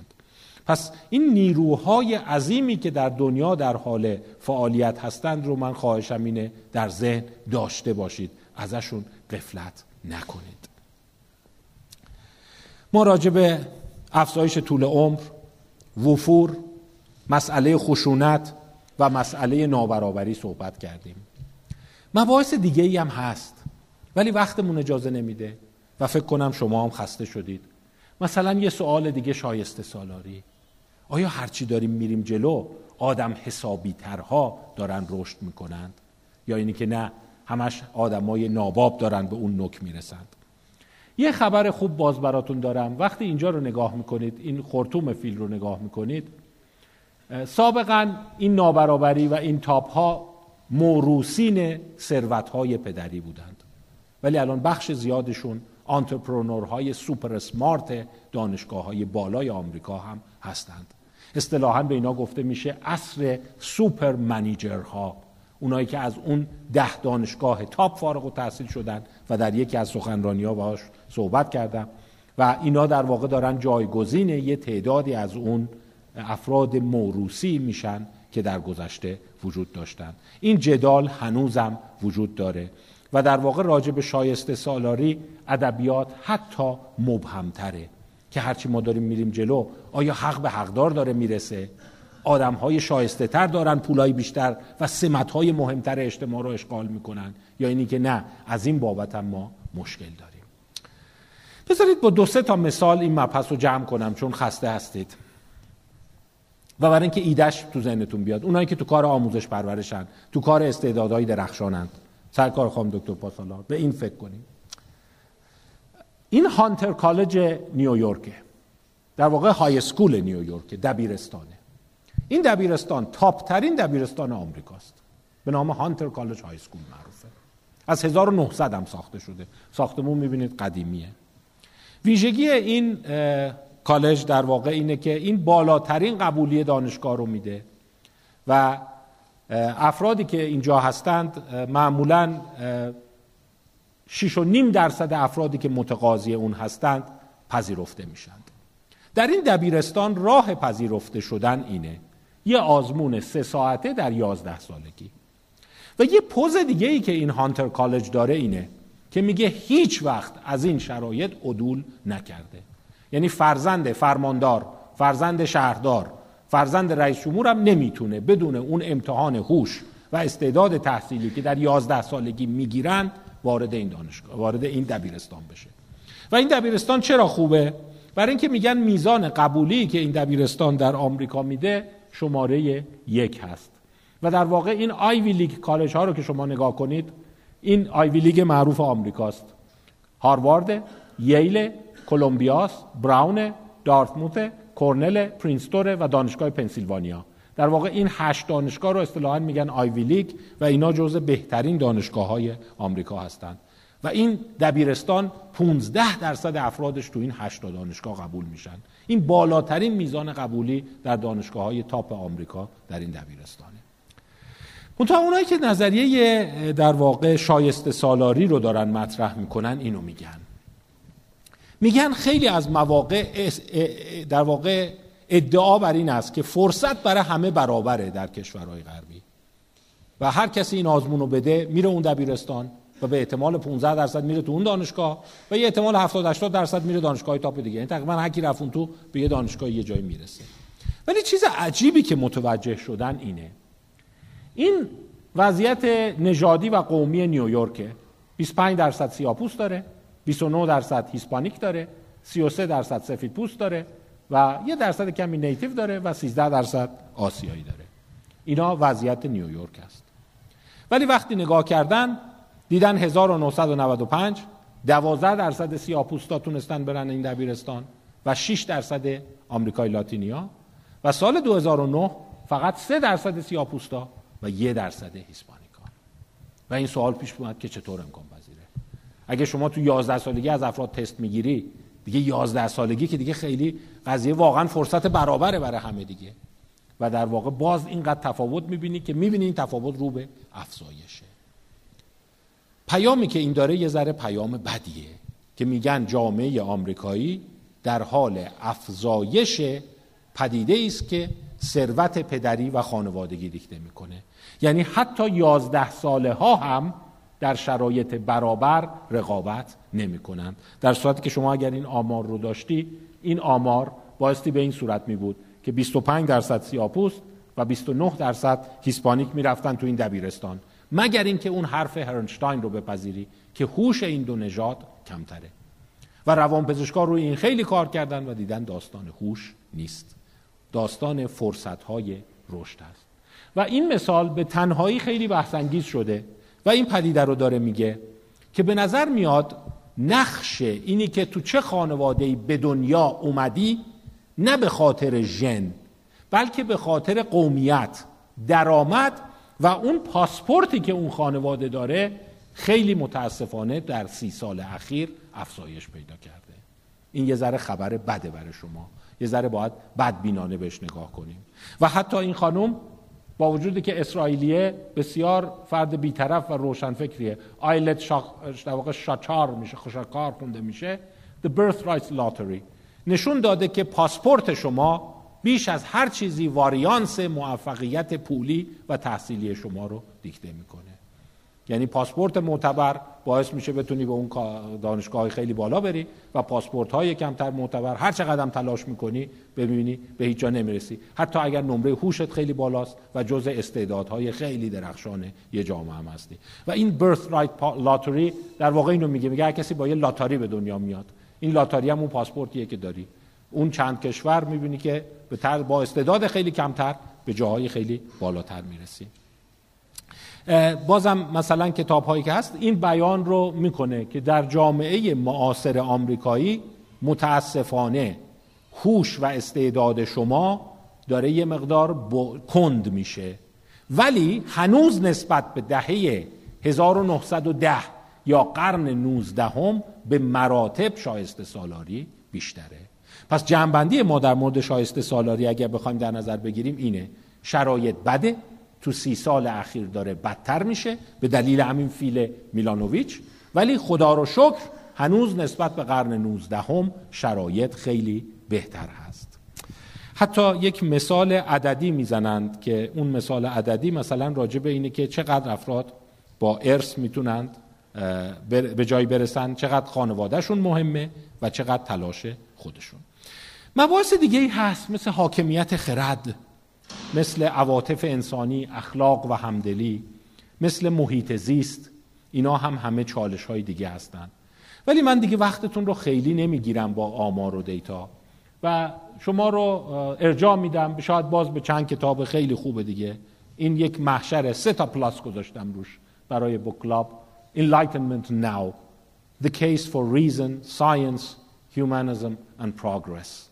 پس این نیروهای عظیمی که در دنیا در حال فعالیت هستند رو من خواهشم اینه در ذهن داشته باشید. ازشون قفلت نکنید. ما راجع به افزایش طول عمر وفور مسئله خشونت و مسئله نابرابری صحبت کردیم. مباحث دیگه ای هم هست. ولی وقتمون اجازه نمیده. و فکر کنم شما هم خسته شدید. مثلا یه سوال دیگه شایسته سالاری. آیا هرچی داریم میریم جلو آدم حسابی ترها دارن رشد می‌کنند؟ یا اینی که نه همش آدمای ناباب دارن به اون نک می‌رسند؟ یه خبر خوب باز براتون دارم. وقتی اینجا رو نگاه می‌کنید این خورتوم فیل رو نگاه می‌کنید سابقا این نابرابری و این تاپ ها موروسین ثروت های پدری بودند ولی الان بخش زیادشون entrepreneur های super smart دانشگاه های بالای آمریکا هم هستند. اصطلاحا به اینا گفته میشه عصر super manager ها اونایی که از اون ده دانشگاه top فارغ التحصیل شدن و در یکی از سخنرانی ها باهاش صحبت کردم. و اینا در واقع دارن جایگزین یه تعدادی از اون افراد موروثی میشن که در گذشته وجود داشتن. این جدال هنوزم وجود داره. و در واقع راجع به شایسته سالاری ادبیات حتی مبهمتره که هرچی ما داریم میریم جلو آیا حق به حقدار داره می‌رسه؟ آدم های شایسته تر دارن پولای بیشتر و سمت های مهمتر اجتماع رو اشغال می‌کنن. یا اینی که نه از این بابت هم ما مشکل داریم. بذارید با دو سه تا مثال این مبحث رو جمع کنم چون خسته هستید. و برای اینکه ایدش تو ذهنتون بیاد. اونایی که تو کار آموزش پرورشن تو کار استعدادهای درخشانند. سرکار خانم دکتر پاسالار به این فکر کنیم. این Hunter College نیویورکه. در واقع high school نیویورک دبیرستانه. این دبیرستان top ترین دبیرستان آمریکاست. به نام Hunter College High School معروفه. از 1900 هم ساخته شده. ساختمون می‌بینید قدیمیه. ویژگی این کالج در واقع اینه که این بالاترین قبولی دانشگاه رو میده و افرادی که اینجا هستند معمولا 6 و نیم درصد افرادی که متقاضی اون هستند پذیرفته میشند. در این دبیرستان راه پذیرفته شدن اینه. یه آزمون سه ساعته در یازده سالگی. و یه پوز دیگه ای که این هانتر کالج داره اینه که میگه هیچ وقت از این شرایط عدول نکرده. یعنی فرزند فرماندار فرزند شهردار فرزند رئیس جمهور هم نمی‌تونه بدون اون امتحان هوش و استعداد تحصیلی که در یازده سالگی می‌گیرن وارد این دانشگاه وارد این دبیرستان بشه. و این دبیرستان چرا خوبه؟ برای اینکه میگن میزان قبولی که این دبیرستان در آمریکا میده شماره یک هست. و در واقع این Ivy League college ها رو که شما نگاه کنید این Ivy League معروف آمریکاست. هاروارد ییل کلمبیا براون دارتموت کرنل پرینستون و دانشگاه پنسیلوانیا. در واقع این هشت دانشگاه رو اصطلاحا میگن Ivy League و اینا جزء بهترین دانشگاه های آمریکا هستند و این دبیرستان 15 درصد افرادش تو این هشت دانشگاه قبول میشن. این بالاترین میزان قبولی در دانشگاه های top آمریکا در این دبیرستانه. منتها اونایی که نظریه در واقع شایسته سالاری رو دارن مطرح می‌کنن اینو میگن. میگن خیلی از مواقع در واقع ادعا بر این است که فرصت برای همه برابره در کشورهای غربی. و هر کسی این آزمون رو بده میره اون دبیرستان و به احتمال 15 درصد میره تو اون دانشگاه و یه احتمال 70 80 درصد میره دانشگاه تاپ دیگه. یعنی تقریبا هر کی رفت تو به یه دانشگاه یه جایی می‌رسه. ولی چیز عجیبی که متوجه شدن اینه. این وضعیت نژادی و قومی نیویورک 25 درصد سیاپوست داره. 29 درصد هیسپانیک داره 33 درصد سفید پوست داره و یه درصد کمی نیتیو داره و 13 درصد آسیایی داره. اینا وضعیت نیویورک است. ولی وقتی نگاه کردن دیدن 1995 12 درصد سیاپوستا تونستن برن این دبیرستان و 6 درصد آمریکای لاتینیا و سال 2009 فقط 3 درصد سیاپوستا و یه درصد هیسپانیکا. و این سوال پیش اومد که چطور امکان پذیره اگه شما تو 11 سالگی از افراد تست می‌گیری دیگه 11 سالگی که دیگه خیلی قضیه واقعا فرصت برابره برای همه دیگه. و در واقع باز اینقدر تفاوت می‌بینی که می‌بینی این تفاوت رو به افزایشه. پیامی که این داره یه ذره پیام بدیه که میگن جامعه آمریکایی در حال افزایش پدیده است که ثروت پدری و خانوادگی دیکته می‌کنه. یعنی حتی یازده ساله ها هم در شرایط برابر رقابت نمی کنند در صورتی که شما اگر این آمار رو داشتی این آمار بایستی به این صورت می بود که 25 درصد سیاپوست و 29 درصد هیسپانیک می‌رفتن تو این دبیرستان. مگر اینکه اون حرف هرنشتاین رو بپذیری که هوش این دو نژاد کمتره. و روانپزشکان روی این خیلی کار کردن و دیدن داستان هوش نیست. داستان فرصت های رشد است. و این مثال به تنهایی خیلی بحثانگیز شده. و این پدیده رو داره میگه که به نظر میاد نقش اینی که تو چه خانواده به دنیا اومدی نه به خاطر ژن بلکه به خاطر قومیت درآمد و اون پاسپورتی که اون خانواده داره خیلی متاسفانه در سی سال اخیر افزایش پیدا کرده. این یه ذره خبر بده برای شما. یه ذره باید بدبینانه بهش نگاه کنیم. و حتی این خانم با وجودی که اسرائیلیه بسیار فرد بیطرف و روشنفکریه. آیلت شا... شاچار میشه خوشکار خونده میشه. The Birthright Lottery. نشون داده که پاسپورت شما بیش از هر چیزی واریانس موفقیت پولی و تحصیلی شما رو دیکته می‌کنه. یعنی پاسپورت معتبر باعث میشه بتونی به اون دانشگاه خیلی بالا بری و پاسپورت های کمتر معتبر هر چقدر تلاش می‌کنی ببینی به هیچ جا نمی‌رسی. حتی اگر نمره هوشت خیلی بالاست و جزء استعدادهای خیلی درخشان یه جامعه هم هستی. و این برث رایت لاتری در واقع اینو میگه. میگه هر کسی با یه لاتاری به دنیا میاد. این لاتاری هم اون پاسپورتیه که داری. اون چند کشور می‌بینی که به با استعداد خیلی کمتر به جاهای خیلی بالاتر می‌رسی. بازم مثلا کتاب هایی که هست این بیان رو می‌کنه که در جامعه معاصر آمریکایی متاسفانه هوش و استعداد شما داره یه مقدار کند میشه. ولی هنوز نسبت به دهه 1910 یا قرن 19 هم به مراتب شایسته سالاری بیشتره. پس جنبندی ما در مورد شایسته سالاری اگر بخوایم در نظر بگیریم اینه. شرایط بده تو سی سال اخیر داره بدتر میشه به دلیل همین فیل میلانوویچ. ولی خدا رو شکر هنوز نسبت به قرن 19 هم شرایط خیلی بهتر هست. حتی یک مثال عددی می‌زنند که اون مثال عددی مثلا راجع به اینه که چقدر افراد با ارث می‌تونند به جایی برسن چقدر خانوادهشون مهمه و چقدر تلاش خودشون. مباحث دیگه ای هست مثل حاکمیت خرد. مثل عواطف انسانی اخلاق و همدلی مثل محیط زیست اینا هم همه چالش های دیگه هستند. ولی من دیگه وقتتون رو خیلی نمی‌گیرم با آمار و دیتا. و شما رو ارجاع میدم شاید باز به چند کتاب خیلی خوبه دیگه. این یک محشر سه تا پلاس گذاشتم روش برای بوک کلاب Enlightenment Now. The Case for Reason, Science, Humanism and Progress.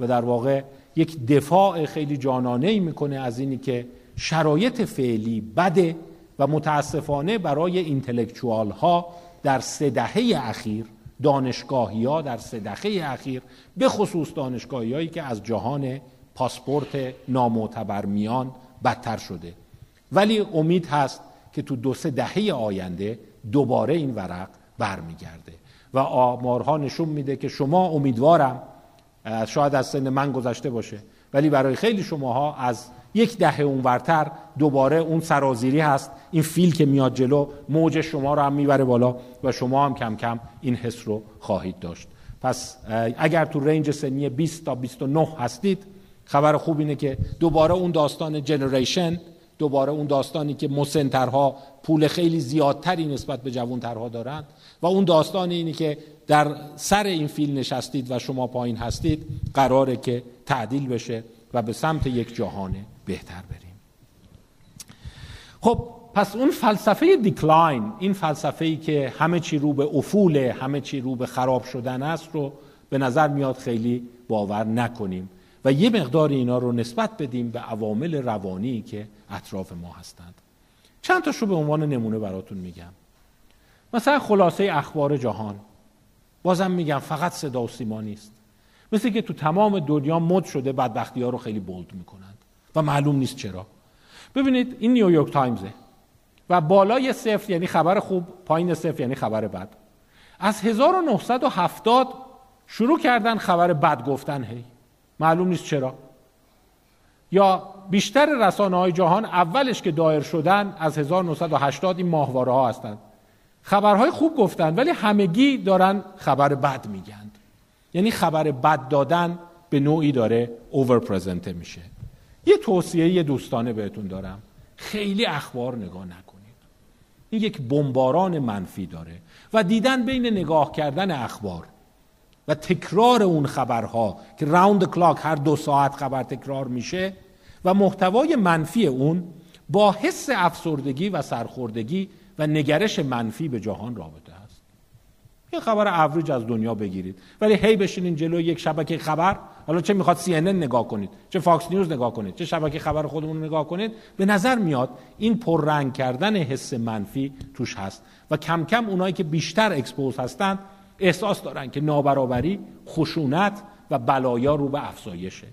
و در واقع یک دفاع خیلی جانانه ای می‌کنه از اینی که شرایط فعلی بده و متاسفانه برای اینتלקچوال ها در سه دهه اخیر دانشگاهی ها در سه دهه اخیر به خصوص دانشگاهی هایی که از جهان پاسپورت نامعتبر میان بدتر شده. ولی امید هست که تو دو سه دهه آینده دوباره این ورق برمیگرده. و آمارها نشون میده که شما امیدوارم شاید از سن من گذشته باشه. ولی برای خیلی شماها از یک دهه اونورتر دوباره اون سرازیری هست. این فیل که میاد جلو موج شما رو هم می‌بره بالا و شما هم کم کم این حس رو خواهید داشت. پس اگر تو رنج سنی 20 تا 29 هستید خبر خوب اینه که دوباره اون داستان جنریشن دوباره اون داستانی که مسنترها پول خیلی زیادتری نسبت به جوانترها دارند و اون داستان اینی که در سر این فیل نشستید و شما پایین هستید قراره که تعدیل بشه و به سمت یک جهان بهتر بریم. خب پس اون فلسفه دیکلاین این فلسفه ای که همه چی رو به افوله همه چی رو به خراب شدن است رو به نظر میاد خیلی باور نکنیم. و یه مقدار اینا رو نسبت بدیم به عوامل روانی که اطراف ما هستند. چند تاشو به عنوان نمونه براتون میگم. مثلا خلاصه اخبار جهان. بازم میگم فقط صدا و سیما نیست. مثل که تو تمام دنیا مد شده بدبختی ها رو خیلی بولد می‌کنند. و معلوم نیست چرا. ببینید این نیویورک تایمزه. و بالای صفر یعنی خبر خوب پایین صفر یعنی خبر بد. از 1970 شروع کردن خبر بد گفتن هی. معلوم نیست چرا. یا بیشتر رسانه های جهان اولش که دایر شدن از 1980 این ماهواره ها هستند خبرهای خوب گفتن ولی همگی دارن خبر بد میگند یعنی خبر بد دادن به نوعی داره اوور میشه. یه توصیه دوستانه بهتون دارم. خیلی اخبار نگاه نکنید. این یک بمباران منفی داره و دیدن بین نگاه کردن اخبار. و تکرار اون خبرها که راوند کلاک هر دو ساعت خبر تکرار میشه و محتوای منفی اون با حس افسردگی و سرخوردگی و نگرش منفی به جهان رابطه است یه خبر اوریج از دنیا بگیرید. ولی هی بشینین جلو یک شبکه خبر. حالا چه می‌خواد CNN نگاه کنید چه Fox News نگاه کنید چه شبکه خبر خودمون نگاه کنید به نظر میاد این پررنگ کردن حس منفی توش هست. و کم کم اونایی که بیشتر expose هستند احساس دارن که نابرابری خشونت و بلایا رو به افزایشه.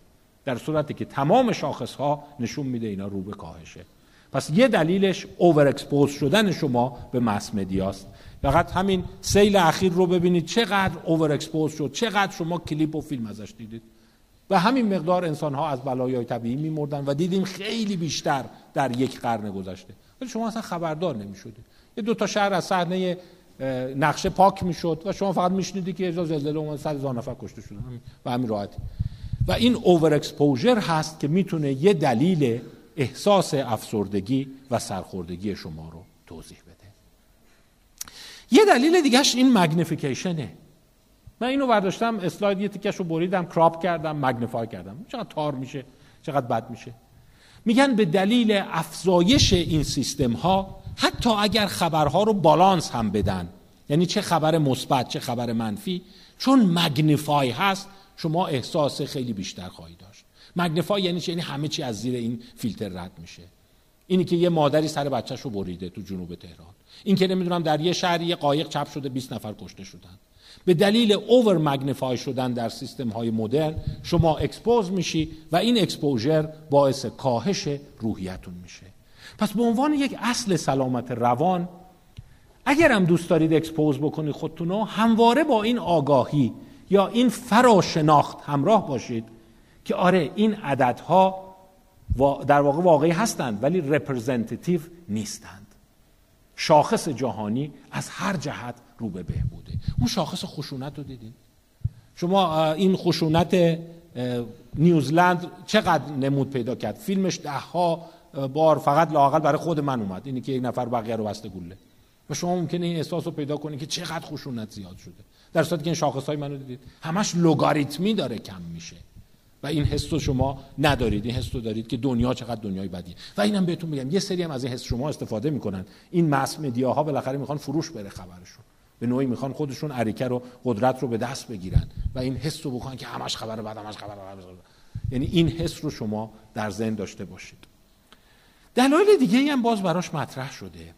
در صورتی که تمام شاخص ها نشون میده اینا رو به کاهشه. پس یه دلیلش over expose شدن شما به mass media ست فقط همین سیل اخیر رو ببینید. چقدر over expose شد؟ چقدر شما کلیپ و فیلم ازش دیدید؟ و همین مقدار انسان ها از بلایای طبیعی میمردن و دیدیم خیلی بیشتر در یک قرن گذشته. ولی شما اصلا خبردار نمی‌شدید. یه دو تا شهر از صحنه نقشه پاک می‌شد و شما فقط میشنیدی که اجازه زلزله اومد صد هزار نفر کشته شدن. و همین راحتی. و این over exposure هست که می‌تونه یه دلیل احساس افسردگی و سرخوردگی شما رو توضیح بده. یه دلیل دیگهش این مگنیفیکیشنه من اینو برداشتم اسلاید یه تیکش رو بریدم کراپ کردم مگنیفای کردم. چقدر تار میشه چقدر بد میشه. میگن به دلیل افزایش این سیستم ها حتی اگر خبرها رو بالانس هم بدن. یعنی چه خبر مثبت چه خبر منفی. چون مگنیفای هست شما احساس خیلی بیشتر خواهید داشت. مگنیفای یعنی چه؟ یعنی همه چی از زیر این فیلتر رد میشه. اینی که یه مادری سر بچهش رو بریده تو جنوب تهران. این که نمی‌دونم در یه شهر یه قایق چپ شده 20 نفر کشته شدن. به دلیل over magnify شدن در سیستم های مدرن شما expose میشی و این exposure باعث کاهش روحیتون میشه. پس به عنوان یک اصل سلامت روان اگر هم دوست دارید expose بکنید خودتون رو همواره با این آگاهی یا این فراشناخت همراه باشید که آره این عددها در واقع واقعی هستند ولی رپرزنتیتیو نیستند. شاخص جهانی از هر جهت رو به بهبوده. اون شاخص خشونت رو دیدین؟ شما این خشونت نیوزلند چقدر نمود پیدا کرد؟ فیلمش ده ها بار فقط لاقل برای خود من اومد. اینی که یک نفر بقیه رو بسته گوله. و شما ممکنه این احساس رو پیدا کنید که چقدر خشونت زیاد شده. در صورتی که این شاخص های منو دیدید. همش لوگاریتمی داره کم میشه. و این حس رو شما ندارید. این حس رو دارید که دنیا چقدر دنیای بدیه. و اینم بهتون میگم یه سری هم از این حس شما استفاده می‌کنن. این مس مدیاها بالاخره می‌خوان فروش بره خبرشون. به نوعی می‌خوان خودشون عریکه رو قدرت رو به دست بگیرن. و این حس رو بخوان که همش خبر بعد همش خبر بعد. یعنی این حس رو شما در ذهن داشته باشید. دلایل دیگه هم باز براش مطرح شده.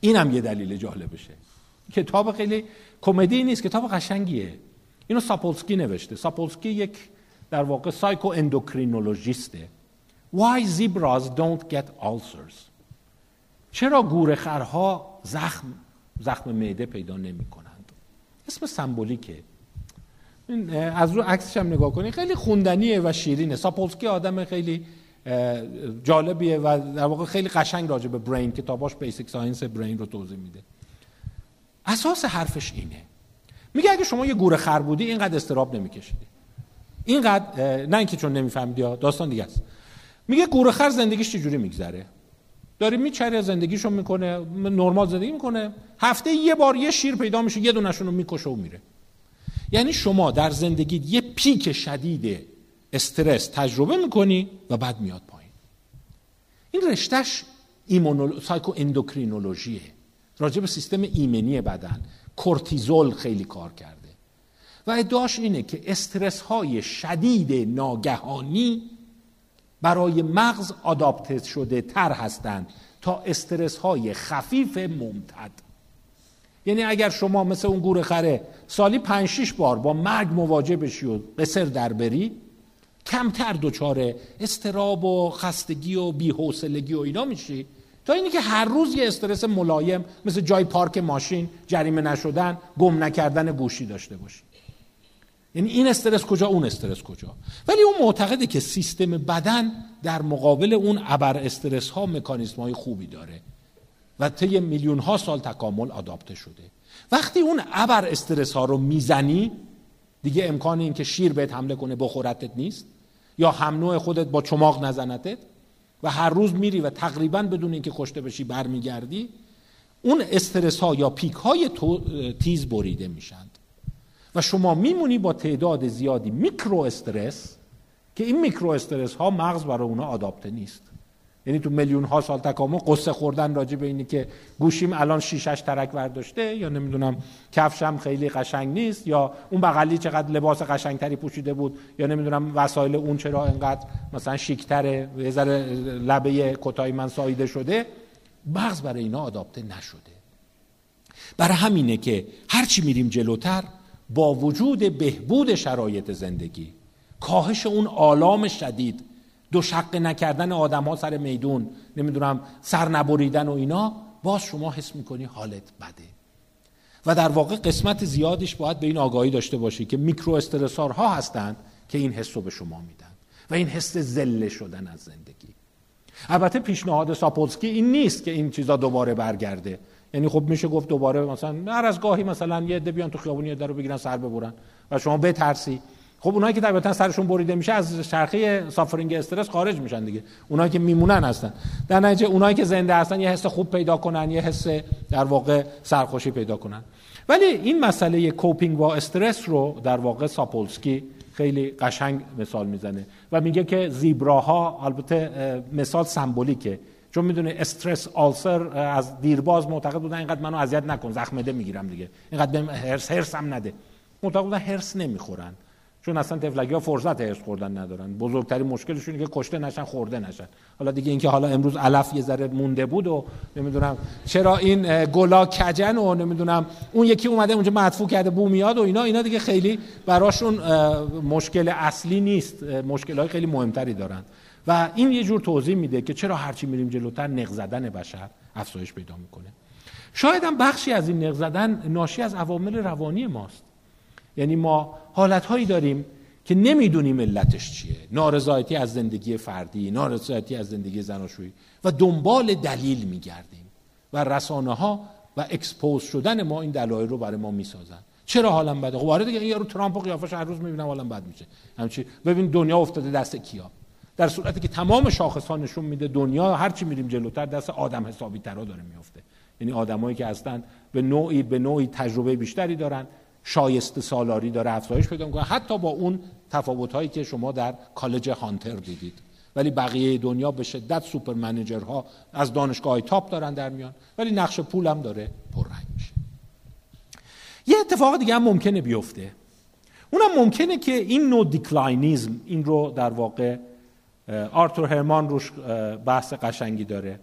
این هم یه دلیل جالبشه. کتاب خیلی کمدی نیست کتاب قشنگیه. اینو ساپولسکی نوشته. ساپولسکی یک در واقع psychoendocrinologist ه Why zebras don't get ulcers? چرا گورخرها زخم زخم معده پیدا نمی کنند اسم سمبولیکه. از رو عکسش هم نگاه کنید خیلی خوندنیه و شیرینه. ساپولسکی آدم خیلی جالبیه و در واقع خیلی قشنگ راجع به brain کتاباش basic science brain رو توضیح میده. اساس حرفش اینه. میگه اگه شما یه گوره خر بودی اینقدر اضطراب نمیکشیدی. اینقدر نه اینکه چون نمیفهمیدی داستان دیگه است. میگه گوره خر زندگیش چجوری میگذره؟ داره میچره زندگیشو می‌کنه نرمال زندگی می‌کنه. هفته یه بار یه شیر پیدا میشه یه دونشون رو می‌کشه و میره. یعنی شما در زندگی یه peak شدید استرس تجربه می‌کنی و بعد میاد پایین. این رشتهش ایمونول... سایکو اندوکرینولوژیه راجع به سیستم ایمنی بدن. کورتیزول خیلی کار کرده. و ادعاش اینه که استرس های شدید ناگهانی برای مغز آداپته شده تر هستند تا استرس های خفیف ممتد. یعنی اگر شما مثل اون گوره خره سالی پنج شیش بار با مرگ مواجه بشی و قصر در بری کمتر دچار استراب و خستگی و بیحوصلگی و اینا میشی. تا اینی که هر روز یه استرس ملایم مثل جای پارک ماشین جریمه نشدن گم نکردن گوشی داشته باشی. یعنی این استرس کجا اون استرس کجا؟ ولی اون معتقده که سیستم بدن در مقابل اون ابر استرس ها مکانیزم های خوبی داره و طی میلیون ها سال تکامل آداپته شده. وقتی اون ابر استرس ها رو می‌زنی دیگه امکان این که شیر بهت حمله کنه بخورتت نیست. یا هم خودت با چماق نزنتت و هر روز میری و تقریبا بدون اینکه کشته بشی برمیگردی اون استرس ها یا پیک های تیز بریده میشند. و شما میمونی با تعداد زیادی میکرو استرس که این میکرو استرس ها مغز برای اونا آداپته نیست. یعنی تو میلیون ها سال تکامل قصه خوردن راجع به اینی که گوشیم الان شیشش ترک برداشته یا نمی‌دونم کفشم خیلی قشنگ نیست یا اون بغلی چقدر لباس قشنگتری پوشیده بود یا نمی‌دونم وسایل اون چرا انقدر مثلا شیکتره یه ذره لبه کتای من ساییده شده. مغز برای اینا آداپته نشده. برای همینه که هرچی میریم جلوتر با وجود بهبود شرایط زندگی کاهش اون آلام شدید دو شق نکردن آدم ها سر میدون نمی‌دونم سر نبریدن و اینا باز شما حس می‌کنی حالت بده. و در واقع قسمت زیادش باید به این آگاهی داشته باشی که میکرو استرسار ها هستند که این حس رو به شما میدن و این حس زله شدن از زندگی. البته پیشنهاد ساپولسکی این نیست که این چیزا دوباره برگرده. یعنی خب میشه گفت دوباره مثلا هر از گاهی مثلا یه عده بیان تو خیابون یه رو بگیرن سر ببرن. و شما بترسی. خب اونایی که طبیعتا سرشون بریده میشه از چرخه suffering استرس خارج میشن دیگه. اونایی که میمونن هستن. در نتیجه اونایی که زنده هستن یه حس خوب پیدا کنن یه حس در واقع سرخوشی پیدا کنن. ولی این مسئله coping با استرس رو در واقع ساپولسکی خیلی قشنگ مثال می‌زنه و میگه که zebra ها البته مثال سمبولیکه. چون می‌دونه stress ulcer از دیرباز معتقد بودن اینقدر منو اذیت نکن زخم می‌گیرم دیگه. اینقدر حرص حرص هم نده. معتقد بودن هرس نمی‌خورن. چون اصلا تفلکی ها فرصت هرس خوردن ندارن. بزرگترین مشکلشون که کشته نشن خورده نشن. حالا دیگه اینکه حالا امروز علف یه ذره مونده بود و نمی‌دونم چرا این گلا کجن و نمی‌دونم اون یکی اومده اونجا مدفوع کرده بو میاد و اینا. اینا دیگه خیلی براشون مشکل اصلی نیست. مشکل های خیلی مهمتری دارن. و این یه جور توضیح میده که چرا هرچی میریم جلوتر نق زدن بشر افزایش پیدا می‌کنه. شاید هم بخشی از این نق زدن ناشی از عوامل روانی ماست. یعنی ما حالتهایی داریم که نمی‌دونیم علتش چیه. نارضایتی از زندگی فردی نارضایتی از زندگی زناشویی و دنبال دلیل میگردیم و رسانه ها و expose شدن ما این دلایل رو برای ما می‌سازن. چرا حالم بده؟ خب آره دیگه این یارو ترامپ و قیافش هر روز می‌بینم حالم بد میشه. همچی ببین دنیا افتاده دست کیا؟ در صورتی که تمام شاخص ها نشون میده دنیا هرچی میریم جلوتر دست آدم حسابی ترا داره میفته یعنی آدمایی که هستن به نوعی به نوعی تجربه بیشتری دارن شایسته سالاری داره افزایش پیدا می‌کنه. حتی با اون تفاوت هایی که شما در کالج هانتر دیدید. ولی بقیه دنیا به شدت super manager ها از دانشگاه های top دارن در میان. ولی نقش پول هم داره پررنگ میشه. یه اتفاق دیگه هم ممکنه بیفته. اونم ممکنه که این نوع declinism این رو در واقع آرتور هرمان روش بحث قشنگی داره.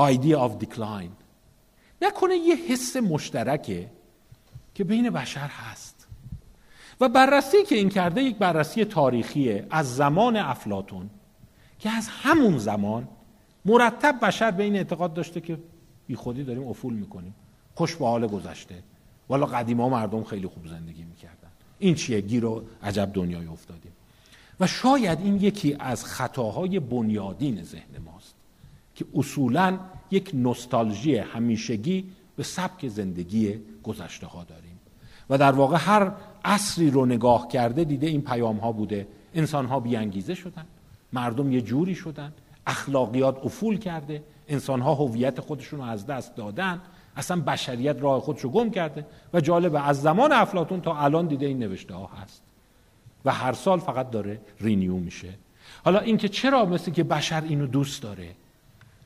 Idea of decline. نکنه یه حس مشترکه که بین بشر هست. و بررسی که این کرده یک بررسی تاریخیه از زمان افلاتون که از همون زمان مرتب بشر به این اعتقاد داشته که بی خودی داریم افول می‌کنیم. خوش به حال گذشته. والا قدیما مردم خیلی خوب زندگی می‌کردن. این چیه؟ گیر و عجب دنیای افتادیم. و شاید این یکی از خطاهای بنیادین ذهن ماست که اصولا یک نوستالژی همیشگی به سبک زندگی گذشته ها داریم. و در واقع هر عصری رو نگاه کرده دیده این پیام ها بوده. انسان ها بیانگیزه شدن. مردم یه جوری شدن. اخلاقیات افول کرده. انسان ها هویت خودشون رو از دست دادن. اصلا بشریت راه خودش رو گم کرده. و جالبه از زمان افلاتون تا الان دیده این نوشته ها هست. و هر سال فقط داره renew میشه. حالا اینکه چرا مثل که بشر اینو دوست داره؟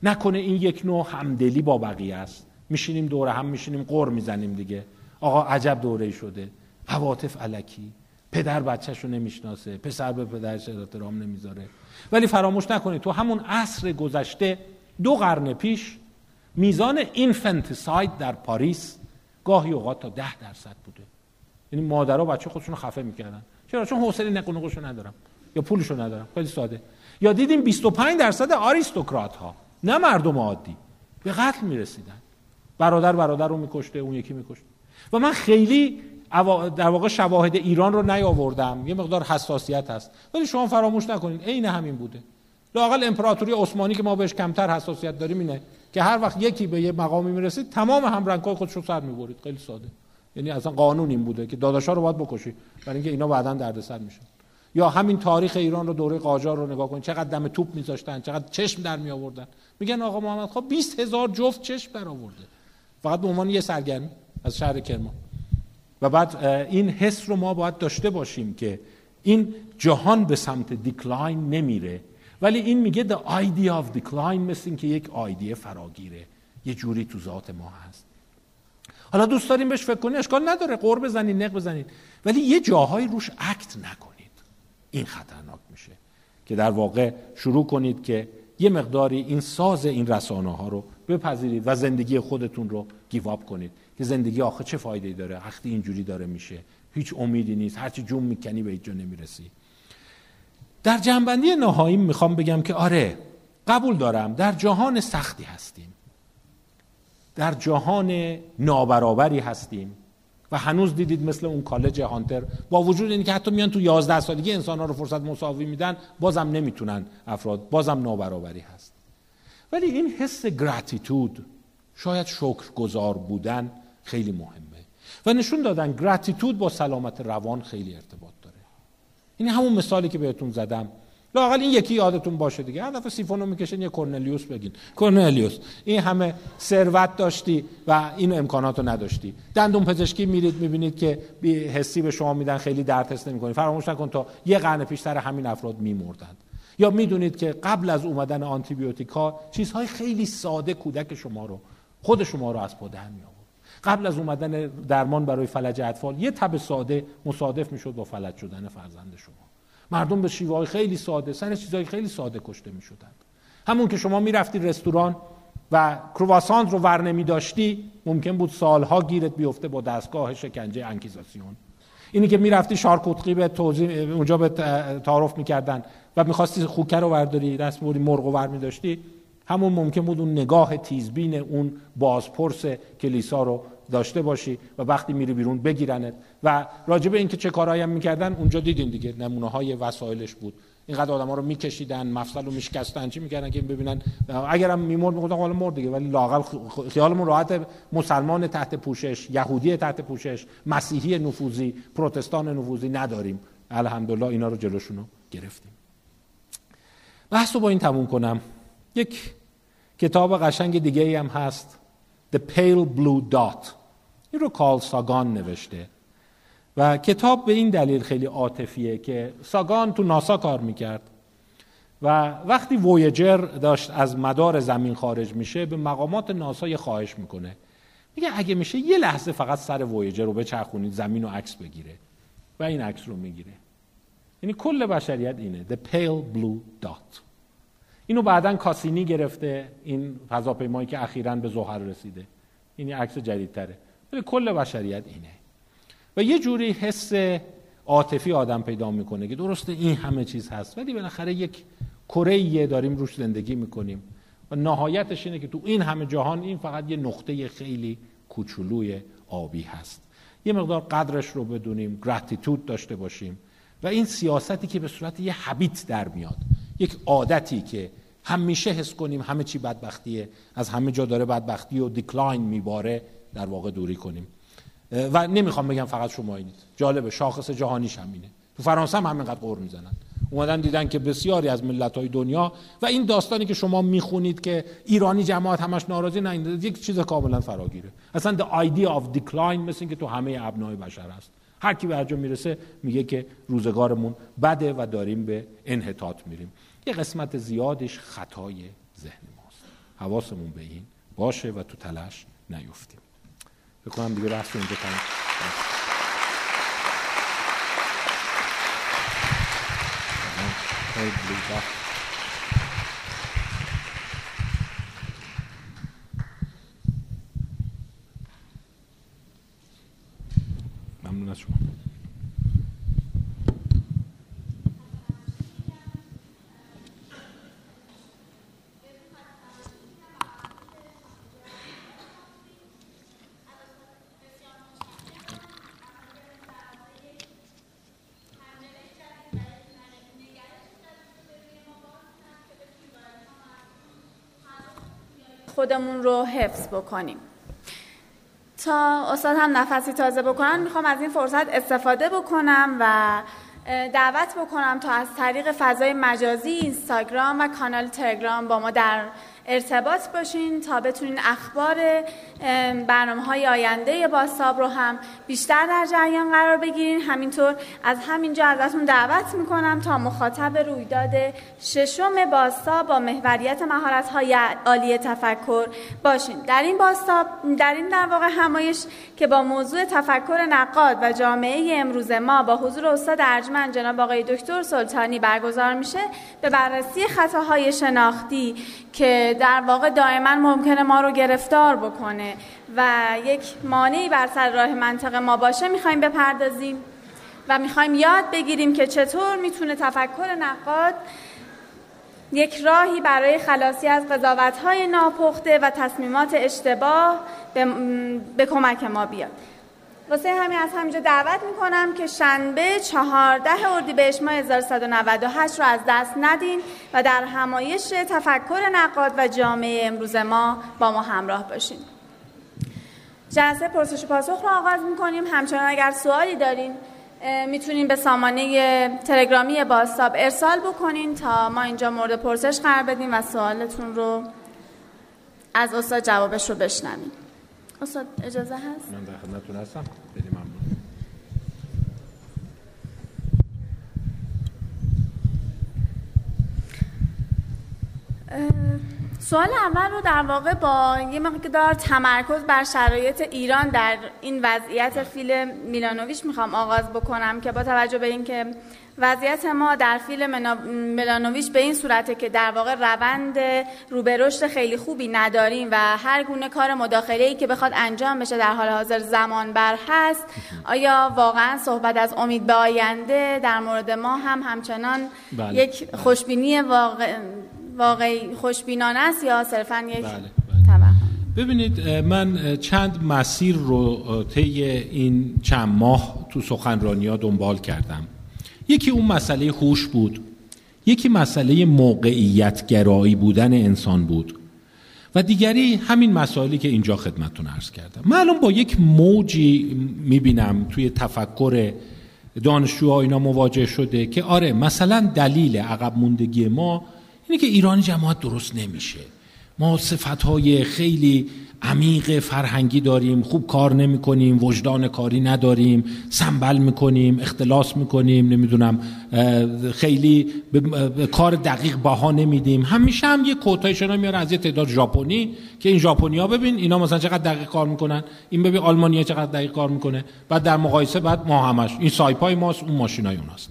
نکنه این یک نوع همدلی با بقیه است. میشینیم دور هم میشینیم غر می‌زنیم دیگه. آقا عجب دوره شده. عواطف الکی. پدر بچهش رو نمی‌شناسه. پسر به پدرش احترام نمی‌ذاره. ولی فراموش نکنید تو همون عصر گذشته دو قرن پیش میزان infanticide در پاریس گاهی اوقات تا ده درصد بوده. یعنی مادرها بچه خودشون خفه می‌کردن. چرا؟ چون حوصله نقل ندارم. یا پولشو ندارم. خیلی ساده. یا دیدیم 25 درصد آریستوکرات ها نه مردم عادی به قتل می‌رسیدن. برادر برادر رو میکشته اون یکی میکشته. و من خیلی در واقع شواهد ایران رو نیاوردم. یه مقدار حساسیت هست. ولی شما فراموش نکنید عین همین بوده. لاقل امپراتوری عثمانی که ما بهش کمتر حساسیت داریم اینه که هر وقت یکی به یه مقامی می‌رسید تمام همرنگای خودش رو سر می‌برید. خیلی ساده. یعنی اصلا قانون این بوده که داداشا رو باید بکشی برای اینکه اینا بعدا دردسر میشن. یا همین تاریخ ایران رو دوره قاجار رو نگاه کنید. چقدر دم توپ میذاشتن چقدر چشم در می آوردن میگن آقا محمد خب 20 هزار جفت چشم در آورده. فقط به عنوان یه سرگرمی از شهر کرمان. و بعد این حس رو ما باید داشته باشیم که این جهان به سمت دیکلاین نمیره ولی این میگه the idea of decline مثل این که یک آیدیه فراگیره یه جوری تو ذات ما هست. حالا دوست داریم بهش فکر کنید اشکال نداره قور بزنید نق بزنید ولی یه جاهایی روش اکت نکنید. این خطرناک میشه. که در واقع شروع کنید که یه مقداری این ساز این رسانه ها رو بپذیرید و زندگی خودتون رو گیواب کنید. که زندگی آخه چه فایده داره؟ وقتی اینجوری داره میشه. هیچ امیدی نیست. هرچی جون می‌کنی به جا نمی‌رسی. در جنبندی نهایی می‌خوام بگم که آره قبول دارم. در جهان سختی هستیم. در جهان نابرابری هستیم. و هنوز دیدید مثل اون کالج هانتر با وجود اینکه حتی میان تو 11 سالگی انسان ها رو فرصت مساوی میدن بازم نمی‌تونن افراد بازم نابرابری هست. ولی این حس گراتیتود شاید شکر گذار بودن خیلی مهمه. و نشون دادن گراتیتود با سلامت روان خیلی ارتباط داره. این همون مثالی که بهتون زدم. لاقل این یکی یادتون باشه دیگه. هر دفعه سیفونو می‌کشین یه کرنلیوس بگین. کرنلیوس این همه ثروت داشتی و این امکانات رو نداشتی. دندون پزشکی میرید می‌بینید که حسی به شما میدن خیلی درد حس نمی‌کنید فراموش نکن تا یه قرن پیشتر همین افراد میمردند یا می‌دونید که قبل از اومدن آنتیبیوتیک ها چیزهای خیلی ساده کودک شما رو خود شما رو از پا در می آورد قبل از اومدن درمان برای فلج اطفال یه تب ساده مصادف می‌شد با فلج شدن فرزند شما. مردم به شیوه خیلی ساده سر چیزهای خیلی ساده کشته می شدن. همون که شما می‌رفتی رستوران و کرواسانت رو ور نمی داشتی ممکن بود سالها گیرت بیفته با دستگاه شکنجه انکیزاسیون. اینی که می‌رفتی شارکوتقی به توضیح اونجا به تعارف می‌کردن. و می‌خواستی خوکه رو ورداری دست بودی مرغ ور می داشتی همون ممکن بود اون نگاه تیزبین اون بازپرس کلیسا رو داشته باشی و وقتی میری بیرون بگیرنت. و راجب اینکه چه کارهایی هم می‌کردن اونجا دیدین دیگه نمونه های وسایلش بود. اینقدر آدم ها رو میکشیدن مفصل رو میشکستن چی می‌کردن که ببینن. اگرم میمرد می‌گفتن حالا مرد دیگه ولی لاقل خیالمون راحت مسلمان تحت پوشش یهودی تحت پوشش مسیحی نفوذی پروتستان نفوذی نداریم. الحمدلله اینا رو جلوشونو گرفتیم. بحث رو با این تموم کنم. یک کتاب قشنگ دیگه هم هست. The Pale Blue Dot. این رو کال ساگان نوشته. و کتاب به این دلیل خیلی عاطفیه که ساگان تو ناسا کار می‌کرد. و وقتی وویجر داشت از مدار زمین خارج میشه به مقامات ناسا یه خواهش می‌کنه. میگه اگه میشه یه لحظه فقط سر وویجر رو بچرخونید زمین رو عکس بگیره. و این عکس رو می‌گیره. یعنی کل بشریت اینه. The Pale Blue Dot. اینو بعدا کاسینی گرفته این فضاپیمایی که اخیرا به ظهر رسیده. این عکس جدیدتره. ولی کل بشریت اینه. و یه جوری حس عاطفی آدم پیدا می‌کنه که درسته این همه چیز هست ولی بالاخره یک کره داریم روش زندگی می‌کنیم. و نهایتش اینه که تو این همه جهان این فقط یه نقطه خیلی کوچولوی آبی هست. یه مقدار قدرش رو بدونیم گراتیتود داشته باشیم. و این سیاستی که به صورت یه حبیت در میاد یک عادتی که همیشه حس کنیم همه چی بدبختیه از همه جا داره بدبختی و دیکلاین میباره در واقع دوری کنیم. و نمی‌خوام بگم فقط شما اینید. جالبه شاخص جهانیش همینه تو فرانسه هم همینقدر قور می‌زنن. اومدن دیدن که بسیاری از ملت های دنیا و این داستانی که شما می‌خونید که ایرانی جماعت همش ناراضی نه یک چیز کاملا فراگیره. اصلا the idea of decline مثل که تو همه ابنای بشر هست. هر کی به هر جا می‌رسه میگه که روزگارمون بده و داریم به انحطاط میریم. یه قسمت زیادش خطای ذهن ماست. حواسمون به این باشه و تو تلاش نیفتیم. بکنم دیگه بحث اینجا از شما. خودمون رو حفظ بکنیم. تا استاد هم نفسی تازه بکنن می‌خوام از این فرصت استفاده بکنم و دعوت بکنم تا از طریق فضای مجازی اینستاگرام و کانال تلگرام با ما در ارتباط باشین تا بتونین اخبار برنامه های آینده باستاب رو هم بیشتر در جریان قرار بگیرین. همینطور از همینجا ازتون دعوت می‌کنم تا مخاطب رویداد ششم باستاب با محوریت مهارت های عالی تفکر باشین. در این باستاب در این در واقع همایش که با موضوع تفکر نقاد و جامعه امروز ما با حضور استاد ارجمند جناب آقای دکتر سلطانی برگزار میشه به بررسی خطاهای شناختی که در واقع دائما ممکنه ما رو گرفتار بکنه و یک مانعی بر سر راه منطق ما باشه می‌خوایم بپردازیم و می‌خوایم یاد بگیریم که چطور می‌تونه تفکر نقاد یک راهی برای خلاصی از قضاوت‌های ناپخته و تصمیمات اشتباه به, به کمک ما بیاد. واسه همین از همینجا دعوت می‌کنم که شنبه چهارده اردیبهشت ماه 1198 رو از دست ندین و در همایش تفکر نقاد و جامعه امروز ما با ما همراه باشین. جلسه پرسش و پاسخ رو آغاز می‌کنیم. همچنان اگر سوالی دارین می‌تونین به سامانه تلگرامی باستاب ارسال بکنین تا ما اینجا مورد پرسش قرار بدیم و سوالتون رو از استاد جوابش رو بشنویم. استاد اجازه هست؟ من در خدمتتون هستم بریم ممنون سوال اول رو در واقع با یه مقدار تمرکز بر شرایط ایران در این وضعیت فیلم میلانوویچ می‌خوام آغاز بکنم که با توجه به اینکه وضعیت ما در فیلم ملانوویچ به این صورته که در واقع روند روبرشت خیلی خوبی نداریم و هر گونه کار مداخله ای که بخواد انجام بشه در حال حاضر زمان بر هست آیا واقعا صحبت از امید به آینده در مورد ما هم همچنان بله. یک خوشبینی واقع واقعی خوشبینانه است یا صرفا یک بله. بله. ببینید من چند مسیر رو طی این چند ماه تو سخنرانی ها دنبال کردم یکی اون مسئله هوش بود. یکی مسئله موقعیت گرایی بودن انسان بود. و دیگری همین مسائلی که اینجا خدمتتون عرض کردم. من الان با یک موجی می‌بینم توی تفکر دانشجوها اینا مواجه شده که آره مثلا دلیل عقب موندگی ما اینه که ایرانی جماعت درست نمیشه. ما صفت های خیلی عمیق فرهنگی داریم خوب کار نمی کنیم وجدان کاری نداریم سنبل می‌کنیم اختلاس می‌کنیم نمی‌دونم خیلی به کار دقیق باها نمیدیم. همیشه هم یه کوتایشن میاره از یه تعداد ژاپنی که این ژاپنیا ببین اینا مثلا چقدر دقیق کار می‌کنن. این ببین آلمانیا چقدر دقیق کار می‌کنه. بعد در مقایسه بعد ما همش. این سایپای ماست اون ماشینای اوناست.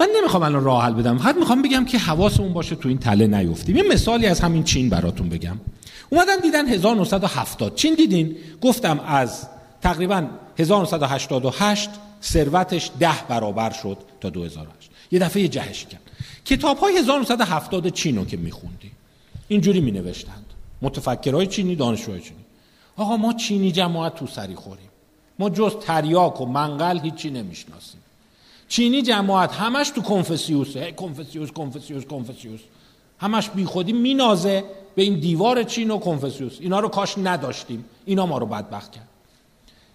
من نمی‌خوام الان راه حل بدم. فقط می‌خوام بگم که حواسمون باشه تو این تله نیفتیم. یه مثالی از همین چین براتون بگم. اومدن دیدن 1970 چین دیدین؟ گفتم از تقریبا 1988 ثروتش ده برابر شد تا 2008 یه دفعه جهش کرد. کتاب های 1970 چینو که میخوندی اینجوری می نوشتند متفکرهای چینی دانشجوهای چینی. آقا ما چینی جماعت تو سری خوریم. ما جز تریاک و منقل هیچی نمی‌شناسیم. چینی جماعت همش تو کنفسیوسه کنفسیوس کنفسیوس کنفسیوس همش بیخودی مینازه. به این دیوار چین و کنفسیوس اینا رو کاش نداشتیم. اینا ما رو بدبخت کرد.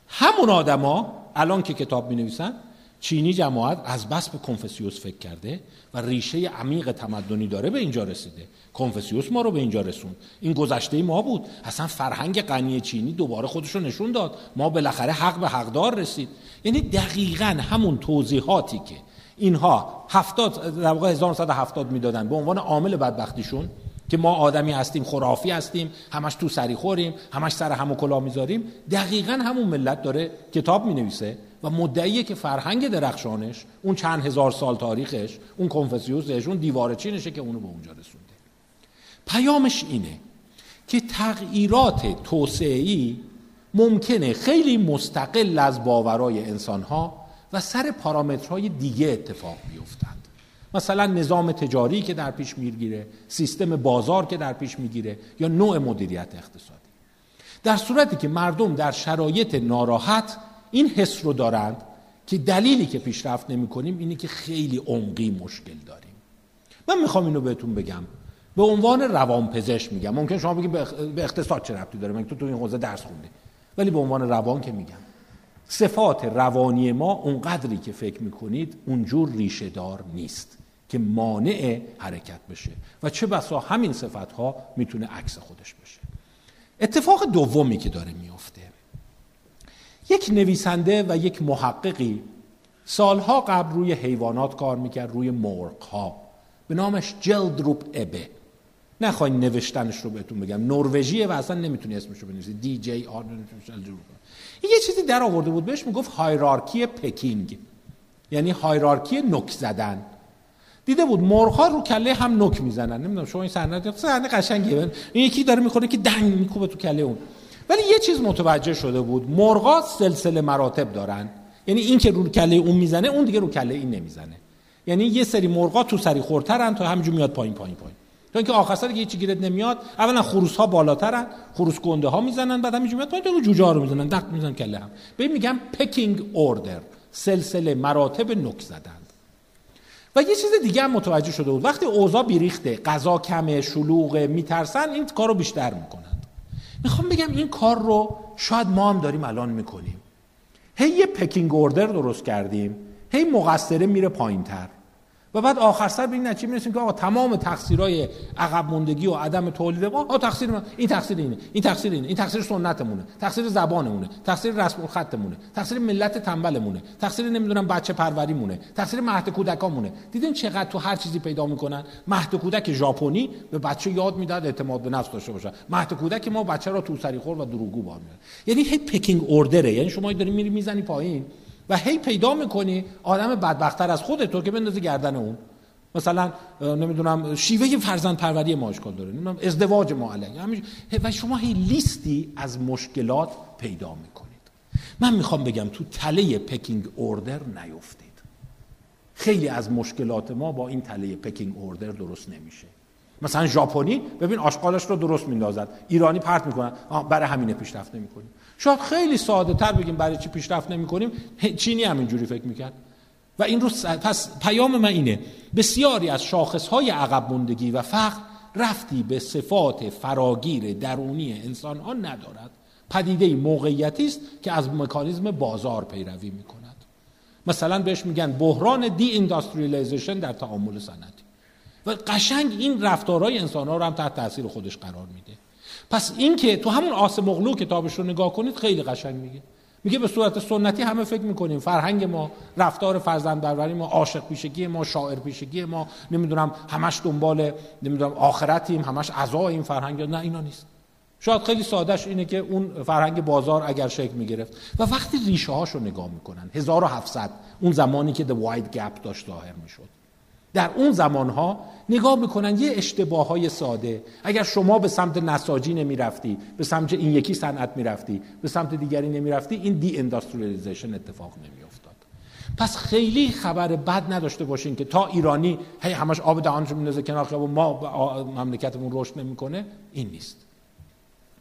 همون آدما الان که کتاب می نویسن چینی جماعت از بس به کنفسیوس فکر کرده و ریشه عمیق تمدنی داره به اینجا رسیده. کنفسیوس ما رو به اینجا رسوند. این گذشته ما بود. اصلا فرهنگ غنی چینی دوباره خودش رو نشون داد. ما بالاخره حق به حقدار رسید. یعنی دقیقا همون توضیحاتی که اینها هفتاد در واقع 1970 می‌دادن به عنوان عامل بدبختیشون که ما آدمی هستیم خرافی هستیم همش تو سری خوریم همش سر همو کلا می‌ذاریم. دقیقا همون ملت داره کتاب می نویسه و مدعیه که فرهنگ درخشانش اون چند هزار سال تاریخش اون کنفسیوسش اون دیوار چینشه که اونو به اونجا رسونده. پیامش اینه که تغییرات توسعه‌ای ممکنه خیلی مستقل از باورای انسانها و سر پارامترهای دیگه اتفاق بیفتند مثلا نظام تجاری که در پیش می‌گیره سیستم بازار که در پیش می‌گیره یا نوع مدیریت اقتصادی. در صورتی که مردم در شرایط ناراحت این حس رو دارند که دلیلی که پیشرفت نمی کنیم اینه که خیلی عمقی مشکل داریم. من می‌خوام اینو بهتون بگم. به عنوان روانپزشک میگم. ممکن شما بگید به اقتصاد چه ربطی داره؟ من تو تو این حوزه درس خوندی ولی به عنوان روان که میگم. صفات روانی ما اونقدری که فکر می‌کنید اونجور ریشه دار نیست. که مانع حرکت بشه و چه بسا همین صفت ها می‌تونه عکس خودش بشه. اتفاق دومی که داره میافته. یک نویسنده و یک محققی سالها قبل روی حیوانات کار می‌کرد روی مرغ ها به نامش جلدروپ ابه. نخواین نوشتنش رو بهتون بگم. نروژیه و اصلا نمی‌تونی اسمش رو بنویسی. دی جی آر یه چیزی در آورده بود بهش می‌گفت هایرارکی پکینگ. یعنی هایرارکی نک زدن. دیده بود مرغ رو کله هم نک می‌زنن. نمی‌دونم شما این صحنه صحنه قشنگیه. این یکی داره می‌خوره که دنگ میکوبه تو کله اون. ولی یه چیز متوجه شده بود. مرغا سلسله مراتب دارن. یعنی این که رو کله اون می‌زنه اون دیگه رو کله این نمی‌زنه. یعنی یه سری مرغا تو سری خورترن تا همینجور میاد پایین پایین پایین. تا اینکه آخر سر هیچ گیرت نمیاد. اولا خروس ها بالاترن. خروس گنده ها می‌زنن بعد همینجور میاد پایین. تو جوجه ها رو می‌زنن دق می‌زنن کله هم. به میگم پکینگ اوردر سلسله مراتب نک زدن. و یه چیز دیگه هم متوجه شده بود. وقتی اوضاع بیریخته غذا کمه شلوغه میترسن این کارو بیشتر می‌کنند می‌خوام بگم این کار رو شاید ما هم داریم الان می‌کنیم. هی یه پکینگ اوردر درست کردیم هی مقصره میره پایین تر و بعد آخر سر به این نتیجه می‌رسیم که آقا تمام تقصیرهای عقب موندگی و عدم تولید ما آقا تقصیر من این تقصیر اینه این تقصیر اینه این تقصیر سنتمونه تقصیر زبانمونه تقصیر رسم الخطمونه تقصیر ملت تنبلمونه تقصیر نمی‌دونم بچه پروریمونه تقصیر مهد کودکامونه. دیدین چقدر تو هر چیزی پیدا می‌کنن؟ مهد کودک ژاپنی به بچه یاد می‌داد اعتماد به نفس داشته باشه. مهد کودک ما بچه را تو سری خور و دروغگو بار میاد یعنی هی پکینگ اوردره یعنی شما داری میری می‌زنی پایین. و هی پیدا می‌کنی آدم بدبختتر از خودت تو که بندازی گردن اون. مثلا نمی‌دونم شیوه فرزند پروری ما اشکال داره. نمی‌دونم ازدواج ما علیه. و شما هی لیستی از مشکلات پیدا می‌کنید. من می‌خوام بگم تو تله پکینگ اوردر نیفتید. خیلی از مشکلات ما با این تله پکینگ اوردر درست نمیشه. مثلا ژاپنی ببین آشغالش رو درست میندازد. ایرانی پرت می‌کنن. برای همینه پیشرفت نمی‌کنیم شاید خیلی ساده تر بگیم برای چی پیشرفت نمی کنیم چینی هم اینجوری فکر می‌کرد. و این رو پس پیام من اینه بسیاری از شاخصهای عقب موندگی و فقر رفتی به صفات فراگیر درونی انسان ها ندارد. پدیده موقعیتی است که از مکانیزم بازار پیروی می کند مثلا بهش میگن بحران دی انداستریالیزیشن در تعامل صنعتی. و قشنگ این رفتارهای انسان ها رو هم تحت تاثیر خودش قرار میده. پس این که تو همون آس مغلو کتابش رو نگاه کنید خیلی قشنگ میگه. میگه به صورت سنتی همه فکر می‌کنیم. فرهنگ ما رفتار فرزند پروری ما عاشق پیشگی ما شاعر پیشگی ما نمی‌دونم همش دنبال نمی‌دونم آخرتیم همش این فرهنگ نه اینا نیست. شاید خیلی سادهش اینه که اون فرهنگ بازار اگر شکل می‌گرفت. و وقتی ریشه هاش رو نگاه می‌کنن 1700 اون زمانی که The White Gap داشت ظاهر می‌شد. در اون زمانها نگاه می‌کنن یه اشتباه های ساده. اگر شما به سمت نساجی نمی‌رفتی به سمت این یکی صنعت می‌رفتی به سمت دیگری نمی‌رفتی این دی انداستریالیزیشن اتفاق نمیافتاد. پس خیلی خبر بد نداشته باشین که تا ایرانی هی همش آب دهانش میندازه کنار خیابون ما مملکتمون رشد نمی‌کنه. این نیست.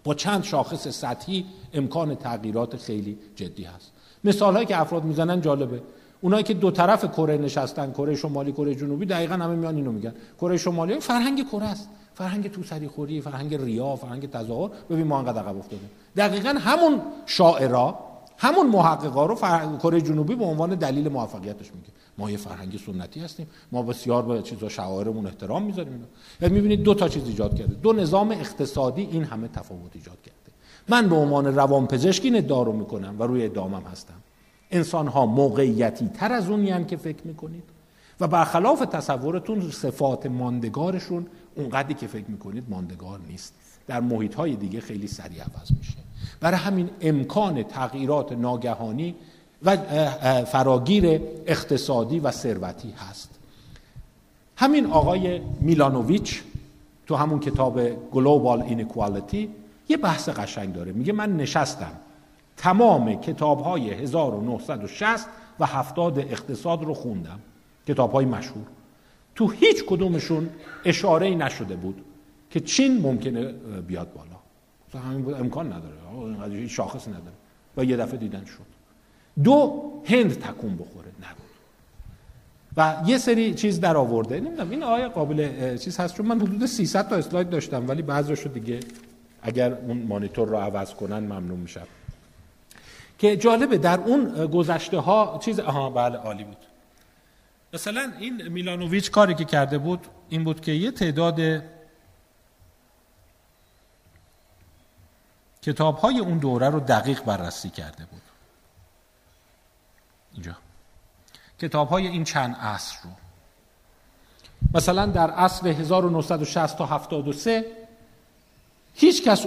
با چند شاخص سطحی امکان تغییرات خیلی جدی هست. مثال هایی که افراد می‌زنن جالبه. اونایی که دو طرف کره نشستن کره شمالی کره جنوبی دقیقا همه میان اینو میگن. کره شمالی فرهنگ کره است. فرهنگ تو خوری فرهنگ ریا فرهنگ تظاهر. ببین ما انقدر عقب افتادیم. دقیقا همون شاعرا همون محققا رو کره جنوبی به عنوان دلیل موفقیتش میگه. ما یه فرهنگ سنتی هستیم. ما بسیار به چیزا شعائرمون احترام می‌ذاریم. یعنی می‌بینید دو تا چیز ایجاد کرده. دو نظام اقتصادی این همه تفاوت ایجاد کرده. من به عنوان روانپزشکی این ادعا می‌کنم و روی ادامم هستم. انسان ها موقعیتی تر از اونی که فکر می‌کنید. و برخلاف تصورتون صفات ماندگارشون اونقدری که فکر می‌کنید ماندگار نیست. در محیط های دیگه خیلی سریع عوض میشه. برای همین امکان تغییرات ناگهانی و فراگیر اقتصادی و ثروتی هست. همین آقای میلانوویچ تو همون کتاب گلوبال اینکوالتی یه بحث قشنگ داره. میگه من نشستم تمام کتاب های 1960 و 70 اقتصاد رو خوندم. کتاب های مشهور. تو هیچ کدومشون اشاره نشده بود که چین ممکنه بیاد بالا. همین امکان نداره. شاخص نداره. و یه دفعه دیدن شد. دو هند تکون بخوره. نبود. و یه سری چیز در آورده. نمی‌دونم این آیا قابل چیز هست. چون من حدود 300 تا اسلاید داشتم ولی بعضیشو دیگه اگر اون مانیتور رو عوض کنن ممنون میشم. که جالبه در اون گذشته ها چیز آها بله عالی بود. مثلا این میلانوویچ کاری که کرده بود این بود که یه تعداد کتاب های اون دوره رو دقیق بررسی کرده بود. اینجا. کتاب های این چند عصر رو. مثلا در عصر 1960 تا 73 هیچ کس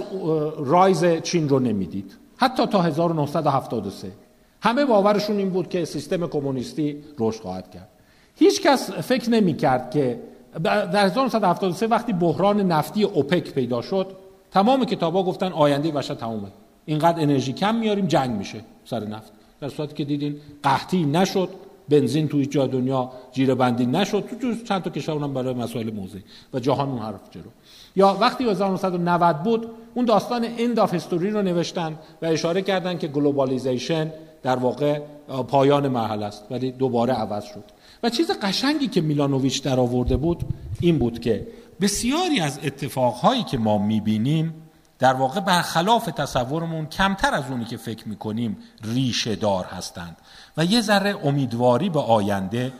رایز چین رو نمی‌دید. حتی تا 1973 همه باورشون این بود که سیستم کمونیستی رشد خواهد کرد. هیچ کس فکر نمی کرد که در 1973 وقتی بحران نفتی اوپک پیدا شد تمام کتابا گفتن آینده بشر تمومه. اینقدر انرژی کم میاریم جنگ میشه سر نفت. در صورتی که دیدین قحطی نشد بنزین توی جا دنیا جیره بندی نشد. تو چند تا کشور اونم برای مسائل موضعی. و جهان اون رفت جلو. یا وقتی 1990 بود اون داستان End of History رو نوشتن و اشاره کردن که globalization در واقع پایان مرحله است ولی دوباره عوض شد. و چیز قشنگی که میلانوویچ در آورده بود این بود که بسیاری از اتفاقهایی که ما می‌بینیم در واقع برخلاف تصورمون کمتر از اونی که فکر می‌کنیم ریشه دار هستند. و یه ذره امیدواری به آینده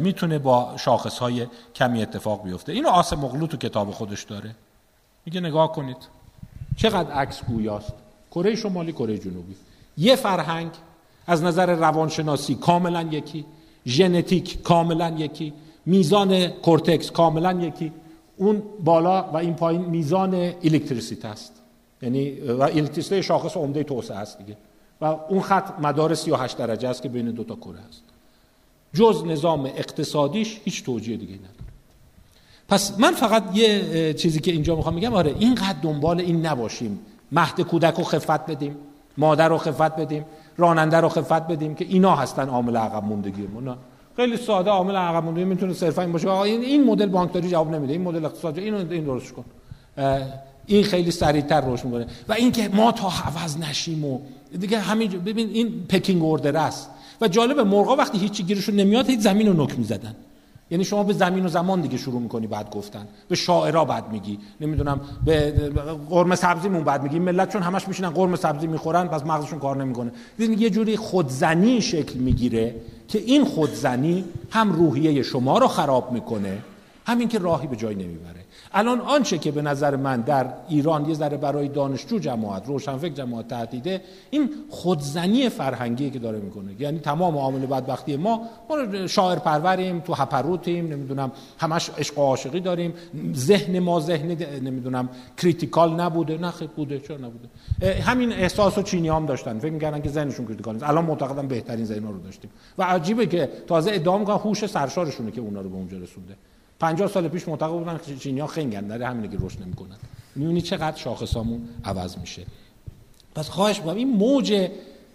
می‌تونه با شاخص های کمی اتفاق بیفته. اینو آس مغلو تو کتاب خودش داره. میگه نگاه کنید. چقدر عکس گویاست؟ کره شمالی کره جنوبی. یه فرهنگ از نظر روانشناسی کاملا یکی. ژنتیک کاملا یکی. میزان کورتکس کاملا یکی. اون بالا و این پایین میزان الکتریسیته است. یعنی و الکتریسیته شاخص عمده توسعه است دیگه. و اون خط مدار 38 درجه است که بین دو تا کره است. جز نظام اقتصادیش هیچ توجیه دیگه نداره. پس من فقط یه چیزی که اینجا می‌خوام بگم آره اینقدر دنبال این نباشیم. مهد کودک رو خفت بدیم مادر رو خفت بدیم راننده رو خفت بدیم که اینا هستن عامل عقب موندگی ما. خیلی ساده عامل عقب موندگی می‌تونه صرفا این باشه. آقا این مدل بانکداری جواب نمیده. این مدل اقتصادی اینو این درست کن. این خیلی سریعتر رشد می‌کنه. و اینکه ما تا عوض نشیم و دیگه همین ببین این پکینگ اوردر است. و جالب مرغا وقتی هیچی گیرشون نمیاد هیچ زمین رو نک می‌زدن. یعنی شما به زمین و زمان دیگه شروع می‌کنی بعد گفتن. به شاعرا بعد میگی. نمی‌دونم به قرمه سبزیمون بعد میگی. ملت چون همش میشینن قرمه سبزی می‌خورن پس مغزشون کار نمی‌کنه. یه جوری خودزنی شکل می‌گیره که این خودزنی هم روحیه شما رو خراب می‌کنه. همین که راهی به جای نمی‌بره. الان آنچه که به نظر من در ایران یه ذره برای دانشجو جماعت روشنفکر جماعت تهدیده این خودزنی فرهنگی که داره می‌کنه. یعنی تمام عامل بدبختی ما ما شاعر پروریم تو هپروتیم نمی‌دونم همش عشق و عاشقی داریم. ذهن ما ذهن نمی‌دونم کریتیکال نبوده. نه خیلی بوده چرا نبوده؟ همین احساس و چینی هم داشتن. فکر می‌کردن که ذهنشون critical نیست. الان معتقدم بهترین ذهن رو داشتیم. و عجیبه که تازه ادعا می‌کنن هوش سرشارشونه که اونا رو به اونجا رسونده. 50 سال پیش معتقد بودن که چینی‌ها خنگن داره همینه که رشد نمی‌کنن. می‌بینی چقدر شاخصامون عوض میشه. پس خواهش می‌کنم این موج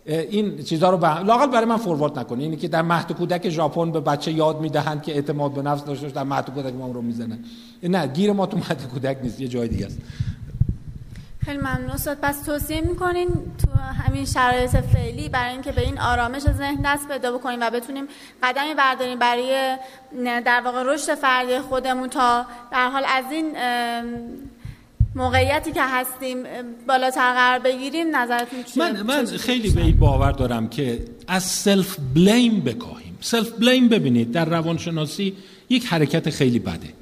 این چیزها رو به لاقل برای من forward نکنه. اینی که در مهد کودک ژاپن به بچه یاد می‌دهند که اعتماد به نفس داشته در مهد کودک ما رو می‌زنن. نه گیر ما تو مهد کودک نیست یه جای دیگه است. خیلی ممنون. استاد پس توصیه می‌کنین تو همین شرایط فعلی برای اینکه به این آرامش ذهن دست پیدا بکنیم و بتونیم قدمی برداریم برای در واقع رشد فردی خودمون تا در حال از این موقعیتی که هستیم بالاتر قرار بگیریم نظرتون چیه؟ من من خیلی به این باور دارم که از self-blame بکاهیم. self-blame ببینید در روانشناسی یک حرکت خیلی بده.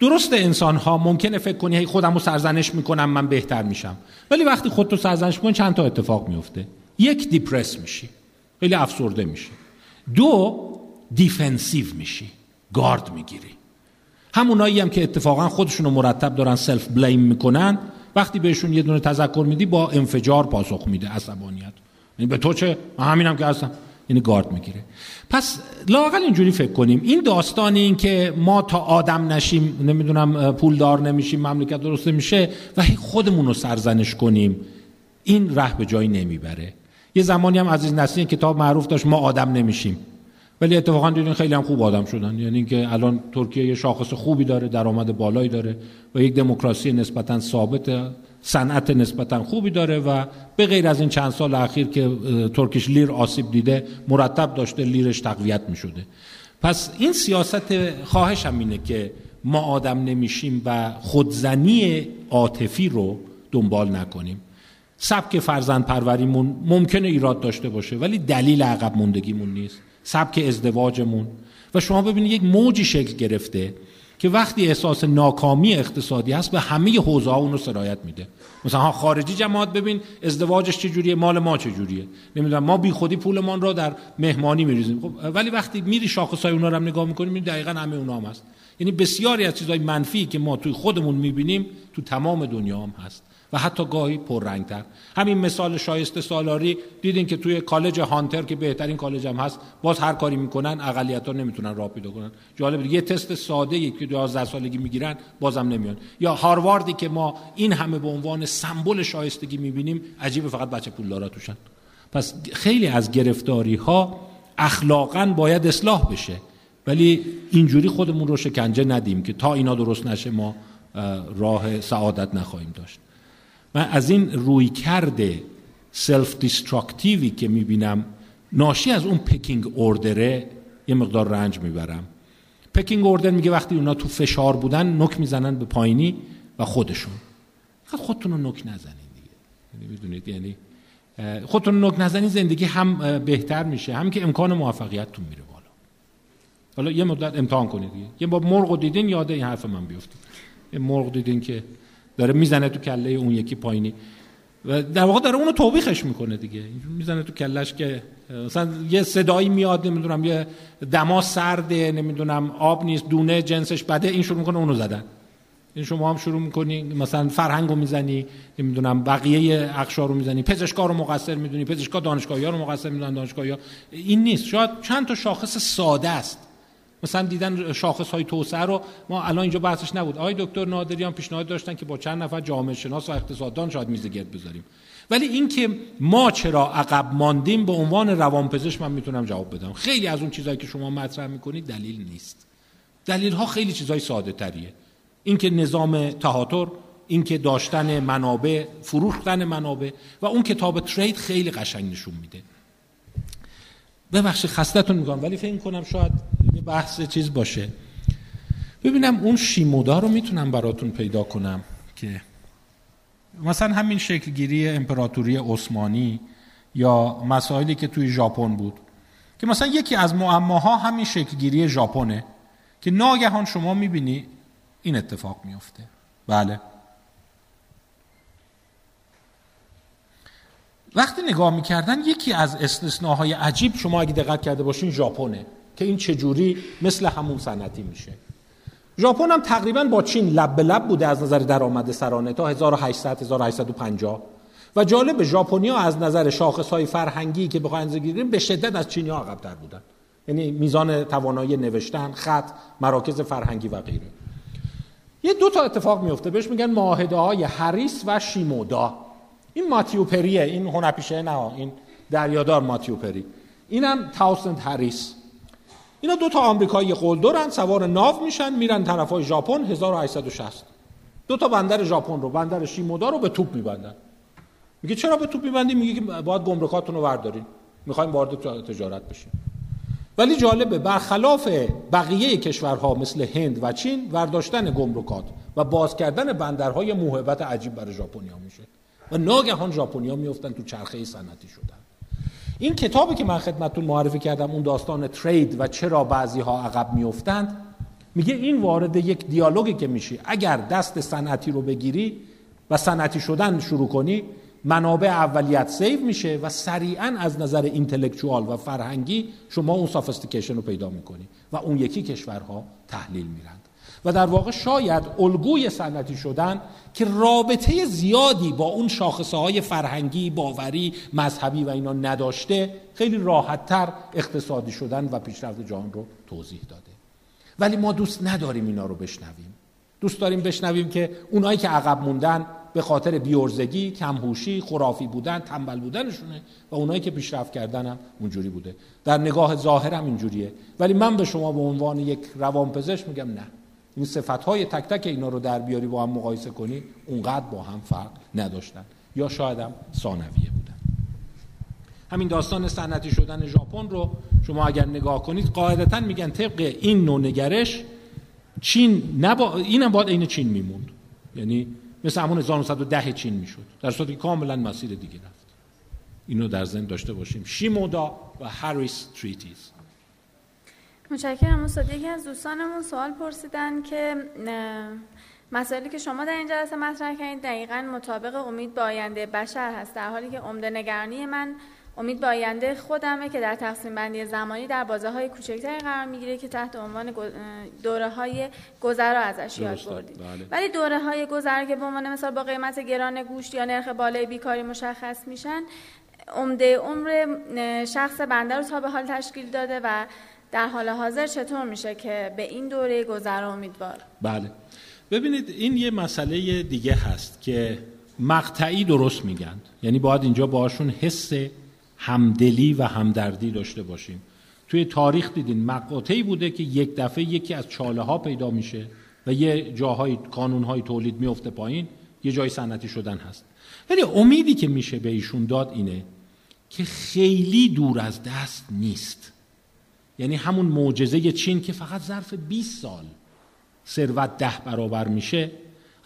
درست انسان ها ممکنه فکر کنی هی خودم رو سرزنش می‌کنم من بهتر میشم. ولی وقتی خودتو سرزنش می‌کنی چند تا اتفاق میفته یک depress میشی. خیلی افسرده میشی. دو defensive میشی. گارد می‌گیری. همونایی هم که اتفاقا خودشون رو مرتب دارن self-blame می‌کنن وقتی بهشون یه دونه تذکر میدی با انفجار پاسخ میده عصبانیت. یعنی به تو چه؟ من همینم که هستم. یعنی گارد می‌گیره. پس لاقل اینجوری فکر کنیم. این داستان این که ما تا آدم نشیم نمی‌دونم پولدار نمیشیم مملکت درست میشه و خودمون رو سرزنش کنیم این ره به جایی نمی‌بره. یه زمانی هم عزیز نسیم کتاب معروف داشت ما آدم نمیشیم. ولی اتفاقا دیدین خیلی هم خوب آدم شدن. یعنی اینکه الان ترکیه یه شاخص خوبی داره درآمد بالایی داره و یک دموکراسی نسبتا ثابت صنعت نسبتا خوبی داره و به غیر از این چند سال اخیر که ترکیش لیر آسیب دیده مرتب داشته لیرش تقویت می شده پس این سیاست خواهش هم اینه که ما آدم نمیشیم و خودزنی عاطفی رو دنبال نکنیم. سبک فرزند پروریمون ممکنه ایراد داشته باشه ولی دلیل عقب موندگیمون نیست. سبک ازدواجمون. و شما ببینید یک موجی شکل گرفته. که وقتی احساس ناکامی اقتصادی هست به همه حوزه ها اونو سرایت میده. مثلا خارجی جماعت ببین ازدواجش چجوریه مال ما چجوریه؟ نمی‌دونم ما بی خودی پولمان را در مهمانی میریزیم. خب ولی وقتی میری شاخص های اونا رو هم نگاه می‌کنیم می‌بینی دقیقا همه اونا هم هست. یعنی بسیاری از چیزهای منفی که ما توی خودمون می‌بینیم تو تمام دنیا هم هست. و حتی گاهی پررنگتر. همین مثال شایسته سالاری دیدین که توی کالج هانتر که بهترین کالج هم هست باز هر کاری می‌کنن اقلیت ها نمی‌تونن راه پیدا کنن. جالب یه تست ساده ای که 12 سالگی می‌گیرن بازم نمیان. یا هارواردی که ما این همه به عنوان سمبل شایستگی می‌بینیم عجیب فقط بچه پولدارا توشن. پس خیلی از گرفتاری ها اخلاقا باید اصلاح بشه. ولی اینجوری خودمون رو شکنجه ندیم که تا اینا درست نشه ما راه سعادت نخواهیم داشت. من از این رویکرد self-destructive ی که می‌بینم ناشی از اون pecking order ه یه مقدار رنج می‌برم. pecking order میگه وقتی اونا تو فشار بودن نوک می‌زنن به پایینی و خودشون. خودتون رو نک نزنین دیگه. یعنی می‌دونید یعنی خودتون نک نزنین زندگی هم بهتر میشه هم که امکان موفقیتتون میره بالا. حالا یه مدت امتحان کنید دیگه. یه با مرغ دیدین یاد این حرف من بیفتید. مرغ دیدین که داره می‌زنه تو کله اون یکی پایینی. و در واقع داره اونو توبیخش می‌کنه دیگه. می‌زنه تو کلش که مثلا یه صدایی میاد نمی‌دونم یه دما سرده نمی‌دونم آب نیست دونه جنسش بده این شروع می‌کنه اونو زدن. این شما هم شروع می‌کنی مثلا فرهنگو می‌زنی نمی‌دونم بقیه اقشار رو می‌زنی پزشکا رو مقصر می‌دونی پزشکا دانشگاهی ها رو مقصر می‌دونن دانشگاهی ها این نیست. شاید چند تا شاخص ساده است. مثلا دیدن شاخص های توسعه رو ما الان اینجا بحثش نبود. آقای دکتر نادریان پیشنهاد داشتن که با چند نفر جامعه شناس و اقتصاددان شاید میز گرد بذاریم. ولی اینکه ما چرا عقب ماندیم به عنوان روانپزشک من می‌تونم جواب بدم. خیلی از اون چیزهایی که شما مطرح می‌کنید دلیل نیست. دلیل ها خیلی چیزهای ساده تریه اینکه نظام تهاتر اینکه داشتن منابع فروختن منابع و اون کتاب ترید خیلی قشنگ نشون میده. ببخشید خستتون می‌کنم ولی فکر کنم شاید یه بحث چیز باشه. ببینم اون شیمودا رو می‌تونم براتون پیدا کنم که مثلا همین شکلگیری امپراتوری عثمانی یا مسائلی که توی ژاپن بود که مثلا یکی از معماها همین شکلگیری ژاپنه که ناگهان شما می‌بینی این اتفاق میفته بله. وقتی نگاه می‌کردن یکی از استثناهای عجیب شما اگه دقت کرده باشین ژاپنه که این چجوری مثل همون صنعتی میشه. ژاپن هم تقریبا با چین لب به لب بوده از نظر درآمد سرانه تا 1800 1850 و جالب ژاپنیا از نظر شاخص های فرهنگی که بخواین گیریم به شدت از چینی ها عقب‌تر بودن. یعنی میزان توانایی نوشتن خط مراکز فرهنگی و غیره. یه دو تا اتفاق میفته بهش میگن معاهده های هریس و شیمودا. این ماتیو پریه این هنرپیشه نه این دریادار ماتیو پری. اینم تاوسند هریس. اینا دو تا آمریکایی قلدرن سوار ناو میشن میرن طرفای ژاپن 1860 دو تا بندر ژاپن رو بندر شیمودا رو به توپ میبندن. میگه چرا به توپ میبندی؟ میگه که باید گمرکاتون رو وردارین می‌خوایم وارد تجارت بشیم. ولی جالبه برخلاف بقیه کشورها مثل هند و چین ورداشتن گمرکات و باز کردن بندرهای موهبت عجیب برای ژاپنیا میشه. و ناگهان ژاپنیا میفتن تو چرخه صنعتی شدن. این کتابی که من خدمتتون معرفی کردم اون داستان ترید و چرا بعضی ها عقب میفتند میگه این وارد یک دیالوگی که میشی. اگر دست صنعتی رو بگیری و صنعتی شدن شروع کنی منابع اولیت save میشه و سریعا از نظر intellectual و فرهنگی شما اون sophistication رو پیدا می‌کنی و اون یکی کشورها تحلیل میرند و در واقع شاید الگوی صنعتی شدن که رابطه زیادی با اون شاخصه های فرهنگی، باوری، مذهبی و اینا نداشته خیلی راحتتر اقتصادی شدن و پیشرفت جهان رو توضیح داده. ولی ما دوست نداریم اینا رو بشنویم. دوست داریم بشنویم که اونایی که عقب موندن به خاطر بیورزگی، کمهوشی، خرافی بودن، تنبل بودنشونه و اونایی که پیشرفت کردن هم اونجوری بوده. در نگاه ظاهرم اینجوریه. ولی من به شما به عنوان یک روانپزشک میگم نه. این صفت های تک تک اینا رو در بیاری با هم مقایسه کنی اونقدر با هم فرق نداشتن. یا شاید هم ثانویه بودن. همین داستان صنعتی شدن ژاپن رو شما اگر نگاه کنید قاعدتا میگن طبق این نوع نگرش چین نبا اینم باید عین چین میموند. یعنی مثل همون 1910 چین می‌شد. در صورتی که کاملا مسیر دیگه رفت. اینو در ذهن داشته باشیم. شیمودا و هریس تریتیز. متشکرم استاد. یکی از دوستانمون سوال پرسیدن که مسائلی که شما در این جلسه مطرح کردید دقیقا مطابق امید به آینده بشر هست. در حالی که عمده نگرانی من امید به آینده خودمه که در تقسیم بندی زمانی در بازه های کوچکتری قرار می‌گیره که تحت عنوان دوره های گذرا ازش یاد بردید بله. ولی دوره های گذرا که به عنوان مثال با قیمت گران گوشت یا نرخ بالای بیکاری مشخص میشن عمده عمر شخص بنده رو تا به حال تشکیل داده و در حال حاضر چطور میشه که به این دوره گذرا امیدوار؟ بله. ببینید این یه مسئله دیگه هست که مقطعی درست میگن. یعنی باید اینجا باشون حس همدلی و همدردی داشته باشیم. توی تاریخ دیدین مقاطعی بوده که یک دفعه یکی از چاله ها پیدا میشه و یه جاهای کانون های تولید میفته پایین یه جای صنعتی شدن هست. ولی امیدی که میشه به ایشون داد اینه که خیلی دور از دست نیست. یعنی همون معجزه چین که فقط ظرف 20 سال ثروت ده برابر میشه.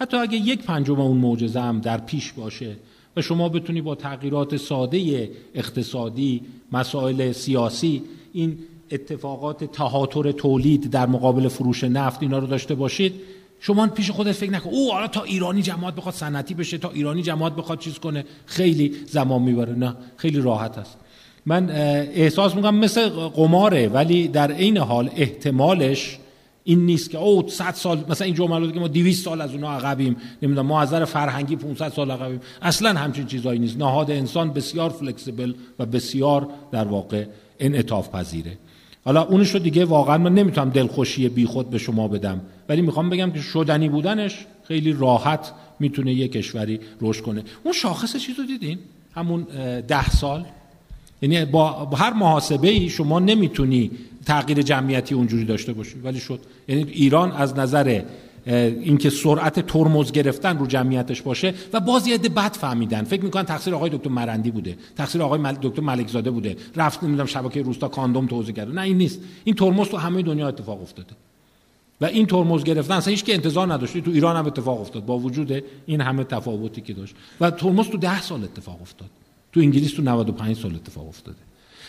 حتی اگه یک پنجم اون معجزه هم در پیش باشه و شما بتونی با تغییرات ساده اقتصادی مسائل سیاسی این اتفاقات تهاتر تولید در مقابل فروش نفت اینا رو داشته باشید شما پیش خودت فکر نکن او حالا تا ایرانی جماعت بخواد صنعتی بشه تا ایرانی جماعت بخواد چیز کنه. خیلی زمان می‌بره نه خیلی راحت است. من احساس می‌کنم مثل قماره ولی در عین حال احتمالش این نیست که او 100 سال مثلا این جملاتی که ما 200 سال از اونها عقبیم نمی‌دونم ما از فرهنگی 500 سال عقبیم. اصلا همچین چیزایی نیست. نهاد انسان بسیار فلکسیبل و بسیار در واقع انعطاف پذیره. حالا اونش رو دیگه واقعا من نمی‌تونم دلخوشی بیخود به شما بدم ولی می‌خوام بگم که شدنی بودنش خیلی راحت می‌تونه یه کشوری رشد کنه. اون شاخص چیز رو دیدین؟ همون ده سال؟ یعنی با هر محاسبه ای شما نمی‌تونی تغییر جمعیتی اونجوری داشته باشی. ولی شد. یعنی ایران از نظر اینکه سرعت ترمز گرفتن رو جمعیتش باشه و باز یه بد فهمیدن. فکر می‌کنن تقصیر آقای دکتر مرندی بوده. تقصیر آقای مل... دکتر ملکزاده بوده. رفت نمی‌دونم شبکه روستا کاندوم توزیع کرده. نه این نیست. این ترمز تو همه دنیا اتفاق افتاده. و این ترمز گرفتن اصلا هیچ که انتظار نداشتی تو ایران هم اتفاق افتاد. با وجود این همه تفاوتی که داشت. و ترمز تو ده سال اتفاق افتاد. تو انگلیس تو 95 سال اتفاق افتاده.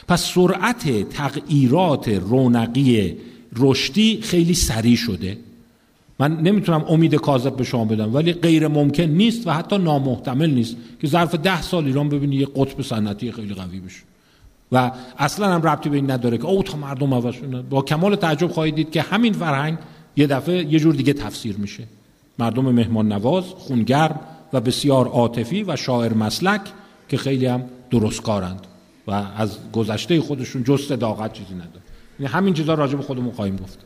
پس سرعت تغییرات رونقی رشدی خیلی سریع شده. من نمی‌تونم امید کاذب به شما بدم ولی غیر ممکن نیست و حتی نامحتمل نیست که ظرف ده سال ایران ببینی یه قطب صنعتی خیلی قوی بشه. و اصلا هم ربطی به این نداره که او تا مردم عوض با کمال تعجب خواهید دید که همین فرهنگ یه دفعه یه جور دیگه تفسیر میشه. مردم مهمان نواز خونگرم و بسیار عاطفی و شاعر مسلک که خیلی هم درستکارند و از گذشته خودشون جز صداقت چیزی نداره یعنی همین چیزا راجع به خودمون خواهیم گفت.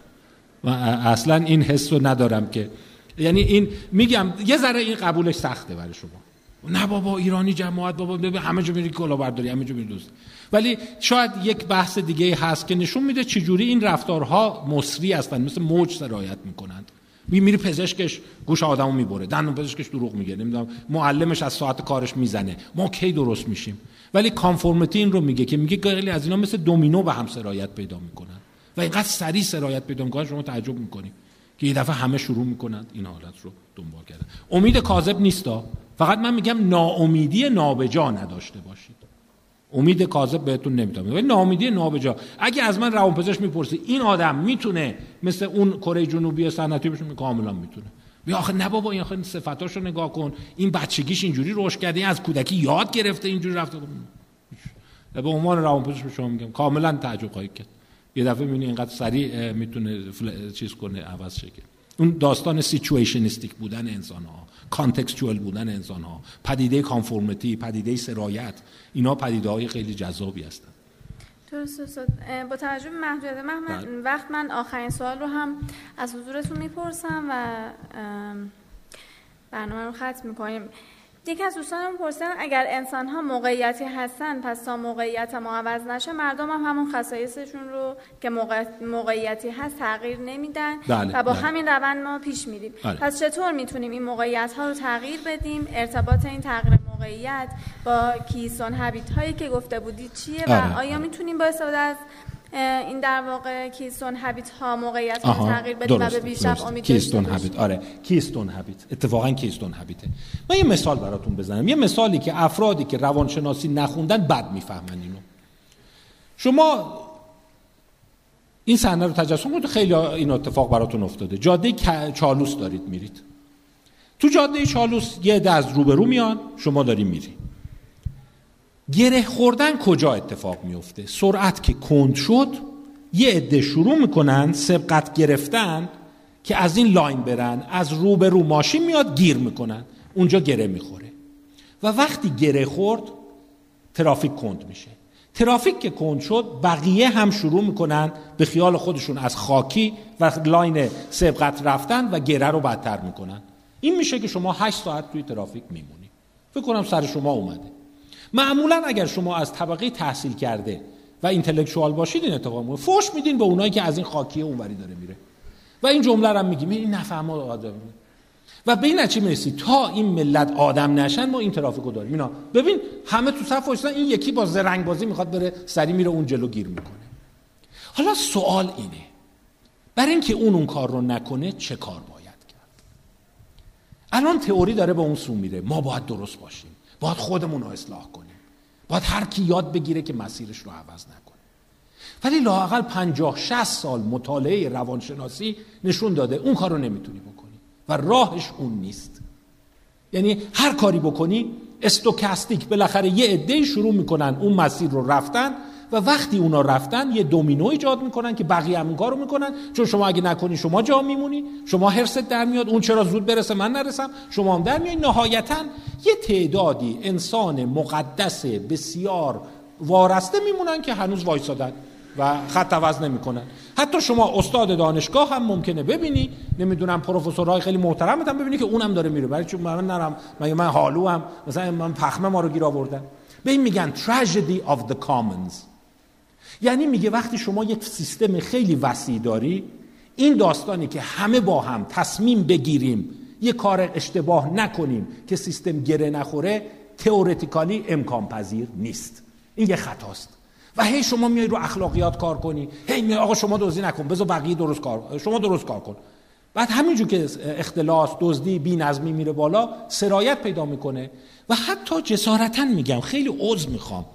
و اصلا این حس رو ندارم که یعنی این میگم یه ذره این قبولش سخته برای شما. نه بابا ایرانی جماعت بابا همه جا میری کلاهبرداری همه جا میری دوست. ولی شاید یک بحث دیگه هست که نشون میده چجوری این رفتارها مصری هستن مثل موج سرایت می‌کنند. می میری پزشکش گوش آدمو می‌بره. دندون پزشکش دروغ میگه. نمی‌دونم معلمش از ساعت کارش می‌زنه. ما کی درست میشیم؟ ولی کانفورمیتی این رو میگه که میگه خیلی از اینا مثل دومینو به هم سرایت پیدا می‌کنن. و اینقدر سریع سرایت پیدا می‌کنن شما تعجب می‌کنید که یه دفعه همه شروع می‌کنند این حالت رو دنبال کردن. امید کاذب نیستا فقط من میگم ناامیدی نابجا نداشته باشید. امید کاذب بهتون نمی‌تونم ولی ناامیدی نابجا. اگه از من روانپزشک می‌پرسی این آدم می‌تونه مثل اون کره جنوبی صنعتی بشه کاملا می‌تونه. بیا آخه نه بابا این آخه صفاتاشو نگاه کن. این بچگیش اینجوری رشد کرده از کودکی یاد گرفته اینجوری رفته. به عنوان روانپزشک به شما میگم کاملا تعجب خواهید کرد. یه دفعه می‌بینی اینقدر سریع می‌تونه چیز کنه عوض شه اون داستان situationistic بودن انسان ها contextual بودن انسان ها پدیده conformity پدیده سرایت اینا پدیده های خیلی جذابی هستن. درست با توجه به محدودیت من بله. وقت من آخرین سوال رو هم از حضورتون می‌پرسم و برنامه رو ختم می‌کنیم. یکی از دوستانم پرسیدن اگر انسان ها موقعیتی هستن پس تا موقعیت ما عوض نشه مردم هم همون خصایصشون رو که موقعیتی هست تغییر نمیدن بله، و با بله. همین روند ما پیش میریم بله. پس چطور می‌تونیم این موقعیت ها رو تغییر بدیم ارتباط این تغییر موقعیت با کیسون هبیت هایی که گفته بودید چیه و آره. آیا می‌تونیم با استفاده از این در واقع کیستون هابیت ها موقعیت تغییر بدیم و به بیشتر امید کیستون هابیت آره کیستون هابیت اتفاقا کیستون هابیته من یه مثال براتون بزنم. یه مثالی که افرادی که روانشناسی نخوندن بد می‌فهمن اینو. شما این صحنه رو تجسم کنید خیلی این اتفاق براتون افتاده. جاده چالوس دارید میرید. تو جاده چالوس یه عده از روبرو میان شما داری میری. گره خوردن کجا اتفاق میفته سرعت که کند شد یه عده شروع می‌کنن سبقت گرفتن که از این line برن از رو به رو ماشین میاد گیر می‌کنن اونجا گره می‌خوره. و وقتی گره خورد ترافیک کند میشه. ترافیک که کند شد بقیه هم شروع می‌کنن به خیال خودشون از خاکی و لاین سبقت رفتن و گره رو بدتر می‌کنن. این میشه که شما 8 ساعت توی ترافیک میمونی. فکر کنم سر شما اومده. معمولا اگر شما از طبقه تحصیل کرده و اینتלקچوال باشید این اتفاق میفته. فوش میدین به اونایی که از این خاکی اونوری داره میره. و این جمله رو هم میگیم. این نفهم آدم و به این چی می‌رسی. تا این ملت آدم نشن ما این ترافیکو داریم. اینا. ببین همه تو صف وایسن این یکی با زرنگ بازی می‌خواد بره سری میره اون جلو گیر می‌کنه. حالا سوال اینه. برای اینکه اون اون کار رو نکنه چه کار باید کرد؟ الان تئوری داره به اون سو میره. ما باید درست باشیم. باید خودمون رو اصلاح کنیم. باید هر کی یاد بگیره که مسیرش رو عوض نکنه. ولی لاقل پنجاه 60 سال مطالعه روانشناسی نشون داده اون کار رو نمی‌تونی بکنی و راهش اون نیست. یعنی هر کاری بکنی استوکاستیک بالاخره یه عده شروع می‌کنن اون مسیر رو رفتن و وقتی اونا رفتن یه دومینو ایجاد می‌کنن که بقیه هم کارو می‌کنن. چون شما اگه نکنی شما جا میمونی. شما هرست در میاد. اون چرا زود برسه من نرسم. شما هم در میاد نهایتا یه تعدادی انسان مقدس بسیار وارسته میمونن که هنوز وایسادن و خط عوض نمی‌کنن. حتی شما استاد دانشگاه هم ممکنه ببینی. نمی‌دونم پروفسورهای خیلی محترم هم ببینی که اونم داره میره. برای چون من نرم. من من حالو هم. مثلا من پخمه ما رو گیر آوردن. به این میگن tragedy of the commons. یعنی میگه وقتی شما یک سیستم خیلی وسیع داری این داستانی که همه با هم تصمیم بگیریم یه کار اشتباه نکنیم که سیستم گره نخوره تئوریتیکالی امکان پذیر نیست. این یه خطاست. و هی شما میای رو اخلاقیات کار کنی هی میای آقا شما دزدی نکن بذار بقیه درست کار شما درست کار کن. بعد همینجور که اختلاس دزدی بی نظمی میره بالا سرایت پیدا می‌کنه. و حتی جسارتا میگم خیلی عذر می‌خوام.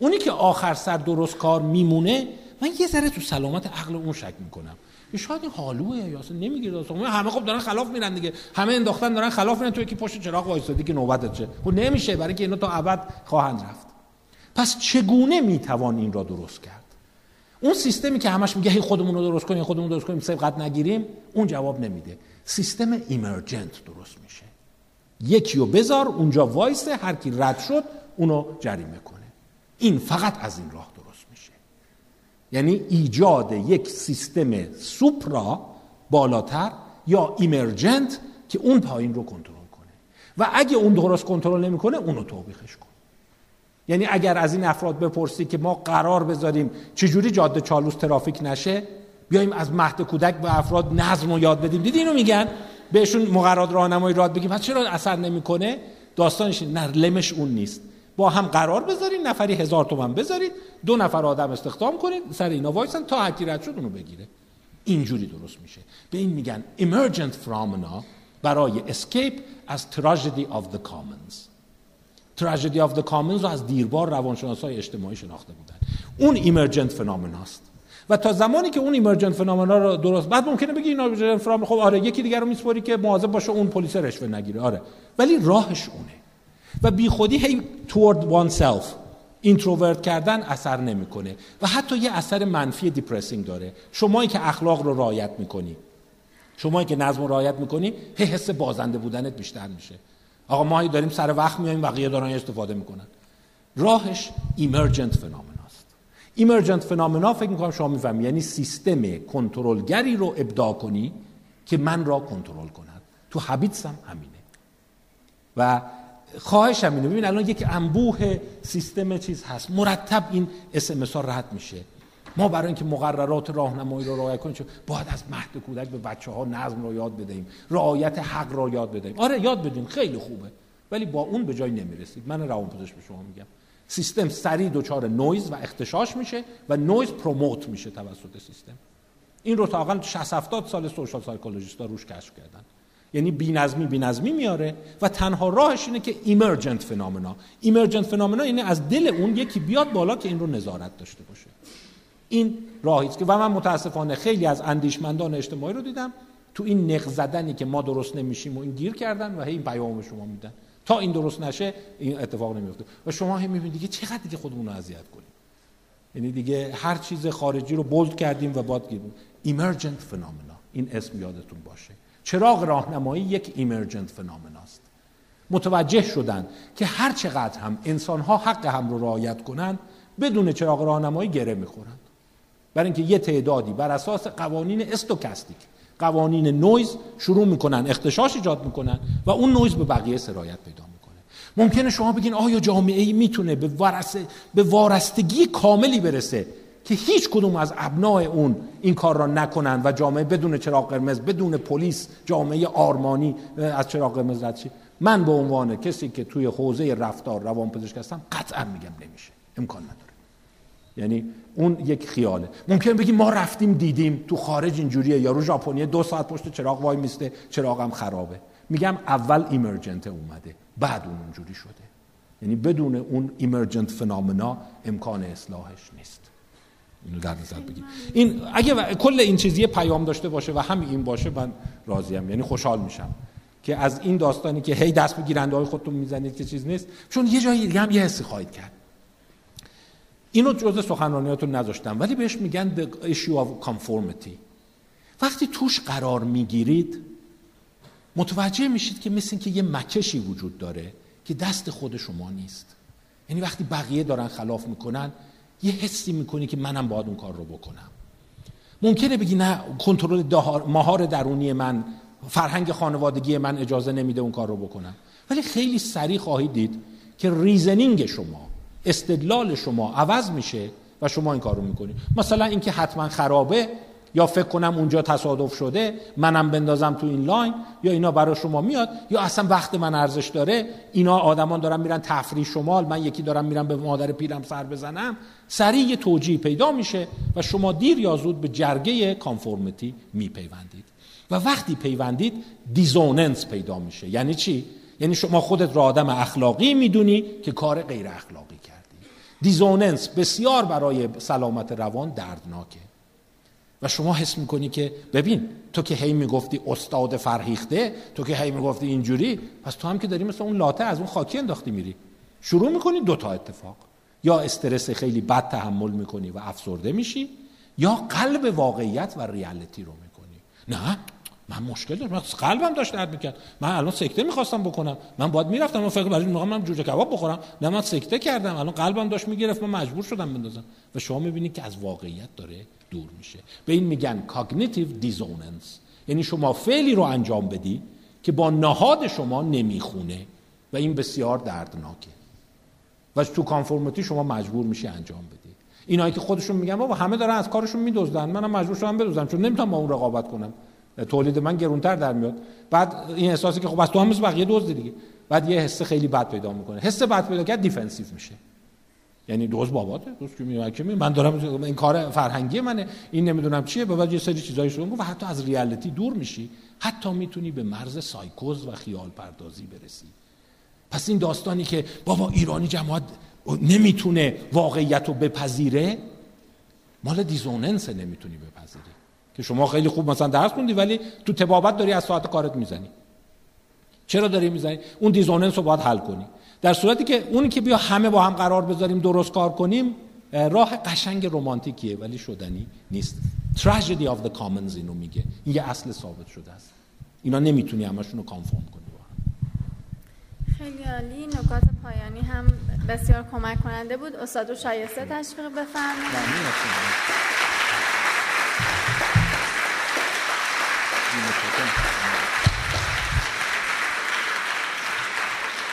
اونی که آخر سر درست کار میمونه من یه ذره تو سلامت عقل اون شک می‌کنم. شاید این حالوه یا اصلا نمی‌گیره داستان. همه خب دارن خلاف میرن دیگه. همه انداختن دارن خلاف میرن. تو یکی پشت چراغ وایسادی که نوبتت چه؟ خب نمیشه. برای اینکه اینا تا ابد خواهند رفت. پس چگونه می‌توان این را درست کرد؟ اون سیستمی که همش میگه هی خودمون رو درست کنیم خودمون درست کنیم سبقت نگیریم اون جواب نمیده. سیستم ایمرجنت درست میشه. یکی رو بذار اونجا وایسه هر کی رد شد اونو جریمه کنه. این فقط از این راه درست میشه. یعنی ایجاد یک سیستم سوپرا بالاتر یا ایمرجنت که اون پایین رو کنترل کنه. و اگه اون درست کنترل نمی‌کنه اونو توبیخش کن. یعنی اگر از این افراد بپرسی که ما قرار بذاریم چجوری جاده چالوس ترافیک نشه بیایم از مهد کودک به افراد نظم رو یاد بدیم. دیدی اینو میگن؟ بهشون مقررات راهنمایی رو یاد بدیم. پس چرا اثر نمی‌کنه؟ داستانش نه لمش اون نیست. با هم قرار بذارید نفری هزار تومن بذارید دو نفر آدم استخدام کنید سر اینا وایسن تا هر کی رد شد اونو بگیره. اینجوری درست میشه. به این میگن emergent phenomena برای escape از tragedy of the commons. Tragedy of the commons رو از دیرباز روانشناسای اجتماعی شناخته بودن. اون emergent phenomena است. و تا زمانی که اون emergent phenomena رو درست بعد ممکنه بگی emergent خب آره یکی دیگر رو میسپاری که مواظب باشه اون پلیس رشوه نگیره. آره. ولی راهش اونه. و بی خودی هی toward oneself. introvert کردن اثر نمی‌کنه. و حتی یه اثر منفی depressing داره. شمایی که اخلاق رو رعایت می‌کنی. شمایی که نظم رو رعایت می‌کنی هی حس بازنده بودنت بیشتر میشه. آقا ما داریم سر وقت میایم بقیه دارن استفاده می‌کنن. راهش ایمرجنت فنومنا است. ایمرجنت فنومنا فکر می‌کنم شما می‌فهمید یعنی سیستم کنترلگری رو ابداع کنی که من را کنترل کند. تو هابیتس هم همینه. و خواهشم اینه. ببین الان یک انبوه سیستم چیز هست. مرتب این اس ها رد میشه. ما برای اینکه مقررات راهنمایی رو رعایت کنیم باید از مهد کودک به بچه ها نظم رو یاد بدهیم. رعایت حق رو یاد بدهیم. آره یاد بدیم. خیلی خوبه. ولی با اون به جای نمی‌رسید. من روانپزشک به شما میگم. سیستم سریع دچار نویز و اغتشاش میشه و نویز promote میشه توسط سیستم. این رو تا 60 70 سال social psychologist روش کشف کردن. یعنی بینظمی بینظمی میاره و تنها راهش اینه که emergent phenomena emergent phenomena یعنی از دل اون یکی بیاد بالا که این رو نظارت داشته باشه. این راهی که و من متاسفانه خیلی از اندیشمندان اجتماعی رو دیدم. تو این نق زدنی که ما درست نمیشیم و این گیر کردن و هی این پیام شما میدن. تا این درست نشه این اتفاق نمیفته. و شما هم می‌بینید دیگه چقدر دیگه خودمون رو اذیت کنیم. یعنی دیگه هر چیز خارجی رو بولد کردیم و باد گیریم. ایمرجنت فنامنا این اسم یادتون باشه. چراغ راهنمایی یک ایمرجنت فنامناست متوجه شدند که هر چقدر هم انسانها حق هم رو رعایت کنند بدون چراغ راهنمایی گره می‌خورند. برای اینکه یه تعدادی بر اساس قوانین stochastic قوانین نویز شروع می‌کنن اغتشاش ایجاد می‌کنن و اون نویز به بقیه سرایت پیدا می‌کنه. ممکنه شما بگین آیا جامعه ای می‌تونه به, به وارستگی کاملی برسه؟ که هیچ کدوم از ابناء اون این کار را نکنند و جامعه بدون چراغ قرمز بدون پلیس جامعه آرمانی از چراغ قرمز رد من به عنوان کسی که توی حوزه رفتار روانپزشک هستم قطعا میگم نمیشه. امکان نداره. یعنی اون یک خیاله. ممکن بگیم ما رفتیم دیدیم تو خارج اینجوریه یارو ژاپنی دو ساعت پشت چراغ وای میسته چراغم خرابه. میگم اول ایمرجنت اومده بعد اون اونجوری شده. یعنی بدون اون ایمرجنت فنامنا امکان اصلاحش نیست. اینو در نظر بگیم این اگه کل این چیزی پیام داشته باشه و همین این باشه من راضیم یعنی خوشحال میشم که از این داستانی که هی دست بگیرنده های خودتون می‌زنید که چیز نیست چون یه جایی دیگه هم یه حسی خواهید کرد. اینو جزء سخنرانیاتون نذاشتم ولی بهش میگن the issue of conformity. وقتی توش قرار می‌گیرید متوجه میشید که مثل که یه مکشی وجود داره که دست خود شما نیست. یعنی وقتی بقیه دارن خلاف می‌کنن یه حسی می‌کنی که منم باید اون کار رو بکنم. ممکنه بگی نه کنترل مهار درونی من فرهنگ خانوادگی من اجازه نمیده اون کار رو بکنم. ولی خیلی سریع خواهید دید که reasoning شما استدلال شما عوض میشه و شما این کار رو می‌کنید مثلا اینکه حتما خرابه یا فکر کنم اونجا تصادف شده منم بندازم تو این لاین یا اینا برای شما میاد یا اصلا وقت من ارزش داره اینا آدمان دارن میرن تفریح شمال من یکی دارم میرم به مادر پیرم سر بزنم. سریع یه توجیه پیدا میشه و شما دیر یا زود به جرگه conformity میپیوندید. و وقتی پیوندید دیزوننس پیدا میشه. یعنی چی؟ یعنی شما خودت را آدم اخلاقی می‌دونی که کار غیر اخلاقی کردی. دیزوننس بسیار برای سلامت روان دردناکه. و شما حس می‌کنی که ببین تو که هی می‌گفتی استاد فرهیخته تو که هی می‌گفتی اینجوری پس تو هم که داری مثل اون لاته از اون خاکی انداختی میری. شروع می‌کنی دو تا اتفاق. یا استرس خیلی بد تحمل می‌کنی و افسرده میشی یا قلب واقعیت و ریالیتی رو می‌کنی. نه؟ من مشکل دارم. من قلبم داشت درد می‌کرد. من الان سکته می‌خواستم بکنم. من باید می‌رفتم. من فکر برای من جوجه کباب بخورم. نه من سکته کردم. الان قلبم داشت می‌گرفت. من مجبور شدم بندازم. و شما می‌بینید که از واقعیت داره دور میشه. به این میگن cognitive dissonance. یعنی شما فعلی رو انجام بدی که با نهاد شما نمی‌خونه و این بسیار دردناکه. و تو conformity شما مجبور میشی انجام بدی. اینایی که خودشون میگن بابا همه دارن از کارشون میدزدن. منم مجبور شدم بدزدم چون نمی‌تونم با اون رقابت کنم. تولید من گرونتر در میاد. بعد این احساسی که خب بس تو هم بقیه دزد دیگه. بعد یه حس خیلی بد پیدا می‌کنه. حس بد پیدا کرد defensive میشه. یعنی دزد باباته. دزد که میگه که من دارم این کار فرهنگی منه. این نمی‌دونم چیه. بعد یه سری چیزایی شروع و حتی از reality دور میشی. حتی می‌تونی به مرز سایکوز و خیال پردازی برسی. پس این داستانی که بابا ایرانی جماعت نمی‌تونه واقعیت رو بپذیره مال دیزوننس نمی‌تونی بپذیری. که شما خیلی خوب مثلا درس خوندی ولی تو تبابت داری از ساعت کارت می‌زنی. چرا داری می‌زنی؟ اون دیزوننس رو باید حل کنی. در صورتی که اونی که بیا همه با هم قرار بذاریم درست کار کنیم راه قشنگ رمانتیکیه ولی شدنی نیست. Tragedy of the commons اینو میگه. این یه اصل ثابت شده است. اینا نمی‌تونی همشون رو کانفورم کنی خیلی عالی. نکات پایانی هم بسیار کمک کننده بود. استاد و شایسته تشویق بفرمایید.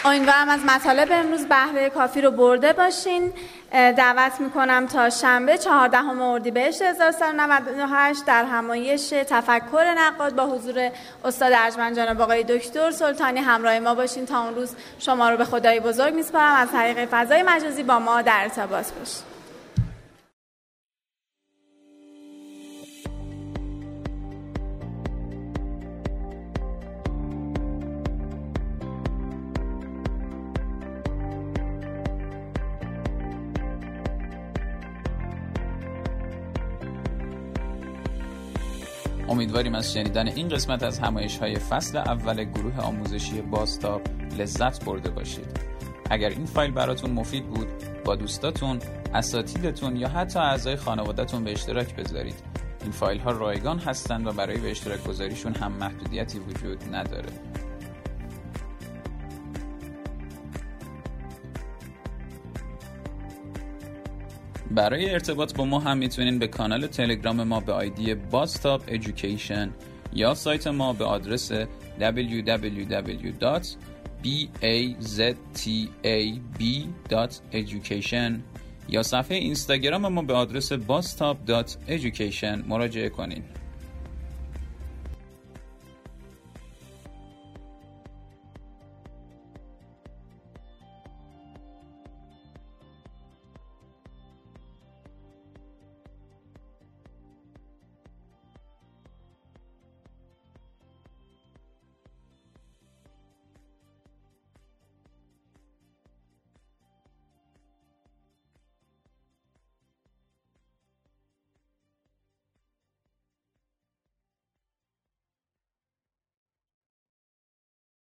امیدوارم از مطالب امروز بهره کافی رو برده باشین. دعوت می‌کنم تا شنبه 14 اردیبهشت 1398 در همایش تفکر نقاد با حضور استاد ارجمند جناب آقای دکتر سلطانی همراه ما باشین تا اون روز شما رو به خدای بزرگ میسپارم. از طریق فضای مجازی با ما در ارتباط باشین. امیدواریم از شنیدن این قسمت از همایش های فصل اول گروه آموزشی باستاب لذت برده باشید. اگر این فایل براتون مفید بود با دوستاتون، اساتیدتون یا حتی اعضای خانوادهتون به اشتراک بذارید. این فایل ها رایگان هستند و برای به اشتراک گذاریشون هم محدودیتی وجود نداره. برای ارتباط با ما هم می‌تونین به کانال تلگرام ما به آیدی باستاب ایژوکیشن یا سایت ما به آدرس www.baztab.education یا صفحه اینستاگرام ما به آدرس bastop.education مراجعه کنید.